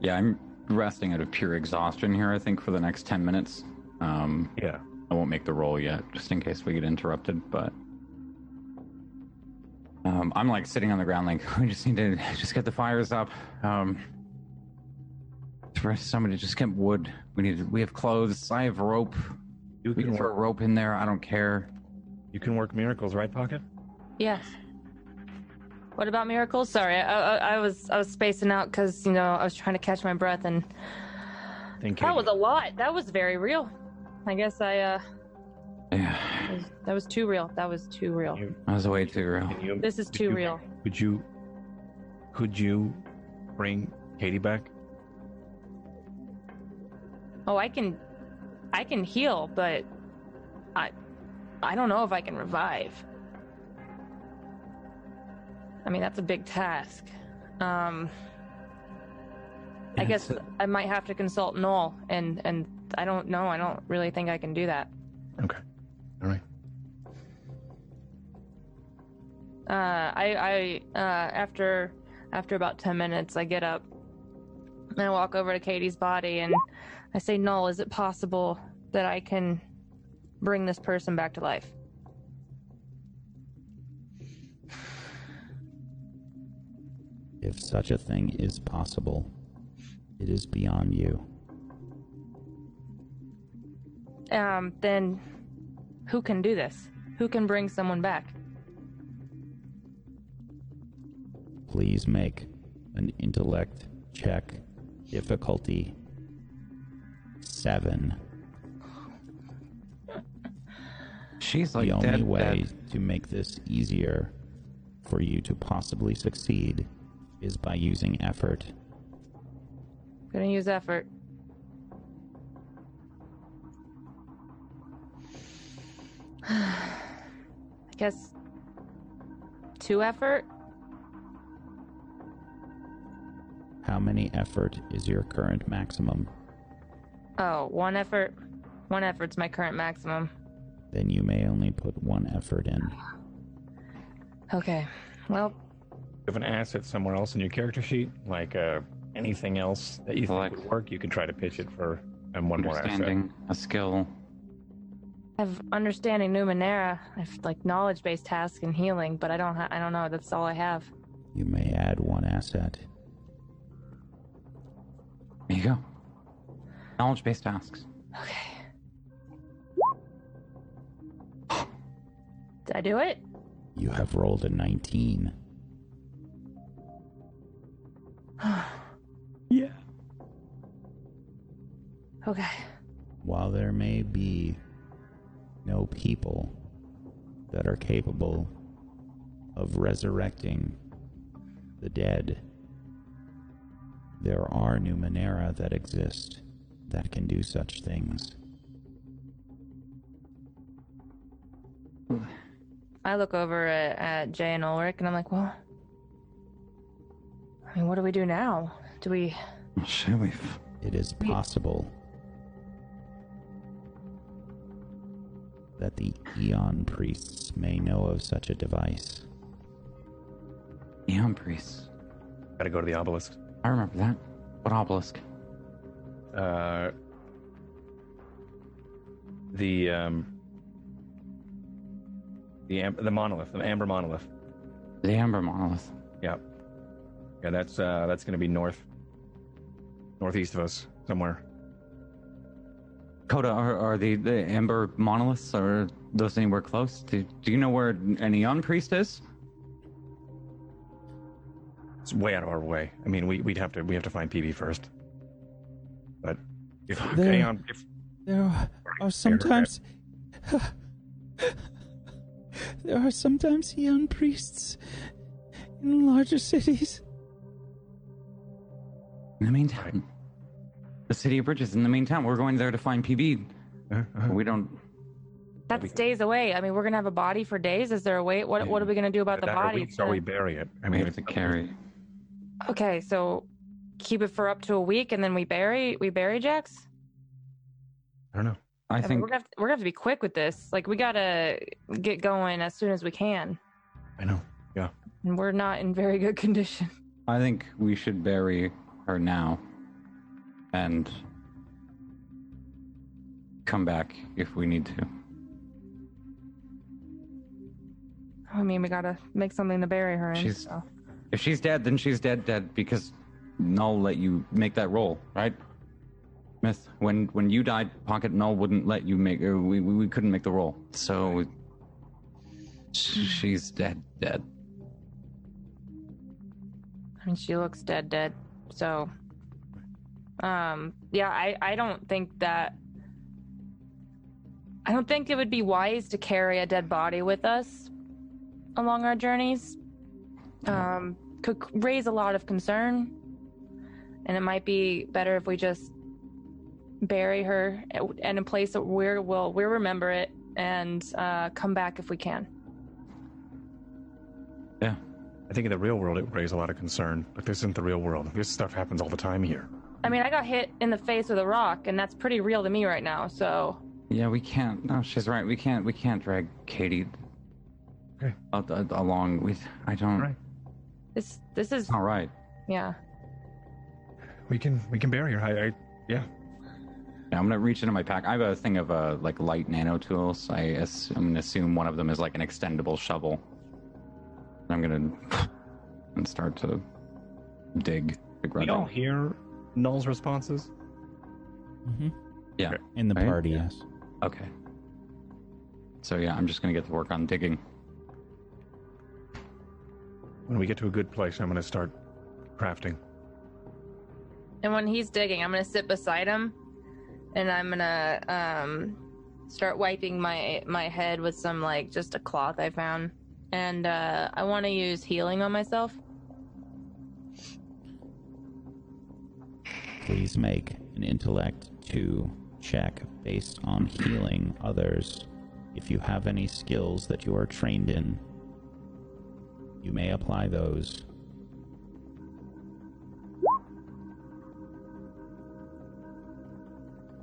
Yeah, I'm resting out of pure exhaustion here, I think, for the next 10 minutes. Um, Yeah. I won't make the roll yet, just in case we get interrupted, but. Um, I'm like sitting on the ground, like, we just need to just get the fires up. Um, for somebody to just get wood. We need. We have clothes. I have rope. You We can can throw rope in there. I don't care. You can work miracles, right, Pocket? Yes. What about miracles? Sorry, I, I, I was I was spacing out because you know I was trying to catch my breath and Thinking. that was a lot. That was very real. I guess I uh Yeah, was, that was too real. That was too real. You- that was way too real. can you- This is could too you- real. Could you? Could you bring Katie back? Oh, I can I can heal, but I I don't know if I can revive. I mean, that's a big task. Um I guess so- I might have to consult Noel and and I don't know. I don't really think I can do that. Okay. All right. Uh, I, I, uh, after, after about ten minutes, I get up and I walk over to Katie's body and I say, "Null, is it possible that I can bring this person back to life?" If such a thing is possible, it is beyond you. Um, then who can do this? Who can bring someone back? Please make an intellect check. Difficulty seven. She's like the only dead, way dead. to make this easier for you to possibly succeed is by using effort. Gonna use effort. I guess two effort. How many effort is your current maximum? Oh, one effort. One effort's my current maximum. Then you may only put one effort in. Okay. Well, you have an asset somewhere else in your character sheet, like uh, anything else that you think would work, you can try to pitch it for and one more asset. Understanding, a skill. I have understanding Numenera. I have like knowledge-based tasks and healing, but I don't. Ha- I don't know. That's all I have. You may add one asset. There you go. Knowledge based tasks. Okay. Did I do it? You have rolled a 19. yeah. Okay. While there may be no people that are capable of resurrecting the dead, there are Numenera that exist that can do such things. I look over at, at Jay and Ulrich, and I'm like, well, I mean, what do we do now? Do we? Shall we? It is possible that the Aeon priests may know of such a device. Aeon priests. Gotta go to the obelisk. I remember that. What obelisk? Uh, the um, the am- the monolith, the amber monolith. The amber monolith. Yeah, yeah. That's uh, that's gonna be north, northeast of us somewhere. Coda, are, are the, the amber monoliths, are those anywhere close? Do, do you know where an Aeon priest is? It's way out of our way. I mean, we we'd have to we have to find PB first. But if There- Aeon, if There are, are sometimes. there are sometimes Aeon priests in larger cities. In the meantime, the city of Bridges in the meantime, we're going there to find PB. We don't. That's days away. I mean, we're gonna have a body for days. Is there a way? What What are we gonna do about the that or body? we, so we bury it. I We mean, have to carry. Okay, so keep it for up to a week, and then we bury we bury Jax. I don't know. I mean, think we're gonna have to, we're gonna have to be quick with this. Like, we gotta get going as soon as we can, I know. Yeah. and we're not in very good condition. I think we should bury her now, and come back if we need to. I mean, we gotta make something to bury her in. She's- so. If she's dead, then she's dead, dead because Null let you make that roll, right? Myth. When when you died, Pocket Null wouldn't let you make. Or we, we we couldn't make the roll, so she's dead, dead. I mean, she looks dead, dead. So, um, yeah, I, I don't think that. I don't think it would be wise to carry a dead body with us along our journeys. Um, could raise a lot of concern, and it might be better if we just bury her in a place that we're will we'll remember it and uh, come back if we can. Yeah. I think in the real world it would raise a lot of concern, but this isn't the real world. This stuff happens all the time here. I mean, I got hit in the face with a rock, and that's pretty real to me right now. So. Yeah, we can't. No, she's right. We can't. We can't drag Katie. Okay. a- a- along with. I don't. Right. This this is All right. yeah. We can we can bury her. I, I yeah. Yeah, I'm gonna reach into my pack. I have a thing of uh, like light nano tools. I ass- I'm gonna assume one of them is like an extendable shovel. I'm gonna and start to dig. dig We right all out. hear Null's responses. Mm-hmm. Yeah. In the Right? party, Yeah. yes. Okay. So yeah, I'm just gonna get to work on digging. When we get to a good place, I'm going to start crafting. And when he's digging, I'm gonna sit beside him, and I'm gonna um, start wiping my my head with some like just a cloth I found, and uh, I want to use healing on myself. Please make an intellect to check based on healing others. If you have any skills that you are trained in, you may apply those.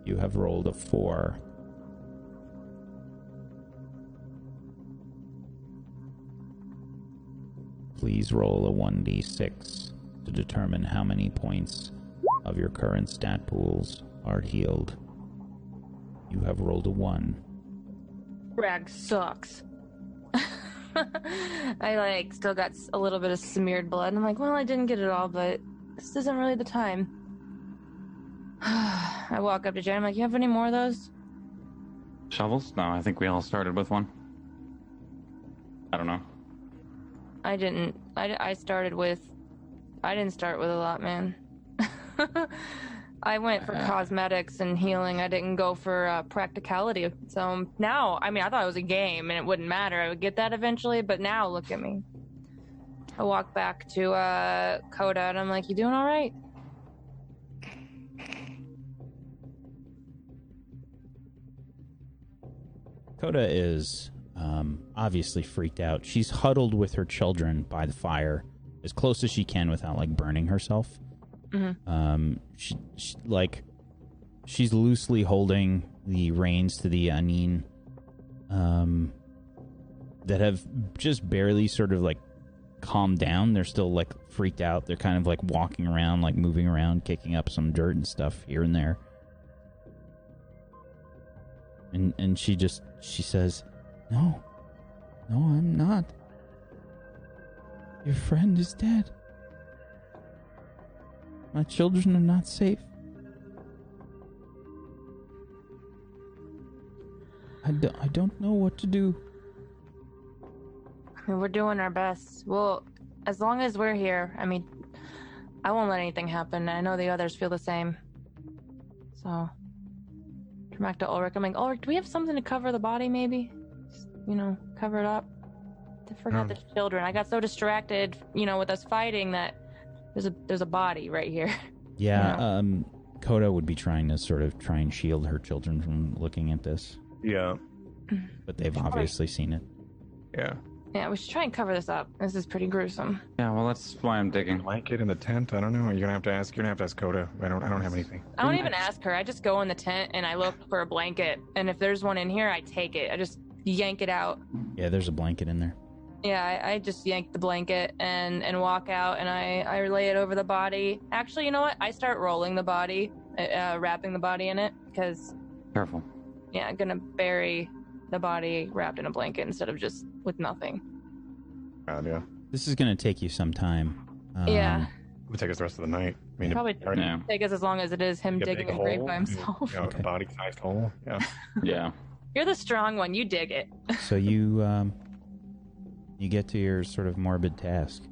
You have rolled a 4. Please roll a 1d6 to determine how many points of your current stat pools are healed. You have rolled a 1. Rag sucks. I like still got a little bit of smeared blood. I'm like, well, I didn't get it all, but this isn't really the time. I walk up to Jen. I'm like, you have any more of those? Shovels? No, I think we all started with one. I don't know. I didn't. I, I started with. I didn't start with a lot, man. I went for cosmetics and healing. I didn't go for uh, practicality. So now, I mean, I thought it was a game and it wouldn't matter. I would get that eventually, but now look at me. I walk back to uh, Coda and I'm like, "You doing all right?" Coda is um, obviously freaked out. She's huddled with her children by the fire as close as she can without like burning herself. Mhm. Um, she, she like she's loosely holding the reins to the aneen, um, that have just barely sort of like calmed down. They're still like freaked out. They're kind of like walking around, like moving around, kicking up some dirt and stuff here and there. And and she just she says, No. No, I'm not. Your friend is dead. My children are not safe. I, do, I don't know what to do. I mean, we're doing our best. Well, as long as we're here, I mean, I won't let anything happen. I know the others feel the same. So, turn back to Ulrich. I'm like, Ulrich, do we have something to cover the body, maybe? Just, you know, cover it up. I forgot Um. the children. I got so distracted, you know, with us fighting that there's a there's a body right here. "Yeah, Yeah. um, Coda would be trying to sort of try and shield her children from looking at this, Yeah. but they've obviously seen it." Yeah. yeah, we should try and cover this up. This is pretty gruesome. Yeah, well, that's why I'm digging. Blanket in the tent. I don't know. You're gonna have to ask. You're gonna have to ask Coda. I don't. I don't have anything. I don't even ask her. I just go in the tent and I look for a blanket. And if there's one in here, I take it. I just yank it out. Yeah, there's a blanket in there. Yeah, I, I just yank the blanket and and walk out and I I lay it over the body. Actually, you know what? I start rolling the body, uh, uh, wrapping the body in it because Careful. yeah, I'm gonna bury the body wrapped in a blanket instead of just with nothing. God, yeah. This is going to take you some time. Um, Yeah. It would take us the rest of the night. I mean, Probably already Yeah. take us as long as it is him dig a digging a grave by himself. You know, Okay. a body-sized hole. Yeah. Yeah. You're the strong one. You dig it. so you um, you get to your sort of morbid task.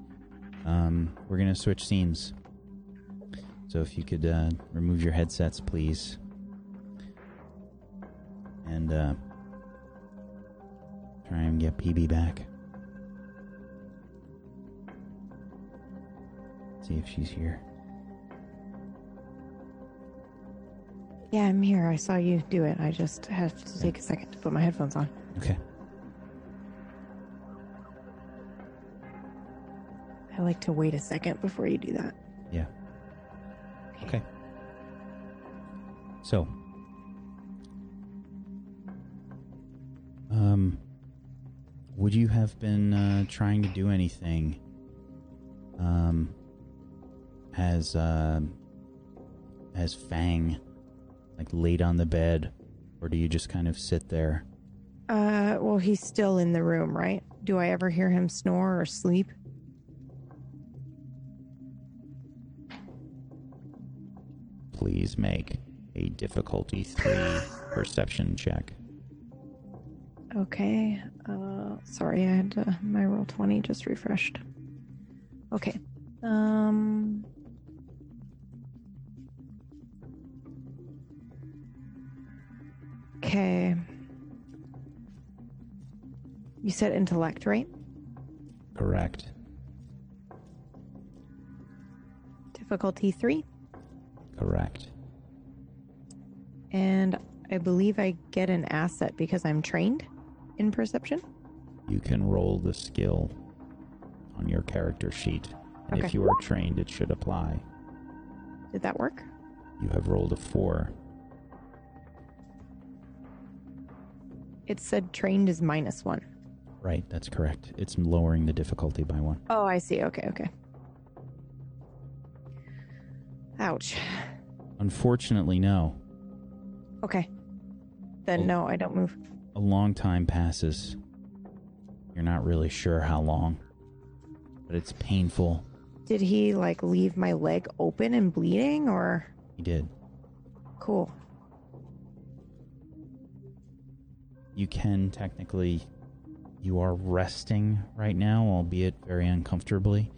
Um, we're gonna switch scenes. So if you could uh, remove your headsets, please, and uh, try and get PB back. See if she's here. Yeah, I'm here. I saw you do it. I just have to take a second to put my headphones on. Okay. I like to wait a second before you do that. Yeah. Okay. So, um, would you have been uh, trying to do anything? Um, as uh, as Fang, like laid on the bed, or do you just kind of sit there? Uh, well, he's still in the room, right? Do I ever hear him snore or sleep? Please make a difficulty three perception check. Okay. Uh, sorry, I had to, my Roll20 just refreshed. Okay. Um. Okay. You said intellect, right? Correct. Difficulty three, Correct. and I believe I get an asset because I'm trained in perception. You can roll the skill on your character sheet. And if you are trained, it should apply. Did that work? You have rolled a four. It said trained is minus one. Right, that's correct. It's lowering the difficulty by one. Oh, I see. Okay, okay. Ouch. Unfortunately, no. Okay. Then no, I don't move. A long time passes. You're not really sure how long, but it's painful. Did he like leave my leg open and bleeding or He did. cool? You can technically. You are resting right now, albeit very uncomfortably.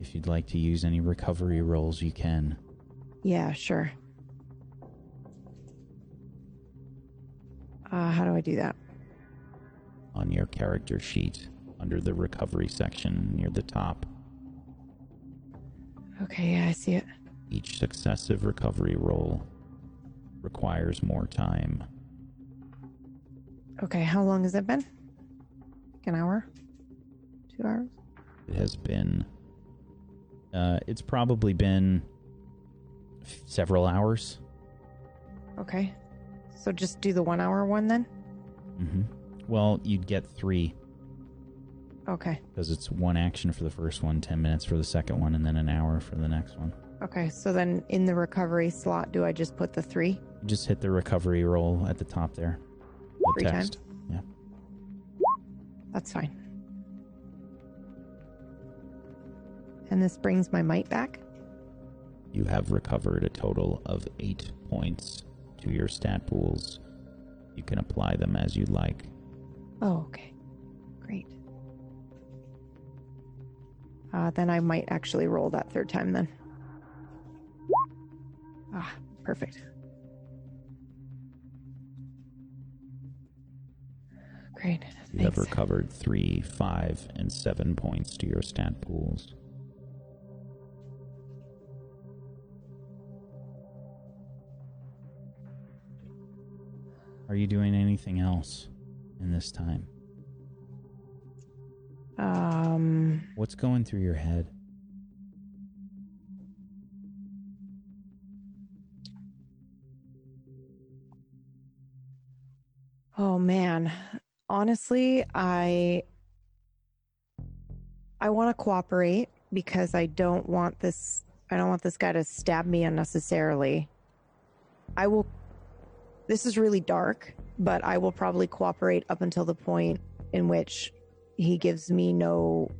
If you'd like to use any recovery rolls, you can. Yeah, sure. Uh, how do I do that? on your character sheet under the recovery section near the top. Okay, yeah, I see it. Each successive recovery roll requires more time. Okay, how long has it been? Like an hour? Two hours? It has been. Uh, it's probably been several hours. Okay. So just do the one hour one then? Mm-hmm. Well, you'd get three Okay. because it's one action for the first one, 10 minutes for the second one, and then an hour for the next one. Okay, so then in the recovery slot, do I just put the three? You just hit the recovery roll at the top there. The Three text. Yeah. That's fine. And this brings my might back? You have recovered a total of eight points to your stat pools. You can apply them as you like. Oh, okay. Great. Uh, then I might actually roll that third time then. Ah, perfect. Great. You have Thanks. recovered three, five, and seven points to your stat pools. Are you doing anything else in this time? Um, What's going through your head? Oh man. Honestly, I I want to cooperate because I don't want this I don't want this guy to stab me unnecessarily. I will This is really dark, but I will probably cooperate up until the point in which he gives me no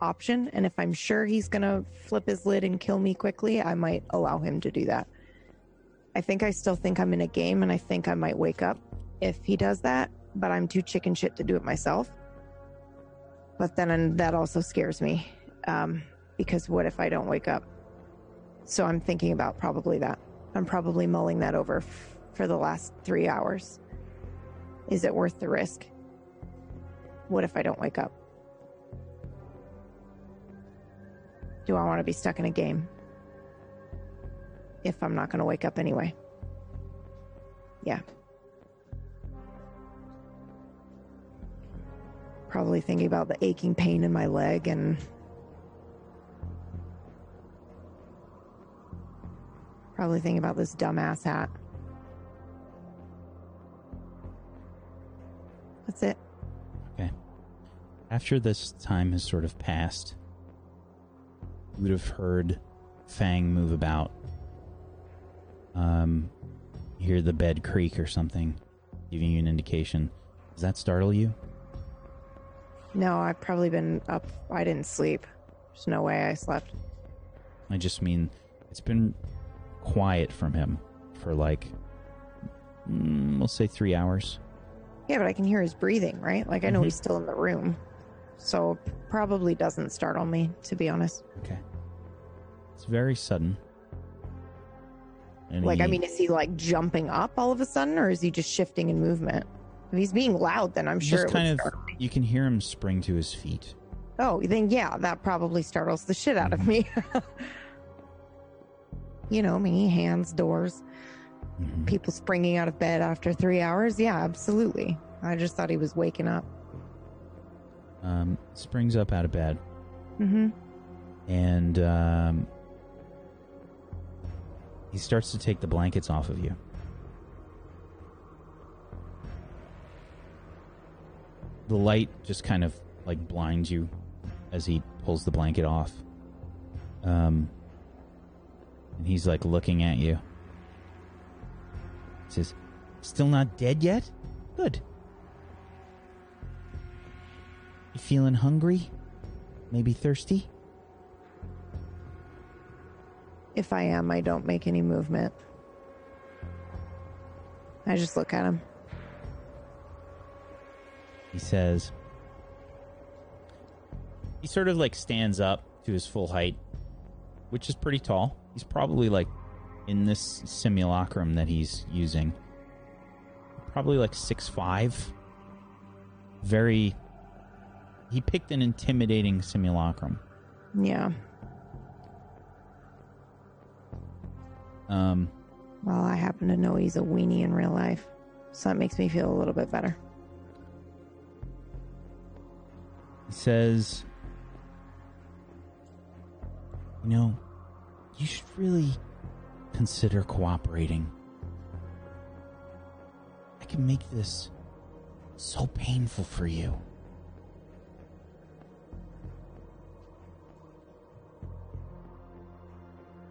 option and if I'm sure he's going to flip his lid and kill me quickly, I might allow him to do that. I think I still think I'm in a game and I think I might wake up if he does that, but I'm too chicken shit to do it myself. But then that also scares me um, because what if I don't wake up? So I'm thinking about probably that. I'm probably mulling that over for the last three hours. Is it worth the risk? What if I don't wake up? Do I want to be stuck in a game? If I'm not going to wake up anyway. Yeah. probably thinking about the aching pain in my leg and probably thinking about this dumbass hat. That's it. Okay. After this time has sort of passed, you would have heard Fang move about. Um, hear the bed creak or something, giving you an indication. Does that startle you? No, I've probably been up. I didn't sleep. There's no way I slept. I just mean it's been quiet from him for like, mm, we'll say three hours. Yeah, but I can hear his breathing, right? Like I know Mhm. he's still in the room. So probably doesn't startle me, to be honest. Okay. It's very sudden. And Like, I mean, is he like jumping up all of a sudden, or is he just shifting in movement? If he's being loud, then I'm sure just kind of you can hear him spring to his feet. Oh, then yeah, that probably startles the shit out of me. you know me, hands, doors, Mhm. people springing out of bed after three hours. Yeah, absolutely. I just thought he was waking up. Um, springs up out of bed Mm-hmm. and um, he starts to take the blankets off of you. The light just kind of like blinds you as he pulls the blanket off. Um, and he's like looking at you. He says, "Still not dead yet? Good. You feeling hungry? Maybe thirsty?" If I am, I don't make any movement. I just look at him. he says he sort of like stands up to his full height which is pretty tall he's probably like in this simulacrum that he's using probably like six five very he picked an intimidating simulacrum Yeah. um Well, I happen to know he's a weenie in real life, so that makes me feel a little bit better. He says, You know, you should really consider cooperating. I can make this so painful for you.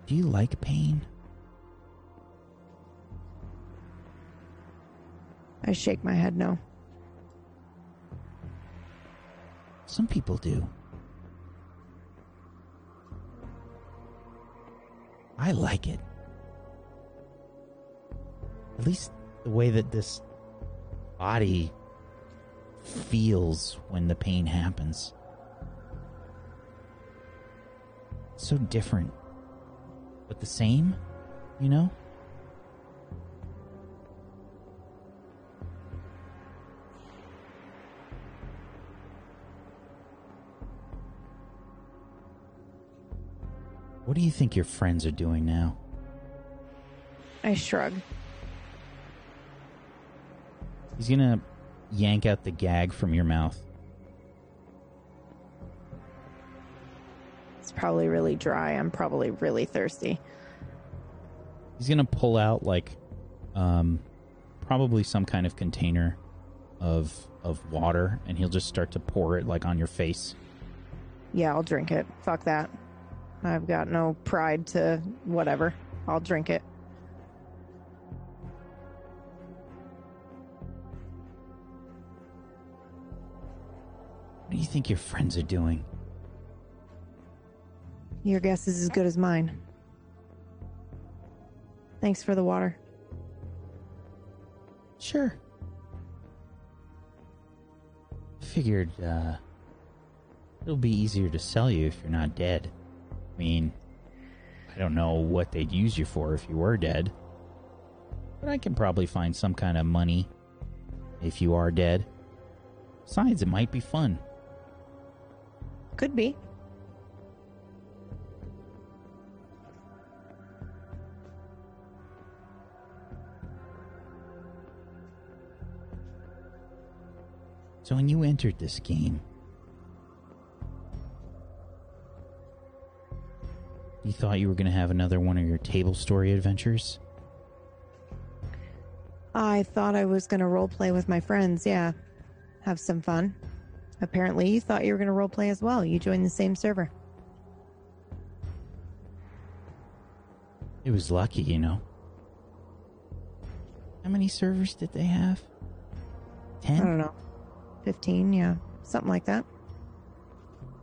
Do you like pain? I shake my head no. Some people do. I like it. At least the way that this body feels when the pain happens. So different, but the same, you know? What do you think your friends are doing now? I shrug. He's gonna yank out the gag from your mouth. It's probably really dry. I'm probably really thirsty. He's gonna pull out like, um, probably some kind of container of of water, and he'll just start to pour it like on your face. Yeah, I'll drink it. Fuck that. I've got no pride to whatever. I'll drink it. Do you think your friends are doing? Your guess is as good as mine. Thanks for the water. Sure. Figured uh, it'll be easier to sell you if you're not dead. I mean, I don't know what they'd use you for if you were dead, but I can probably find some kind of money if you are dead. Besides, it might be fun. Could be. So when you entered this game, you thought you were going to have another one of your table story adventures? I thought I was going to role play with my friends. Yeah. Have some fun. Apparently, you thought you were going to role play as well. You joined the same server. It was lucky, you know. How many servers did they have? Ten? I don't know. 15, yeah. Something like that.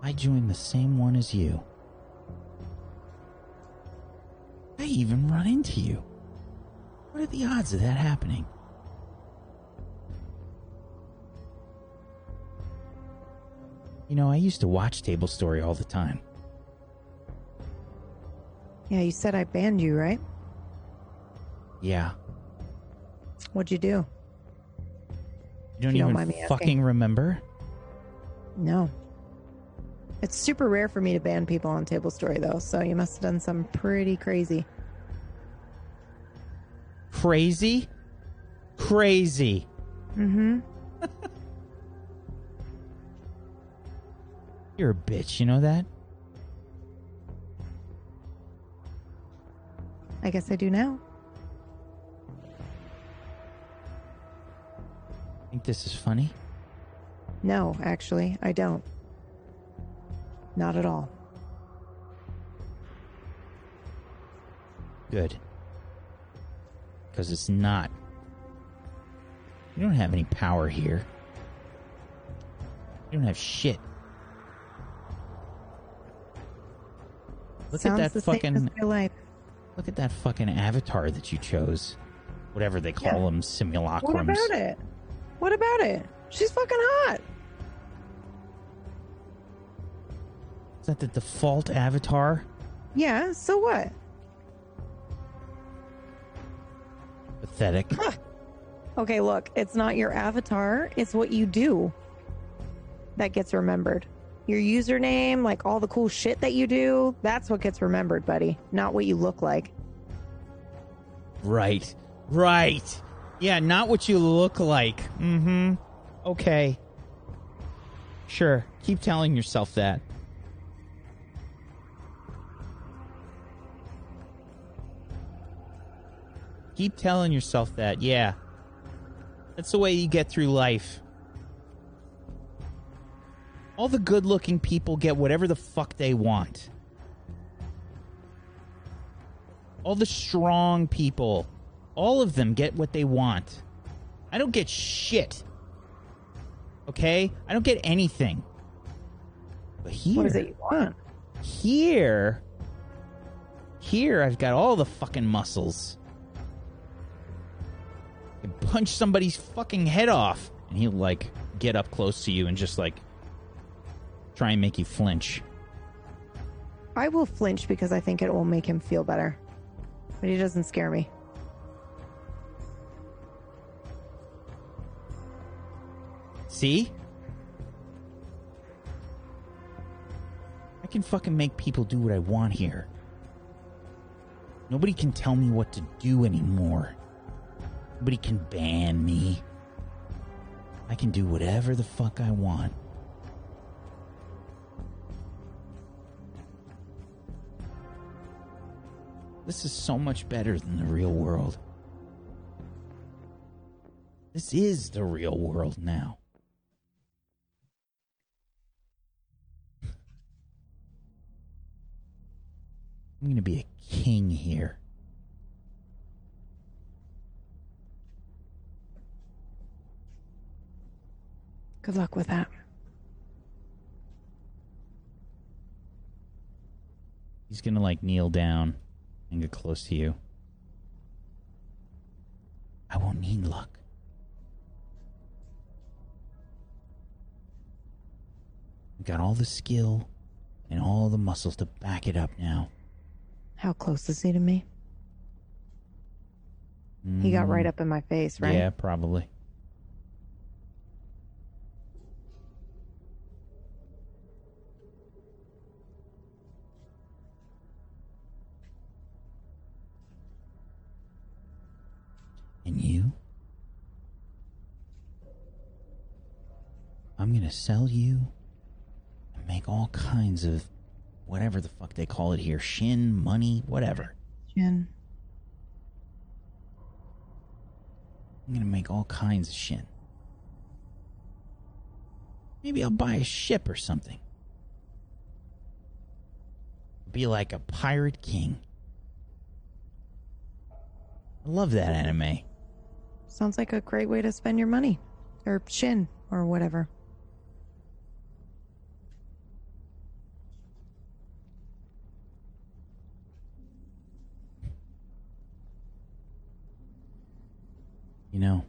I joined the same one as you. I even run into you. What are the odds of that happening? You know, I used to watch Table Story all the time. Yeah, you said I banned you, right? Yeah. What'd you do? You don't you don't even mind me asking. fucking remember? No. It's super rare for me to ban people on Table Story, though, so you must have done something pretty crazy. Crazy? Crazy. Mm-hmm. You're a bitch, you know that? I guess I do now. Think this is funny? No, actually, I don't. Not at all. Good. Because it's not. You don't have any power here. You don't have shit. Look Sounds at that fucking life. look at that fucking avatar that you chose. Whatever they call Yeah. them, simulacrums. What about it? What about it? She's fucking hot. Is that the default avatar? Yeah, so what? Pathetic. Okay, look, it's not your avatar, it's what you do that gets remembered. Your username, like all the cool shit that you do, that's what gets remembered, buddy, not what you look like. Right. Right. Yeah, not what you look like. Mm-hmm. Okay. Sure. Keep telling yourself that. Keep telling yourself that. Yeah. That's the way you get through life. All the good looking people get whatever the fuck they want. All the strong people, all of them get what they want. I don't get shit. Okay? I don't get anything. But here, What is it you want? here, here, I've got all the fucking muscles. I punch somebody's fucking head off, and he'll like get up close to you and just like try and make you flinch. I will flinch because I think it will make him feel better. But he doesn't scare me. See? I can fucking make people do what I want here. Nobody can tell me what to do anymore. Nobody can ban me. I can do whatever the fuck I want. This is so much better than the real world. This is the real world now. I'm going to be a king here. Good luck with that. He's going to like kneel down and get close to you. I won't need luck. I've got all the skill and all the muscles to back it up now. How close is he to me? He got right Mm, up in my face, right? Yeah, probably. And you? I'm gonna sell you and make all kinds of whatever the fuck they call it here shin, money, whatever. Shin. I'm gonna make all kinds of shin. Maybe I'll buy a ship or something. Be like a pirate king. I love that anime. Sounds like a great way to spend your money. Or shin, or whatever. You know,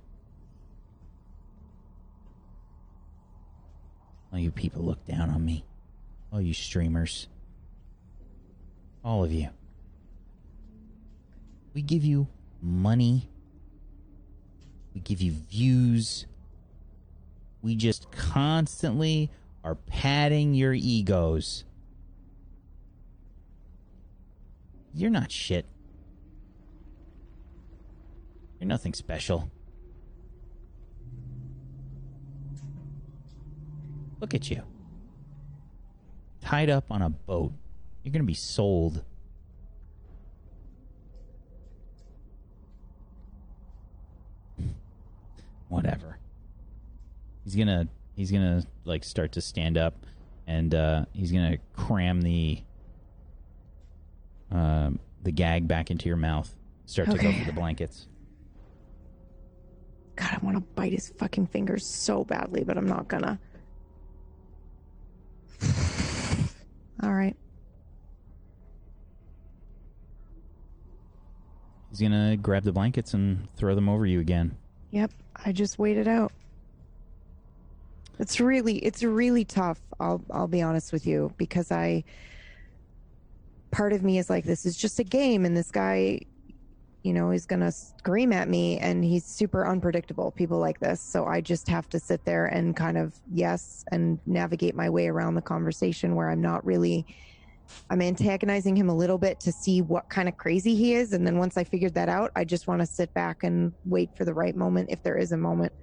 All you people look down on me. All you streamers. All of you. We give you money. We give you views. We just constantly are padding your egos. You're not shit. You're nothing special. Look at you. Tied up on a boat. You're going to be sold. Whatever. He's to he's to like start to stand up and uh he's to cram the um the gag back into your mouth. Start to go for the blankets. God, I want to bite his fucking fingers so badly, but I'm not gonna. All right. He's to grab the blankets and throw them over you again. Yep. I just waited out. It's really it's really tough. I'll I'll be honest with you because I part of me is like this is just a game and this guy you know is going to scream at me and he's super unpredictable people like this so I just have to sit there and kind of yes and navigate my way around the conversation where I'm not really I'm antagonizing him a little bit to see what kind of crazy he is. And then once I figured that out, I just want to sit back and wait for the right moment if there is a moment.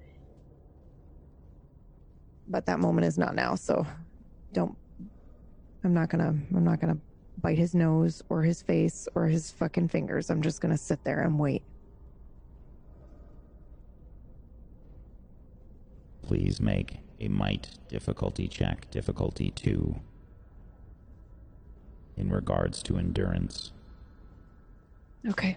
But that moment is not now. So don't, I'm not going to, I'm not going to bite his nose or his face or his fucking fingers. I'm just going to sit there and wait. Please make a might difficulty check, difficulty 2, in regards to endurance. Okay.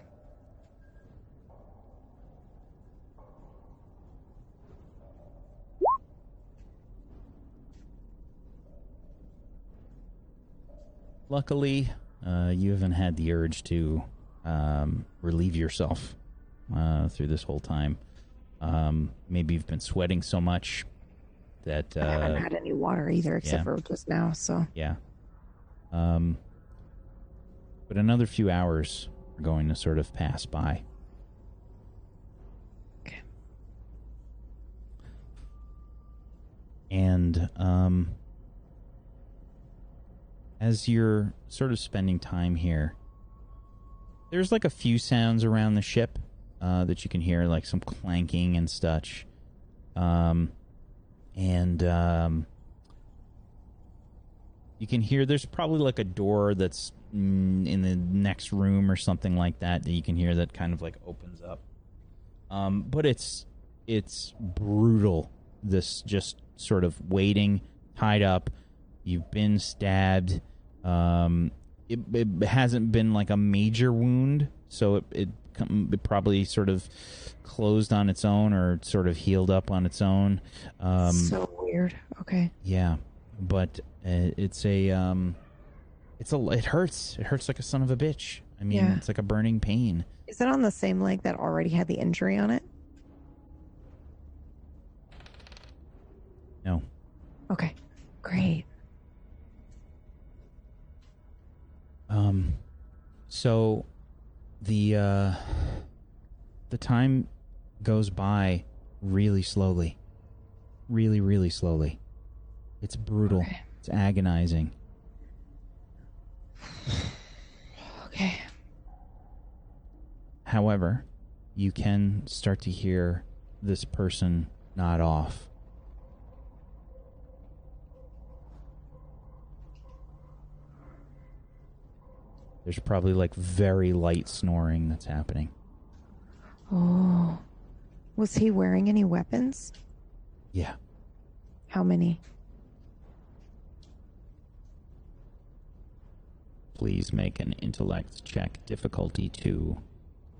Luckily, uh, you haven't had the urge to um, relieve yourself uh, through this whole time. Um, maybe you've been sweating so much that. Uh, I haven't had any water either except yeah. for just now. So Yeah. Um, but another few hours are going to sort of pass by. Okay. And um, as you're sort of spending time here, there's like a few sounds around the ship uh, that you can hear, like some clanking and such. Um, and um, you can hear there's probably like a door that's mm, in the next room or something like that that you can hear that kind of like opens up. Um, but it's it's brutal. This just sort of waiting, tied up. You've been stabbed. Um, it, it hasn't been like a major wound, so it, it it probably sort of closed on its own or sort of healed up on its own. Um, so weird. Okay. yeah, but uh, it's a um, it's a it hurts. It hurts like a son of a bitch. I mean, Yeah. it's like a burning pain. Is it on the same leg that already had the injury on it? No, Okay. Great. Um, so the uh, the time goes by really slowly, really, really slowly. It's brutal. Okay. It's agonizing. Okay. However, you can start to hear this person nod off. There's probably like very light snoring that's happening. Oh. Was he wearing any weapons? Yeah. How many? Please make an intellect check, difficulty 2,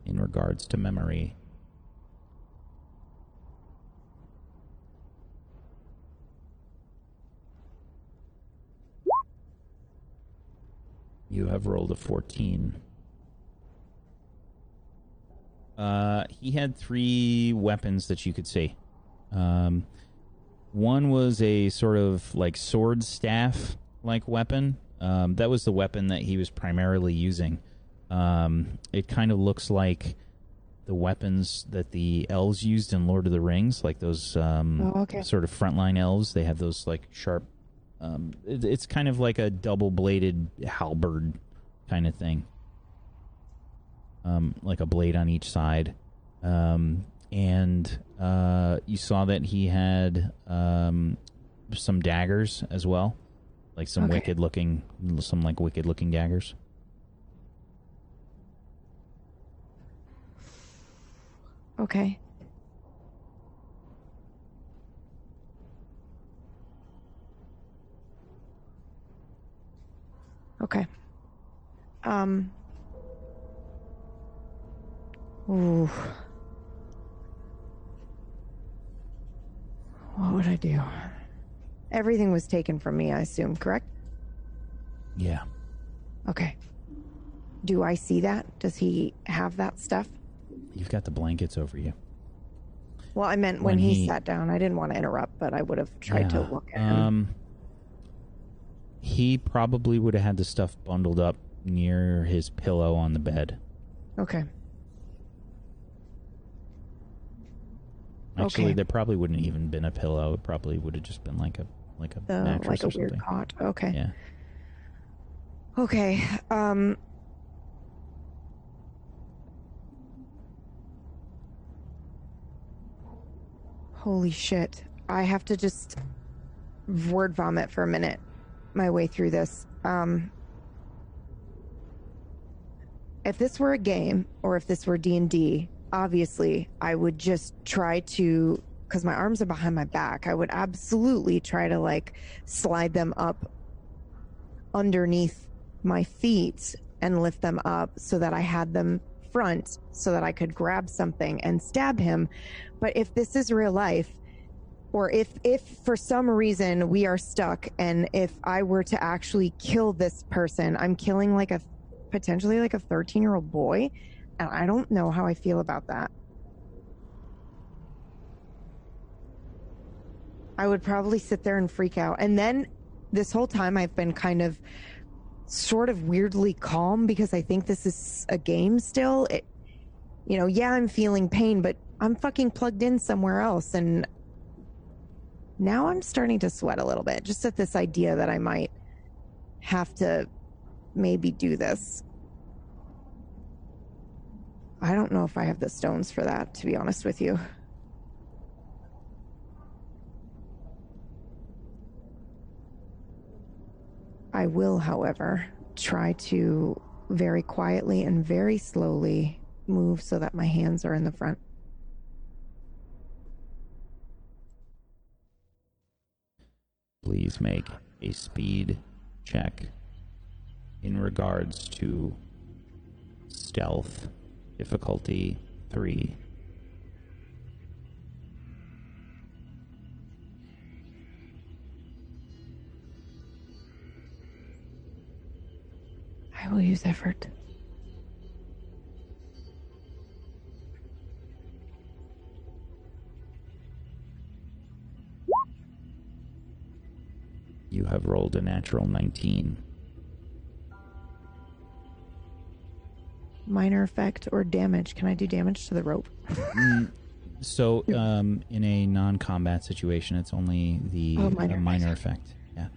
in regards to memory. You have rolled a 14. Uh, he had three weapons that you could see. Um, one was a sort of like sword staff like weapon. Um, that was the weapon that he was primarily using. Um, it kind of looks like the weapons that the elves used in Lord of the Rings, like those um, Oh, okay. sort of frontline elves. They have those like sharp. Um, it, it's kind of like a double-bladed halberd kind of thing, um, like a blade on each side. Um, and uh, you saw that he had um, some daggers as well, like some Okay. wicked-looking, some like wicked-looking daggers. Okay. Okay. Um. Ooh. What would I do? Everything was taken from me, I assume, correct? Yeah. Okay. Do I see that? Does he have that stuff? You've got the blankets over you. Well, I meant when, When he, he- sat down. I didn't want to interrupt, but I would have tried to look at him. Um, he probably would have had the stuff bundled up near his pillow on the bed. Okay. Actually, Okay. there probably wouldn't even been a pillow. It probably would have just been like a like a The, mattress like a or weird something. cot. Okay. Yeah. Okay. Um. Holy shit. I have to just word vomit for a minute my way through this. Um if this were a game or if this were D&D, obviously I would just try to cuz my arms are behind my back. I would absolutely try to like slide them up underneath my feet and lift them up so that I had them front so that I could grab something and stab him. But if this is real life, or if if for some reason we are stuck and if I were to actually kill this person, I'm killing like a potentially like a 13-year-old boy, and I don't know how I feel about that. I would probably sit there and freak out. And then this whole time I've been kind of sort of weirdly calm because I think this is a game still. It you know, yeah, I'm feeling pain, but I'm fucking plugged in somewhere else and now I'm starting to sweat a little bit just at this idea that I might have to maybe do this. I don't know if I have the stones for that, to be honest with you. I will, however, try to very quietly and very slowly move so that my hands are in the front. Please make a speed check in regards to stealth difficulty 3. I will use effort. You have rolled a natural 19. Minor effect or damage. Can I do damage to the rope? Mm, so, um, in a non-combat situation, it's only the Oh, uh, minor minor effect. Yeah.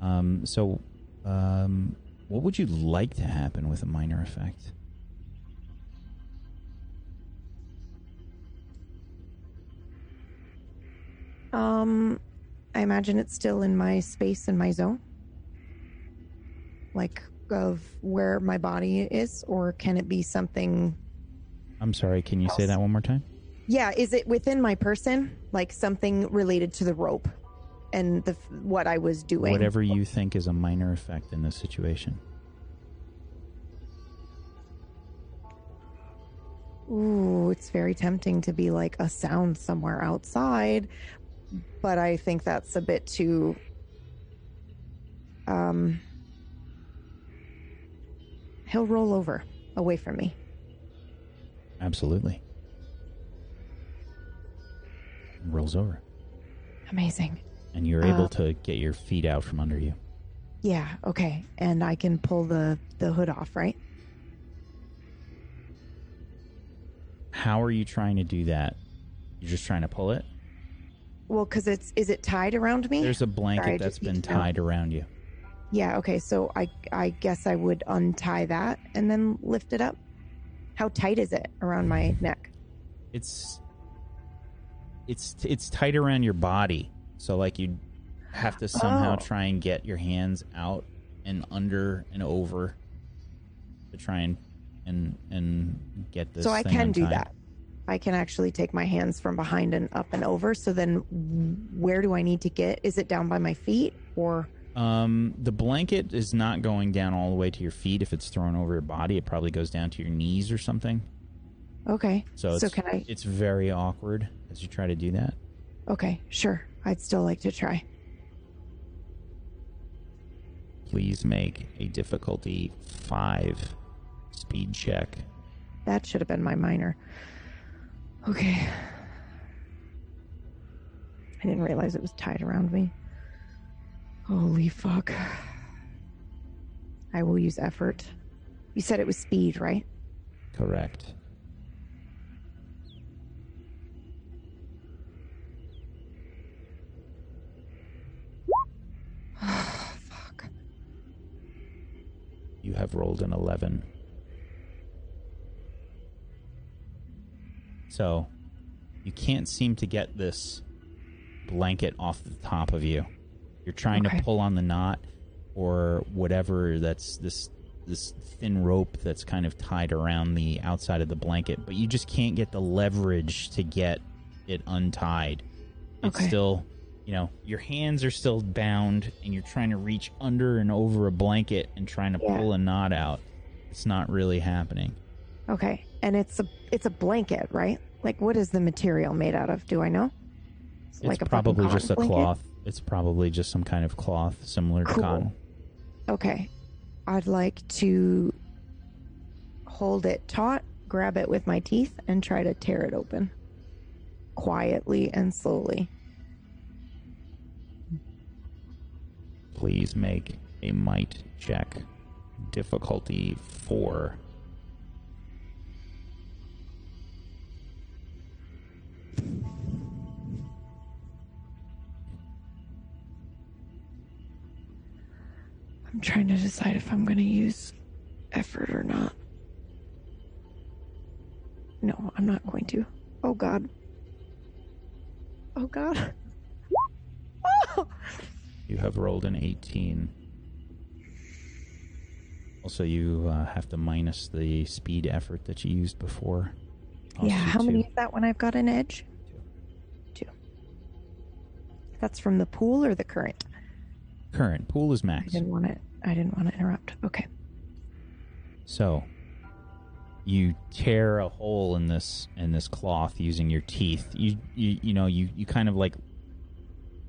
Um, so, um, what would you like to happen with a minor effect? Um, I imagine it's still in my space and my zone. Like of where my body is, or can it be something? I'm sorry. Can you say that one more time? Yeah, is it within my person? Like something related to the rope and the what I was doing? Whatever you think is a minor effect in this situation. Ooh, it's very tempting to be like a sound somewhere outside, but I think that's a bit too. Um, he'll roll over away from me. Absolutely. Rolls over. Amazing. And you're Uh, able to get your feet out from under you. Yeah, okay. And I can pull the the hood off, right? How are you trying to do that? You're just trying to pull it? Well, cuz it's is it tied around me? There's a blanket Sorry, that's been tied around you. Yeah, okay. So I I guess I would untie that and then lift it up. How tight is it around my neck? It's it's it's tight around your body. So like you have to somehow Oh. try and get your hands out and under and over to try and and and get this so I can do that. I can actually take my hands from behind and up and over. So then where do I need to get? Is it down by my feet or Um, the blanket is not going down all the way to your feet. If it's thrown over your body, it probably goes down to your knees or something. Okay. So it's, so can I it's very awkward as you try to do that. Okay, sure. I'd still like to try. Please make a difficulty five speed check. That should have been my minor. Okay. I didn't realize it was tied around me. Holy fuck. I will use effort. You said it was speed, right? Correct. Fuck. You have rolled an 11. So, you can't seem to get this blanket off the top of you. You're trying Okay. to pull on the knot or whatever that's this this thin rope that's kind of tied around the outside of the blanket, but you just can't get the leverage to get it untied. It's Okay. still, you know, your hands are still bound and you're trying to reach under and over a blanket and trying to Yeah. pull a knot out. It's not really happening. Okay. And it's a it's a blanket, right? Like what is the material made out of? Do I know? It's It's like probably just a blanket? cloth. It's probably just some kind of cloth similar to cotton. Okay. I'd like to hold it taut, grab it with my teeth, and try to tear it open. Quietly and slowly. Please make a might check. Difficulty four. I'm trying to decide if I'm going to use effort or not. No, I'm not going to. Oh, God. Oh, God. Oh! You have rolled an 18. Also, you uh, have to minus the speed effort that you used before. Yeah, how many two. is that when I've got an edge? Two. Two. That's from the pool or the current? Current pool is max. I didn't want to. I didn't want to interrupt. Okay. So, you tear a hole in this in this cloth using your teeth. You you you know you you kind of like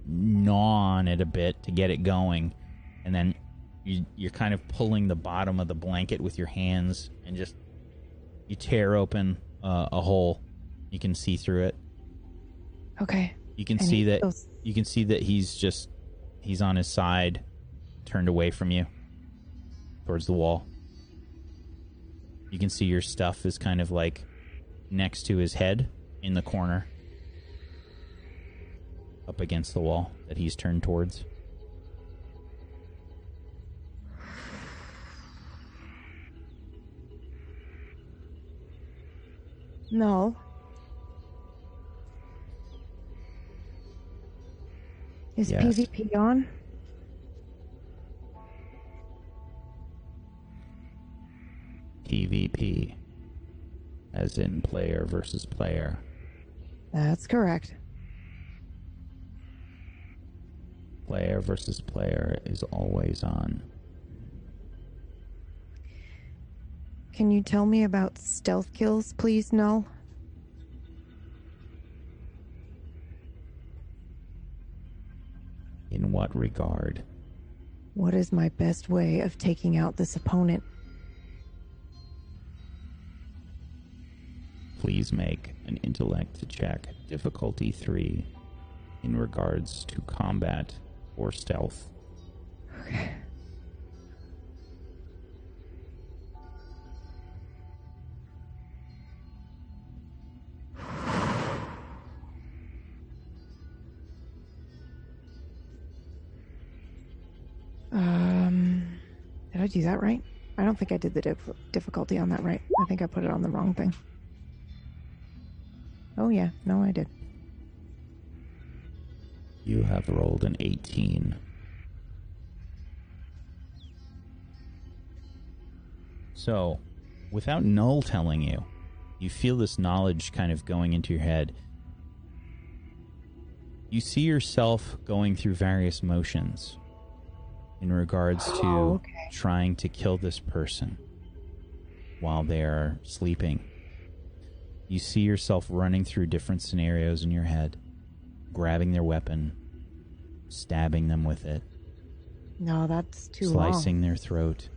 gnaw on it a bit to get it going, and then you you're kind of pulling the bottom of the blanket with your hands and just you tear open uh, a hole. You can see through it. Okay. You can And see that feels- you can see that he's just he's on his side, turned away from you, towards the wall. You can see your stuff is kind of like next to his head in the corner, up against the wall that he's turned towards. No. Is Yes. PvP on? PvP, as in player versus player. That's correct. Player versus player is always on. Can you tell me about stealth kills, please, Null? In what regard? What is my best way of taking out this opponent? Please make an intellect check. Difficulty 3. in regards to combat or stealth. Okay. Um, did I do that right? I don't think I did the dif- difficulty on that right. I think I put it on the wrong thing. Oh yeah, no, I did. You have rolled an 18. So, without Null telling you, you feel this knowledge kind of going into your head. You see yourself going through various motions in regards oh, to Oh, okay. trying to kill this person while they're sleeping. You see yourself running through different scenarios in your head, grabbing their weapon, stabbing them with it, No, that's too slicing their throat.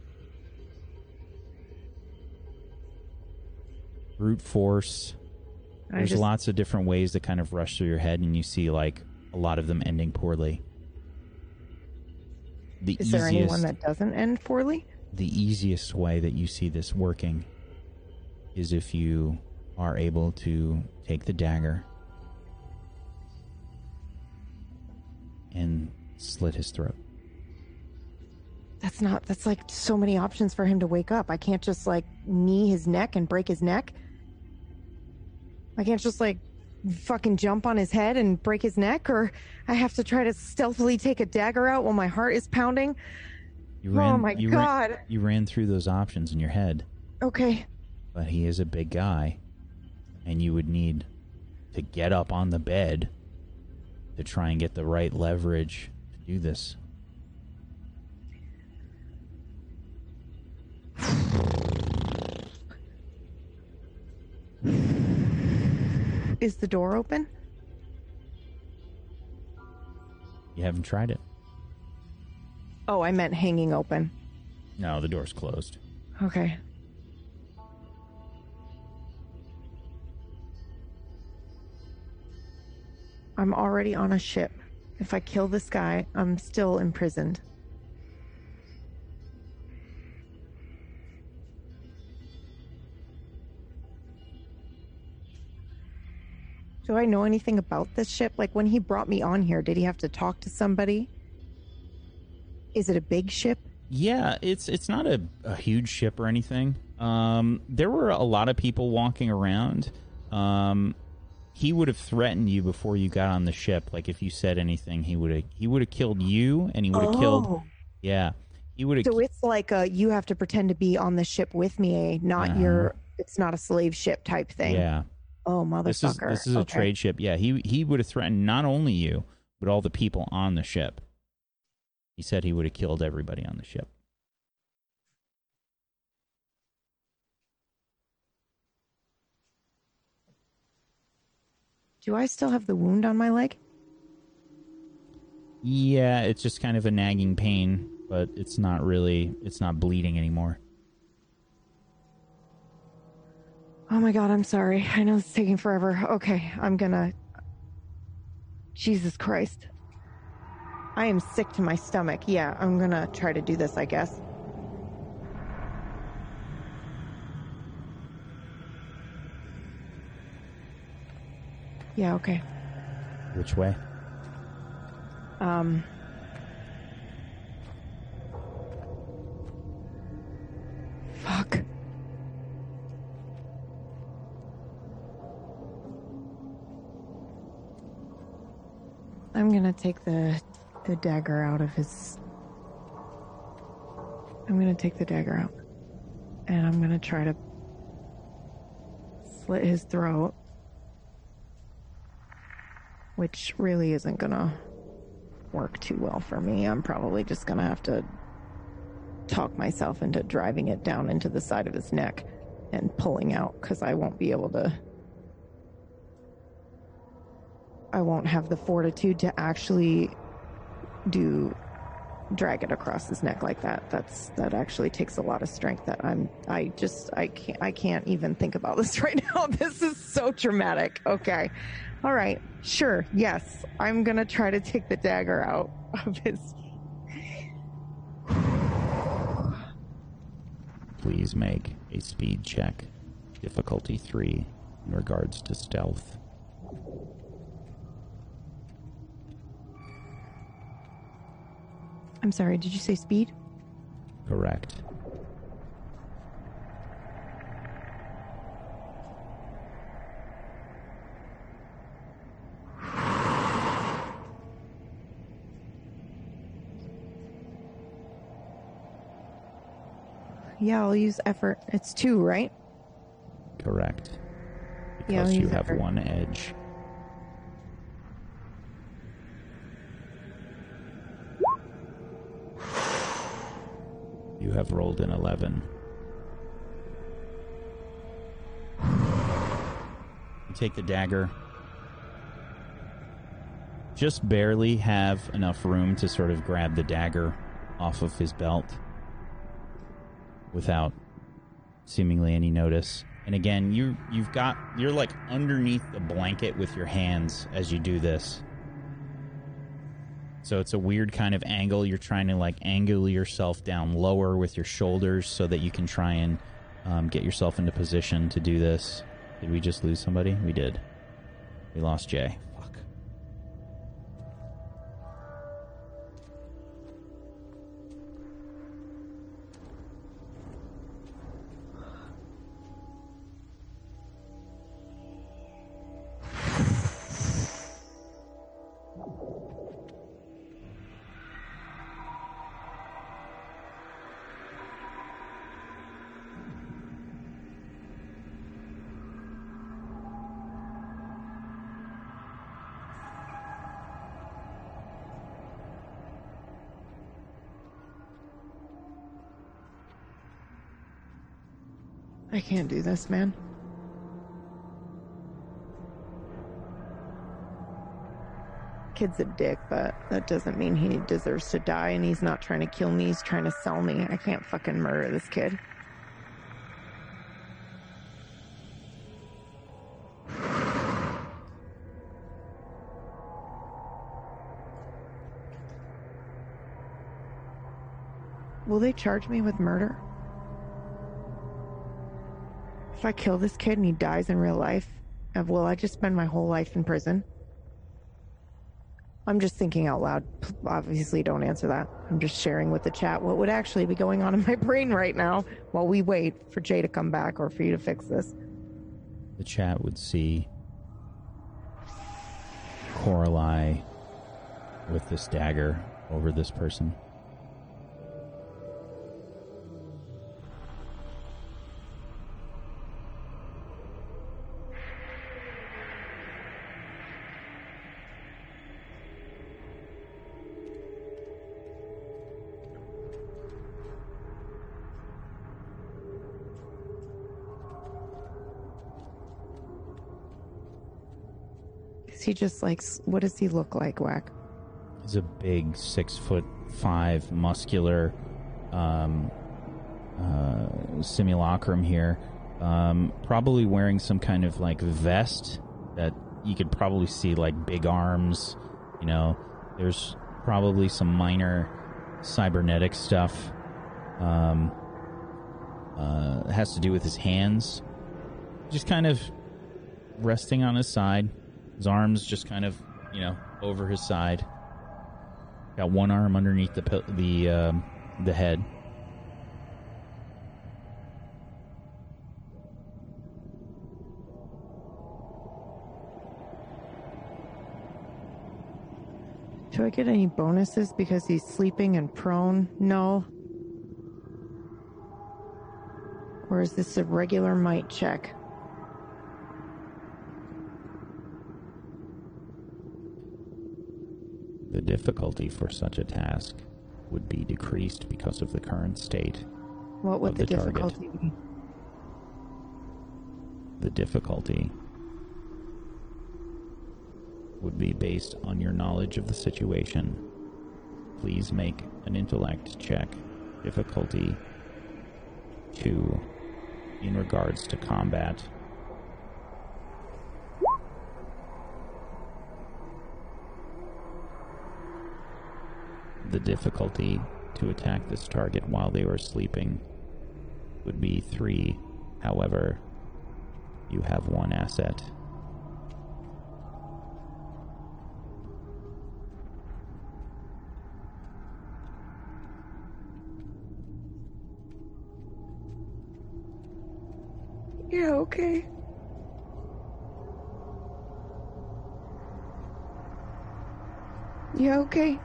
Brute force. I There's just- lots of different ways that kind of rush through your head, and you see like a lot of them ending poorly. The Is there anyone that doesn't end poorly? the easiest way that you see this working is if you are able to take the dagger and slit his throat. That's not. That's like so many options for him to wake up. I can't just like knee his neck and break his neck. I can't just like fucking jump on his head and break his neck, or I have to try to stealthily take a dagger out while my heart is pounding. You Oh my you God. Ran, you ran through those options in your head, Okay. but he is a big guy, and you would need to get up on the bed to try and get the right leverage to do this. Is the door open? You haven't tried it. Oh, I meant hanging open. No, the door's closed. Okay. I'm already on a ship. If I kill this guy, I'm still imprisoned. Do I know anything about this ship? Like when he brought me on here, did he have to talk to somebody? Is it a big ship? Yeah, it's it's not a, a huge ship or anything. Um, there were a lot of people walking around. Um, he would have threatened you before you got on the ship. Like if you said anything, he would have he would have killed you, and he would have killed. Oh. Yeah, he would have. So it's like a you have to pretend to be on the ship with me, not Uh-huh. your. It's not a slave ship type thing. yeah, Oh this is motherfucker! this is a trade ship. Yeah, he he would have threatened not only you but all the people on the ship. He said he would have killed everybody on the ship. Do I still have the wound on my leg? Yeah, it's just kind of a nagging pain, but it's not really it's not bleeding anymore. Oh my god, I'm sorry. I know it's taking forever. Okay, I'm gonna. Jesus Christ. I am sick to my stomach. Yeah, I'm gonna try to do this, I guess. Yeah, okay. Which way? Um. Fuck. I'm gonna take the the dagger out of his. I'm gonna take the dagger out, and I'm gonna try to slit his throat, which really isn't gonna work too well for me. I'm probably just gonna have to talk myself into driving it down into the side of his neck and pulling out because I won't be able to. I won't have the fortitude to actually do drag it across his neck like that. That's that actually takes a lot of strength. That I'm I just I can't I can't even think about this right now. This is so traumatic. Okay, all right, sure, yes, I'm gonna try to take the dagger out of his. Please make a speed check, difficulty three, in regards to stealth. I'm sorry. Did you say speed? Correct. Yeah, I'll use effort. It's two, right? Correct. Yeah, Because you have effort. one edge. You have rolled an 11. You take the dagger. Just barely have enough room to sort of grab the dagger off of his belt without seemingly any notice. And again, you you've got you're like underneath the blanket with your hands as you do this. So it's a weird kind of angle. You're trying to like angle yourself down lower with your shoulders so that you can try and um, get yourself into position to do this. Did we just lose somebody? We did. We lost Jay. Can't do this, man. Kid's a dick, but that doesn't mean he deserves to die and he's not trying to kill me, he's trying to sell me. I can't fucking murder this kid. Will they charge me with murder? If I kill this kid and he dies in real life, uh, will I just spend my whole life in prison? I'm just thinking out loud. Obviously, don't answer that. I'm just sharing with the chat what would actually be going on in my brain right now while we wait for Jay to come back or for you to fix this. The chat would see Coralie with this dagger over this person. He just like, what does he look like, Whack? He's a big six foot five, muscular um, uh, simulacrum here. Um, probably wearing some kind of like vest that you could probably see like big arms. You know, there's probably some minor cybernetic stuff. Um, uh, has to do with his hands. Just kind of resting on his side. His arms just kind of, you know, over his side. Got one arm underneath the the um, the head. Do I get any bonuses because he's sleeping and prone? No. Or is this a regular might check? Difficulty for such a task would be decreased because of the current state. What would Of the, the target. difficulty be? The difficulty would be based on your knowledge of the situation. please make an intellect check, difficulty two, in regards to combat. The difficulty to attack this target while they were sleeping would be three. However, you have one asset. Yeah, okay. Yeah, okay.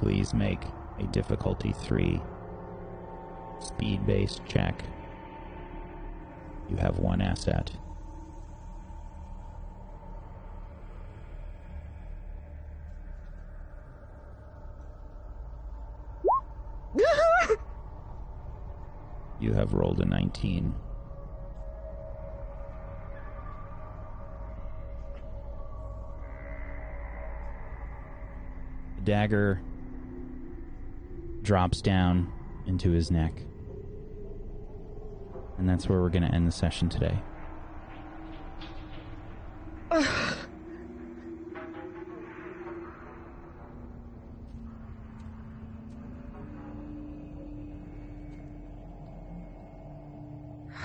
Please make a difficulty three speed based check. You have one asset. You have rolled a 19. The dagger drops down into his neck. And that's where we're going to end the session today. Ah.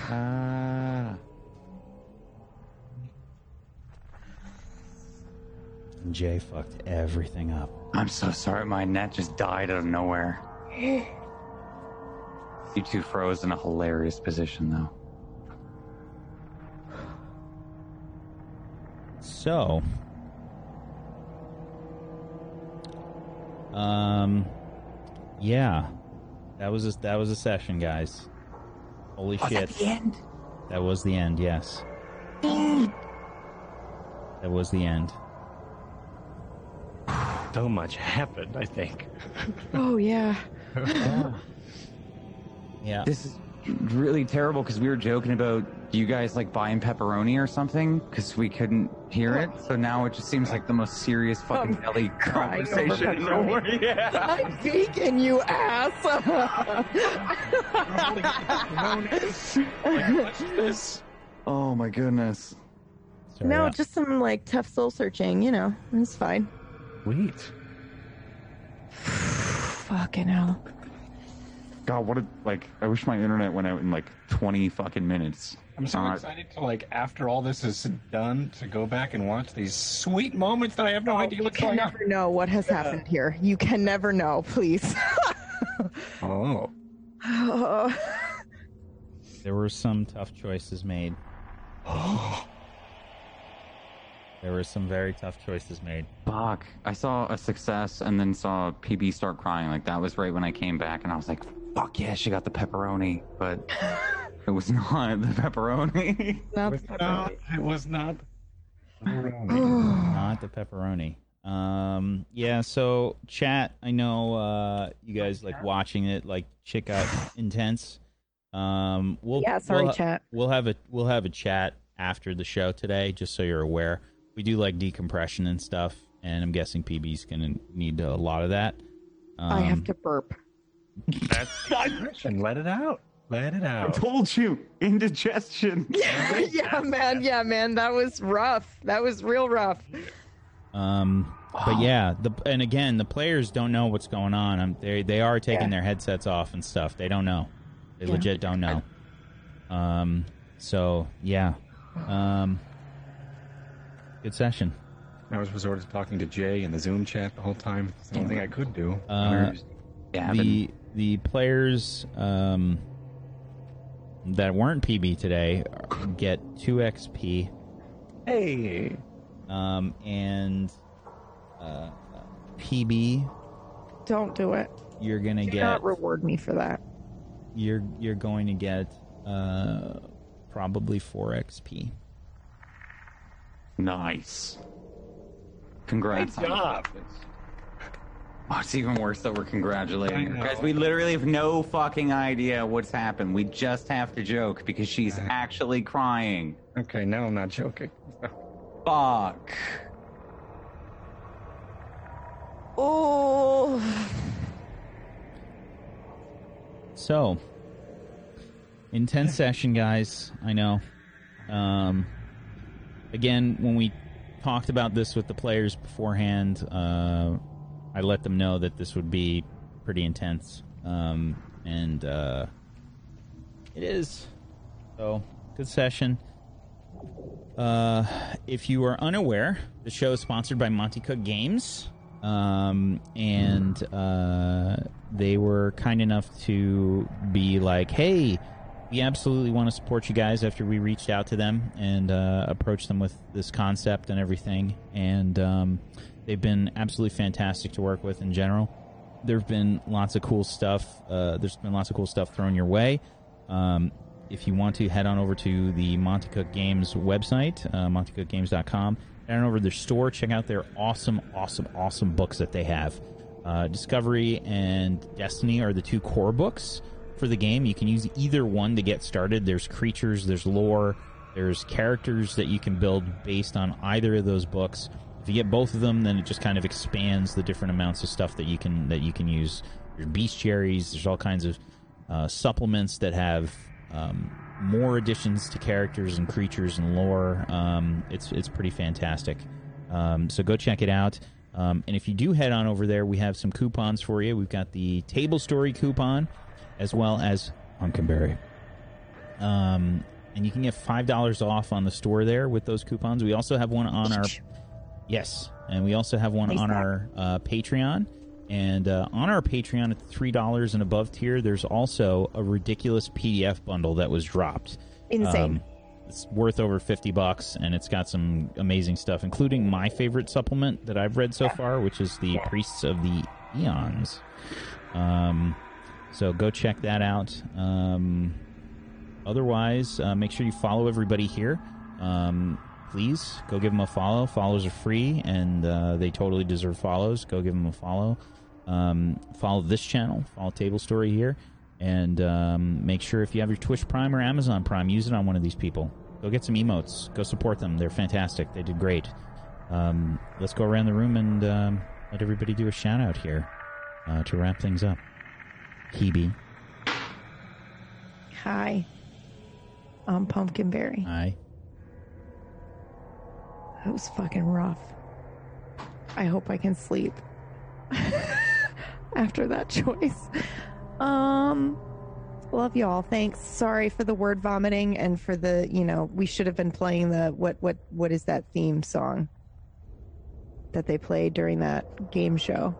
Jay fucked everything up. I'm so sorry. My net just died out of nowhere. You two froze in a hilarious position, though. So, um, yeah, that was a, that was a session, guys. Holy Oh, shit! that's the end? That was the end. Yes, that was the end. So much happened, I think. Oh, yeah. Yeah. This is really terrible because we were joking about you guys like buying pepperoni or something because we couldn't hear it. So now it just seems like the most serious fucking belly crying over conversation. pepperoni. yeah. I'm vegan, you ass. Oh my goodness. Sorry, no, uh, just some like tough soul searching, you know. It's fine. Sweet. Fucking hell. God, what a like. I wish my internet went out in like 20 fucking minutes. I'm so Uh, excited to like after all this is done to go back and watch these sweet moments that I have no idea what's going on. You never know what has happened here. You can never know, please. Oh, there were some tough choices made. There were some very tough choices made. Fuck. I saw a success and then saw PB start crying. Like that was right when I came back and I was like, fuck yeah, she got the pepperoni. But it was not the pepperoni. Not it was not. It was not. Not the pepperoni. Um, yeah. So chat. I know uh, you guys like watching it. Like shit got intense. Um, we'll Yeah, sorry, we'll, chat. We'll have a we'll have a chat after the show today, just so you're aware. We do like decompression and stuff, and I'm guessing PB's gonna need a lot of that. Um, I have to burp. And let it out. Let it out. I told you, indigestion. Yeah, yeah, man. Yeah, man. That was rough. That was real rough. Um, but yeah, the and again, the players don't know what's going on. Um, they they are taking Yeah. their headsets off and stuff. They don't know. They Yeah. legit don't know. Um, so yeah, um, good session. I was resorted to talking to Jay in the Zoom chat the whole time. It's the only thing I could do. Uh, Yeah, the the players um that weren't PB today get two XP. Hey. Um, and uh, PB, Don't do it. you're gonna Do get not reward me for that. you're you're going to get uh probably 4 XP. Nice. Congrats. Great job. Oh, it's even worse that we're congratulating her. I. Guys, we literally have no fucking idea what's happened. We just have to joke because she's actually crying. Okay, now I'm not joking. Fuck. Oh. So, intense session, guys. I know. Um, again, when we talked about this with the players beforehand, uh, I let them know that this would be pretty intense. Um, and uh, it is. So, good session. Uh, if you are unaware, the show is sponsored by Monte Cook Games. Um, and uh, they were kind enough to be like, hey, we absolutely want to support you guys after we reached out to them and uh, approached them with this concept and everything. And um, they've been absolutely fantastic to work with in general. There have been lots of cool stuff. Uh, there's been lots of cool stuff thrown your way. Um, if you want to, head on over to the Monte Cook Games website, uh, montecookgames.com. Head on over to their store. Check out their awesome, awesome, awesome books that they have. Uh, Discovery and Destiny are the two core books for the game. You can use either one to get started. There's creatures, there's lore, there's characters that you can build based on either of those books. If you get both of them, then it just kind of expands the different amounts of stuff that you can that you can use. There's bestiaries. There's all kinds of uh, supplements that have um, more additions to characters and creatures and lore. Um, it's it's pretty fantastic. Um, so go check it out. Um, and if you do head on over there, we have some coupons for you. We've got the table story coupon, as well as Pumpkinberry. Um, and you can get five dollars off on the store there with those coupons. We also have one on our yes, and we also have one on that. our uh, Patreon. And uh, on our Patreon at three dollars and above tier, there's also a ridiculous PDF bundle that was dropped. Insane. Um, it's worth over 50 bucks and it's got some amazing stuff including my favorite supplement that i've read so far which is the priests of the Aeons um, so go check that out um, otherwise uh, make sure you follow everybody here um, please go give them a follow follows are free and uh, they totally deserve follows go give them a follow um, follow this channel follow table story here and um, make sure if you have your Twitch Prime or Amazon Prime, use it on one of these people. Go get some emotes. Go support them. They're fantastic. They did great. Um, let's go around the room and um, let everybody do a shout out here uh, to wrap things up. Hebe, Hi. I'm Pumpkinberry. hi. That was fucking rough. I hope I can sleep after that choice. Um, love y'all. Thanks. Sorry for the word vomiting and for the, you know, we should have been playing the what what what is that theme song that they played during that game show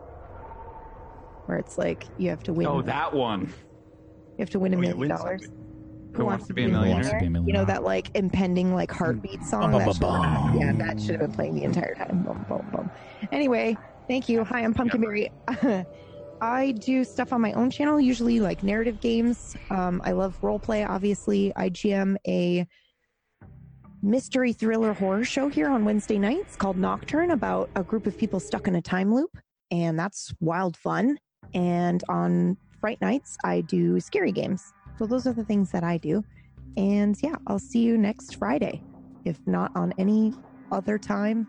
where it's like you have to win. Oh, that one. You have to win a Oh, yeah, million win dollars. something. Who wants to be a millionaire? wants to be a You know millionaire? that like impending like heartbeat song. That should have been, yeah, that should have been playing the entire time. Boom, boom, boom. Anyway, thank you. Hi, I'm Pumpkinberry. I do stuff on my own channel, usually like narrative games. Um, I love role play. Obviously, I GM a mystery thriller horror show here on Wednesday nights called Nocturne about a group of people stuck in a time loop, and that's wild fun. And on Fright nights, I do scary games. So those are the things that I do. And yeah, I'll see you next Friday, if not on any other time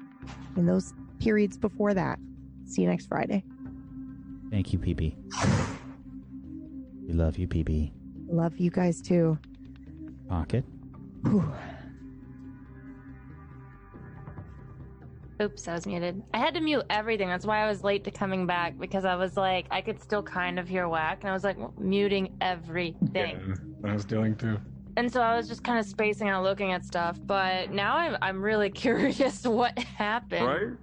in those periods before that. See you next Friday. Thank you, PB. We love you, PB. Love you guys too. Pocket. Whew. Oops, I was muted. I had to mute everything. That's why I was late to coming back because I was like, I could still kind of hear whack, and I was like muting everything. Yeah, I was doing too. And so I was just kind of spacing out, looking at stuff. But now I'm I'm really curious what happened. Right?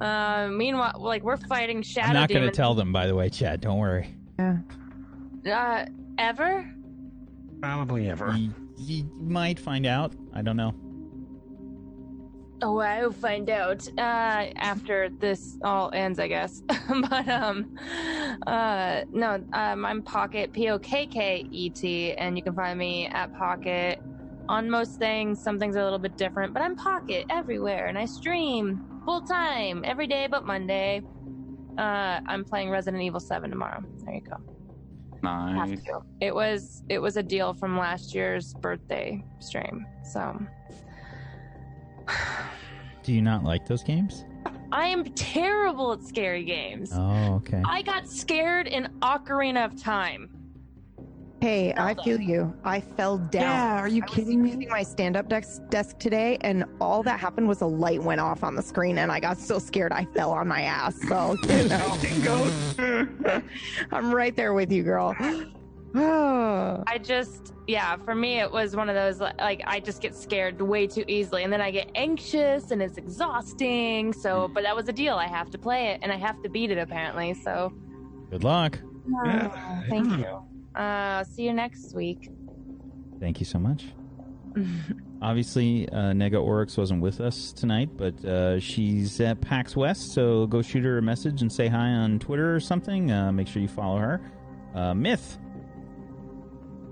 Uh, meanwhile, like we're fighting shadow I'm not going to tell them, by the way, Chad. Don't worry. Yeah. Uh, ever? Probably ever. You, you might find out. I don't know. Oh, I'll find out uh, after this all ends, I guess. but um, uh, no, um, I'm Pocket P O K K E T, and you can find me at Pocket on most things. Some things are a little bit different, but I'm Pocket everywhere, and I stream full time every day but Monday. Uh, I'm playing Resident Evil Seven tomorrow. There you go. Nice. It was it was a deal from last year's birthday stream, so. Do you not like those games? I am terrible at scary games. Oh, okay. I got scared in Ocarina of Time. Hey, I feel you. I fell down. Yeah, are you I was kidding me? using my stand-up desk, desk today, and all that happened was a light went off on the screen, and I got so scared I fell on my ass. So you know, I'm right there with you, girl. Oh, I just, yeah, for me, it was one of those like I just get scared way too easily, and then I get anxious, and it's exhausting. So, but that was a deal. I have to play it, and I have to beat it apparently. So, Good luck. uh, thank you. Uh, see you next week. Thank you so much. Obviously, uh, Nega Oryx wasn't with us tonight, but uh, she's at PAX West, so go shoot her a message and say hi on Twitter or something. Uh, make sure you follow her. Uh, Myth.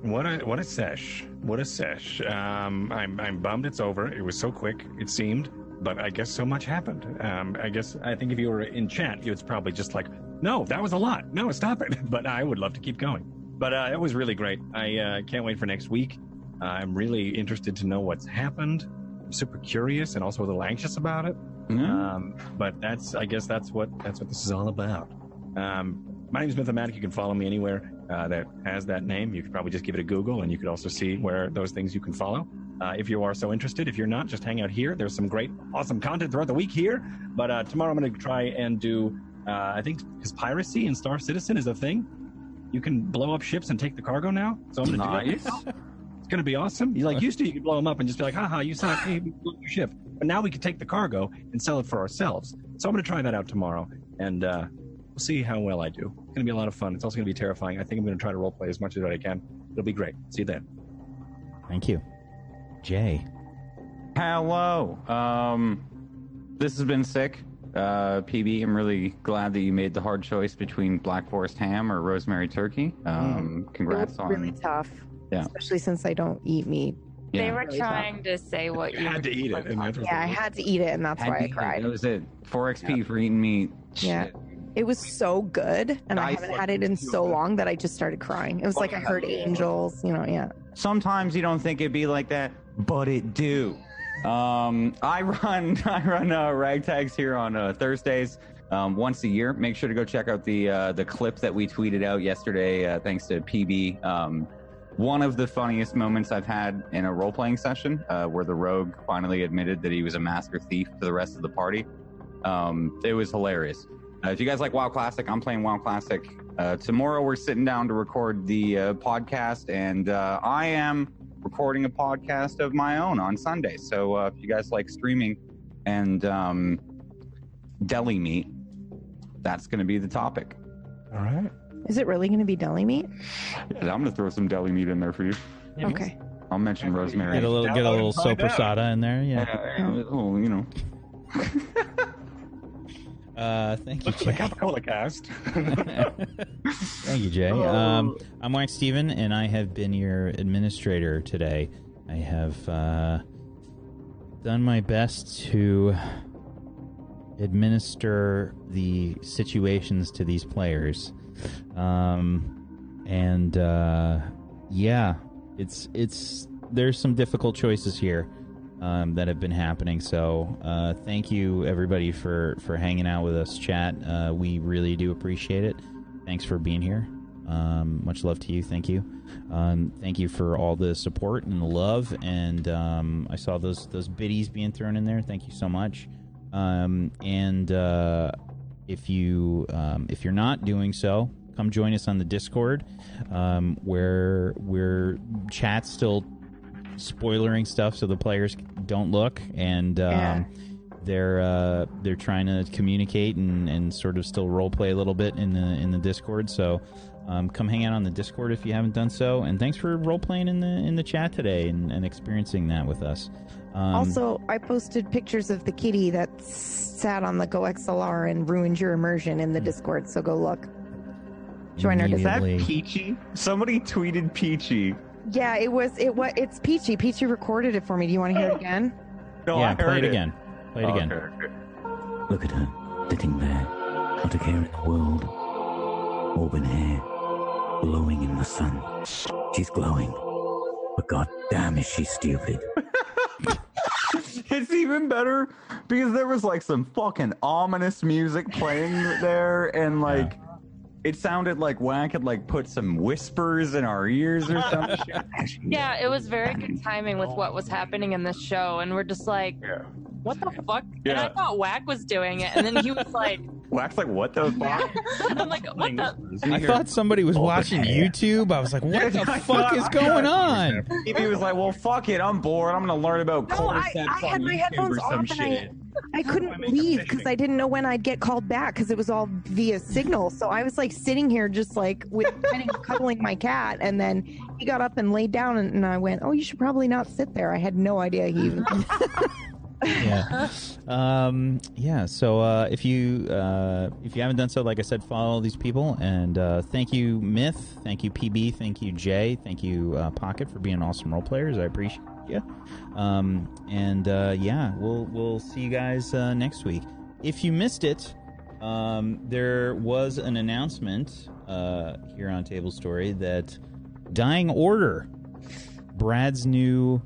What a what a sesh! What a sesh! Um, I'm I'm bummed it's over. It was so quick. It seemed, but I guess so much happened. Um, I guess I think if you were in chat, it's probably just like, no, that was a lot. No, stop it. But I would love to keep going. But uh, it was really great. I uh, can't wait for next week. Uh, I'm really interested to know what's happened. I'm super curious and also a little anxious about it. Um, but that's I guess that's what that's what this is all about. Um, my name is Mythomatic. You can follow me anywhere uh, that has that name. You could probably just give it a Google, and you could also see where those things you can follow. Uh, if you are so interested, if you're not, just hang out here. There's some great, awesome content throughout the week here. But uh, tomorrow I'm going to try and do. Uh, I think because piracy in Star Citizen is a thing. You can blow up ships and take the cargo now. So I'm going to do that. It's going to be awesome. You like used to, you could blow them up and just be like, haha, you suck. Hey, we blew your ship. But now we can take the cargo and sell it for ourselves. So I'm going to try that out tomorrow. And uh, we'll see how well I do. It's going to be a lot of fun. It's also going to be terrifying. I think I'm going to try to roleplay as much as I can. It'll be great. See you then. Thank you. Jay. Hello. Um, this has been sick. Uh, PB, I'm really glad that you made the hard choice between Black Forest ham or rosemary turkey. Um, it congrats was on. really tough. Yeah. Especially since I don't eat meat. yeah. They were Really trying to say what you had to eat it. And that's what Yeah, I had to eat it, and that's Had why I eat it. cried. That was it. 4XP for eating meat. Yeah. Shit. It was so good, and I I haven't had it in so long that I just started crying. It was like I heard angels, you know, yeah. Sometimes you don't think it'd be like that, but it do. Um, I run I run uh, ragtags here on uh, Thursdays um, once a year. Make sure to go check out the uh, the clip that we tweeted out yesterday. Uh, thanks to PB. Um, one of the funniest moments I've had in a role playing session, uh, where the rogue finally admitted that he was a master thief to the rest of the party. Um, it was hilarious. Uh, if you guys like WoW Classic, I'm playing WoW Classic. Uh, tomorrow we're sitting down to record the uh, podcast, and uh, I am recording a podcast of my own on Sunday. So uh, if you guys like streaming and um, deli meat, that's going to be the topic. All right. Is it really going to be deli meat? I'm going to throw some deli meat in there for you. Okay. I'll mention rosemary. Get a little, get a little Download and find in there. Yeah. Uh, oh, you know. Uh, thank you, Look for the Jay. Capicola cast. Thank you, Jay. Um, I'm Wax Steven, and I have been your administrator today. I have uh, done my best to administer the situations to these players, um, and uh, yeah, it's it's there's some difficult choices here um, that have been happening. So uh, thank you everybody for for hanging out with us, chat. Uh, we really do appreciate it. Thanks for being here. Um, much love to you. Thank you. Um, thank you for all the support and the love. And um, I saw those those biddies being thrown in there. Thank you so much. Um, and uh, if you um, if you're not doing so, come join us on the Discord, where we're chat still spoilering stuff so the players don't look and um, Yeah. they're uh, they're trying to communicate and, and sort of still role play a little bit in the in the Discord. So um, come hang out on the Discord if you haven't done so. And thanks for role playing in the in the chat today and, and experiencing that with us. Um, also, I posted pictures of the kitty that sat on the Go XLR and ruined your immersion in the Discord. So go look. Join our Is that Peachy? Somebody tweeted Peachy. Yeah, it was. It was. It's Peachy. Peachy recorded it for me. Do you want to hear it again? No, yeah, I play heard it again. Play it Oh, again. okay, okay. Look at her, sitting there, not a care in the world. Auburn hair, glowing in the sun. She's glowing, but god damn is she stupid. it's even better because there was like some fucking ominous music playing there, and like it sounded like Whack had like put some whispers in our ears or something. Yeah, it was very good timing with what was happening in the show, and we're just like, what the fuck? And I thought Whack was doing it, and then he was like, Whack's like, what the fuck? I'm like, what the? I thought somebody was oh, watching YouTube. I was like, what the fuck is going on? He was like, well, fuck it, I'm bored. I'm gonna learn about No, I, cordyceps I had on my YouTube headphones or some off and I, shit. I couldn't leave because I didn't know when I'd get called back because it was all via signal. So I was like sitting here just like with cuddling my cat, and then he got up and laid down, and, and I went, "Oh, you should probably not sit there." I had no idea he even. Yeah. Um, yeah. So uh, if you uh, if you haven't done so, like I said, follow these people and uh, thank you Myth, thank you PB, thank you Jay, thank you uh, Pocket for being awesome role players. I appreciate you. Um, and uh, yeah, we'll we'll see you guys uh, next week. If you missed it, um, there was an announcement here on Table Story that Dying Order, Brad's new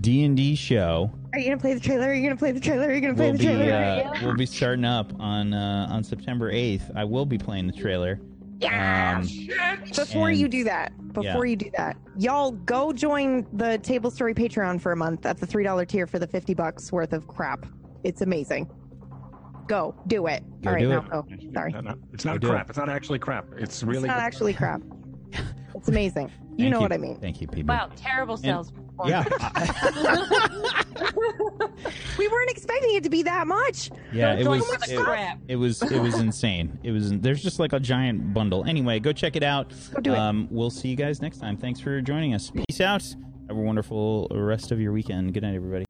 D and D show Are you gonna play the trailer? Are you gonna play the trailer? Are you gonna play we'll the be trailer? uh, we'll be starting up on uh, on September eighth. I will be playing the trailer. Yeah. Um, Before and- you do that, before Yeah. you do that, y'all go join the Table Story Patreon for a month at the three dollar tier for the fifty bucks worth of crap. It's amazing. Go do it. Go All right, do now it. go. Sorry, No, no, it's not do crap. it. It's not actually crap. It's really it's not good. actually crap. It's amazing. You Thank know what I mean. Thank you, people. Wow, terrible sales. Yeah, We weren't expecting it to be that much. yeah. It was go for the it, crap. it was it was insane. It was there's just like a giant bundle. Anyway, go check it out. Go do it. Um, we'll see you guys next time. Thanks for joining us. Peace out. Have a wonderful rest of your weekend. Good night, everybody.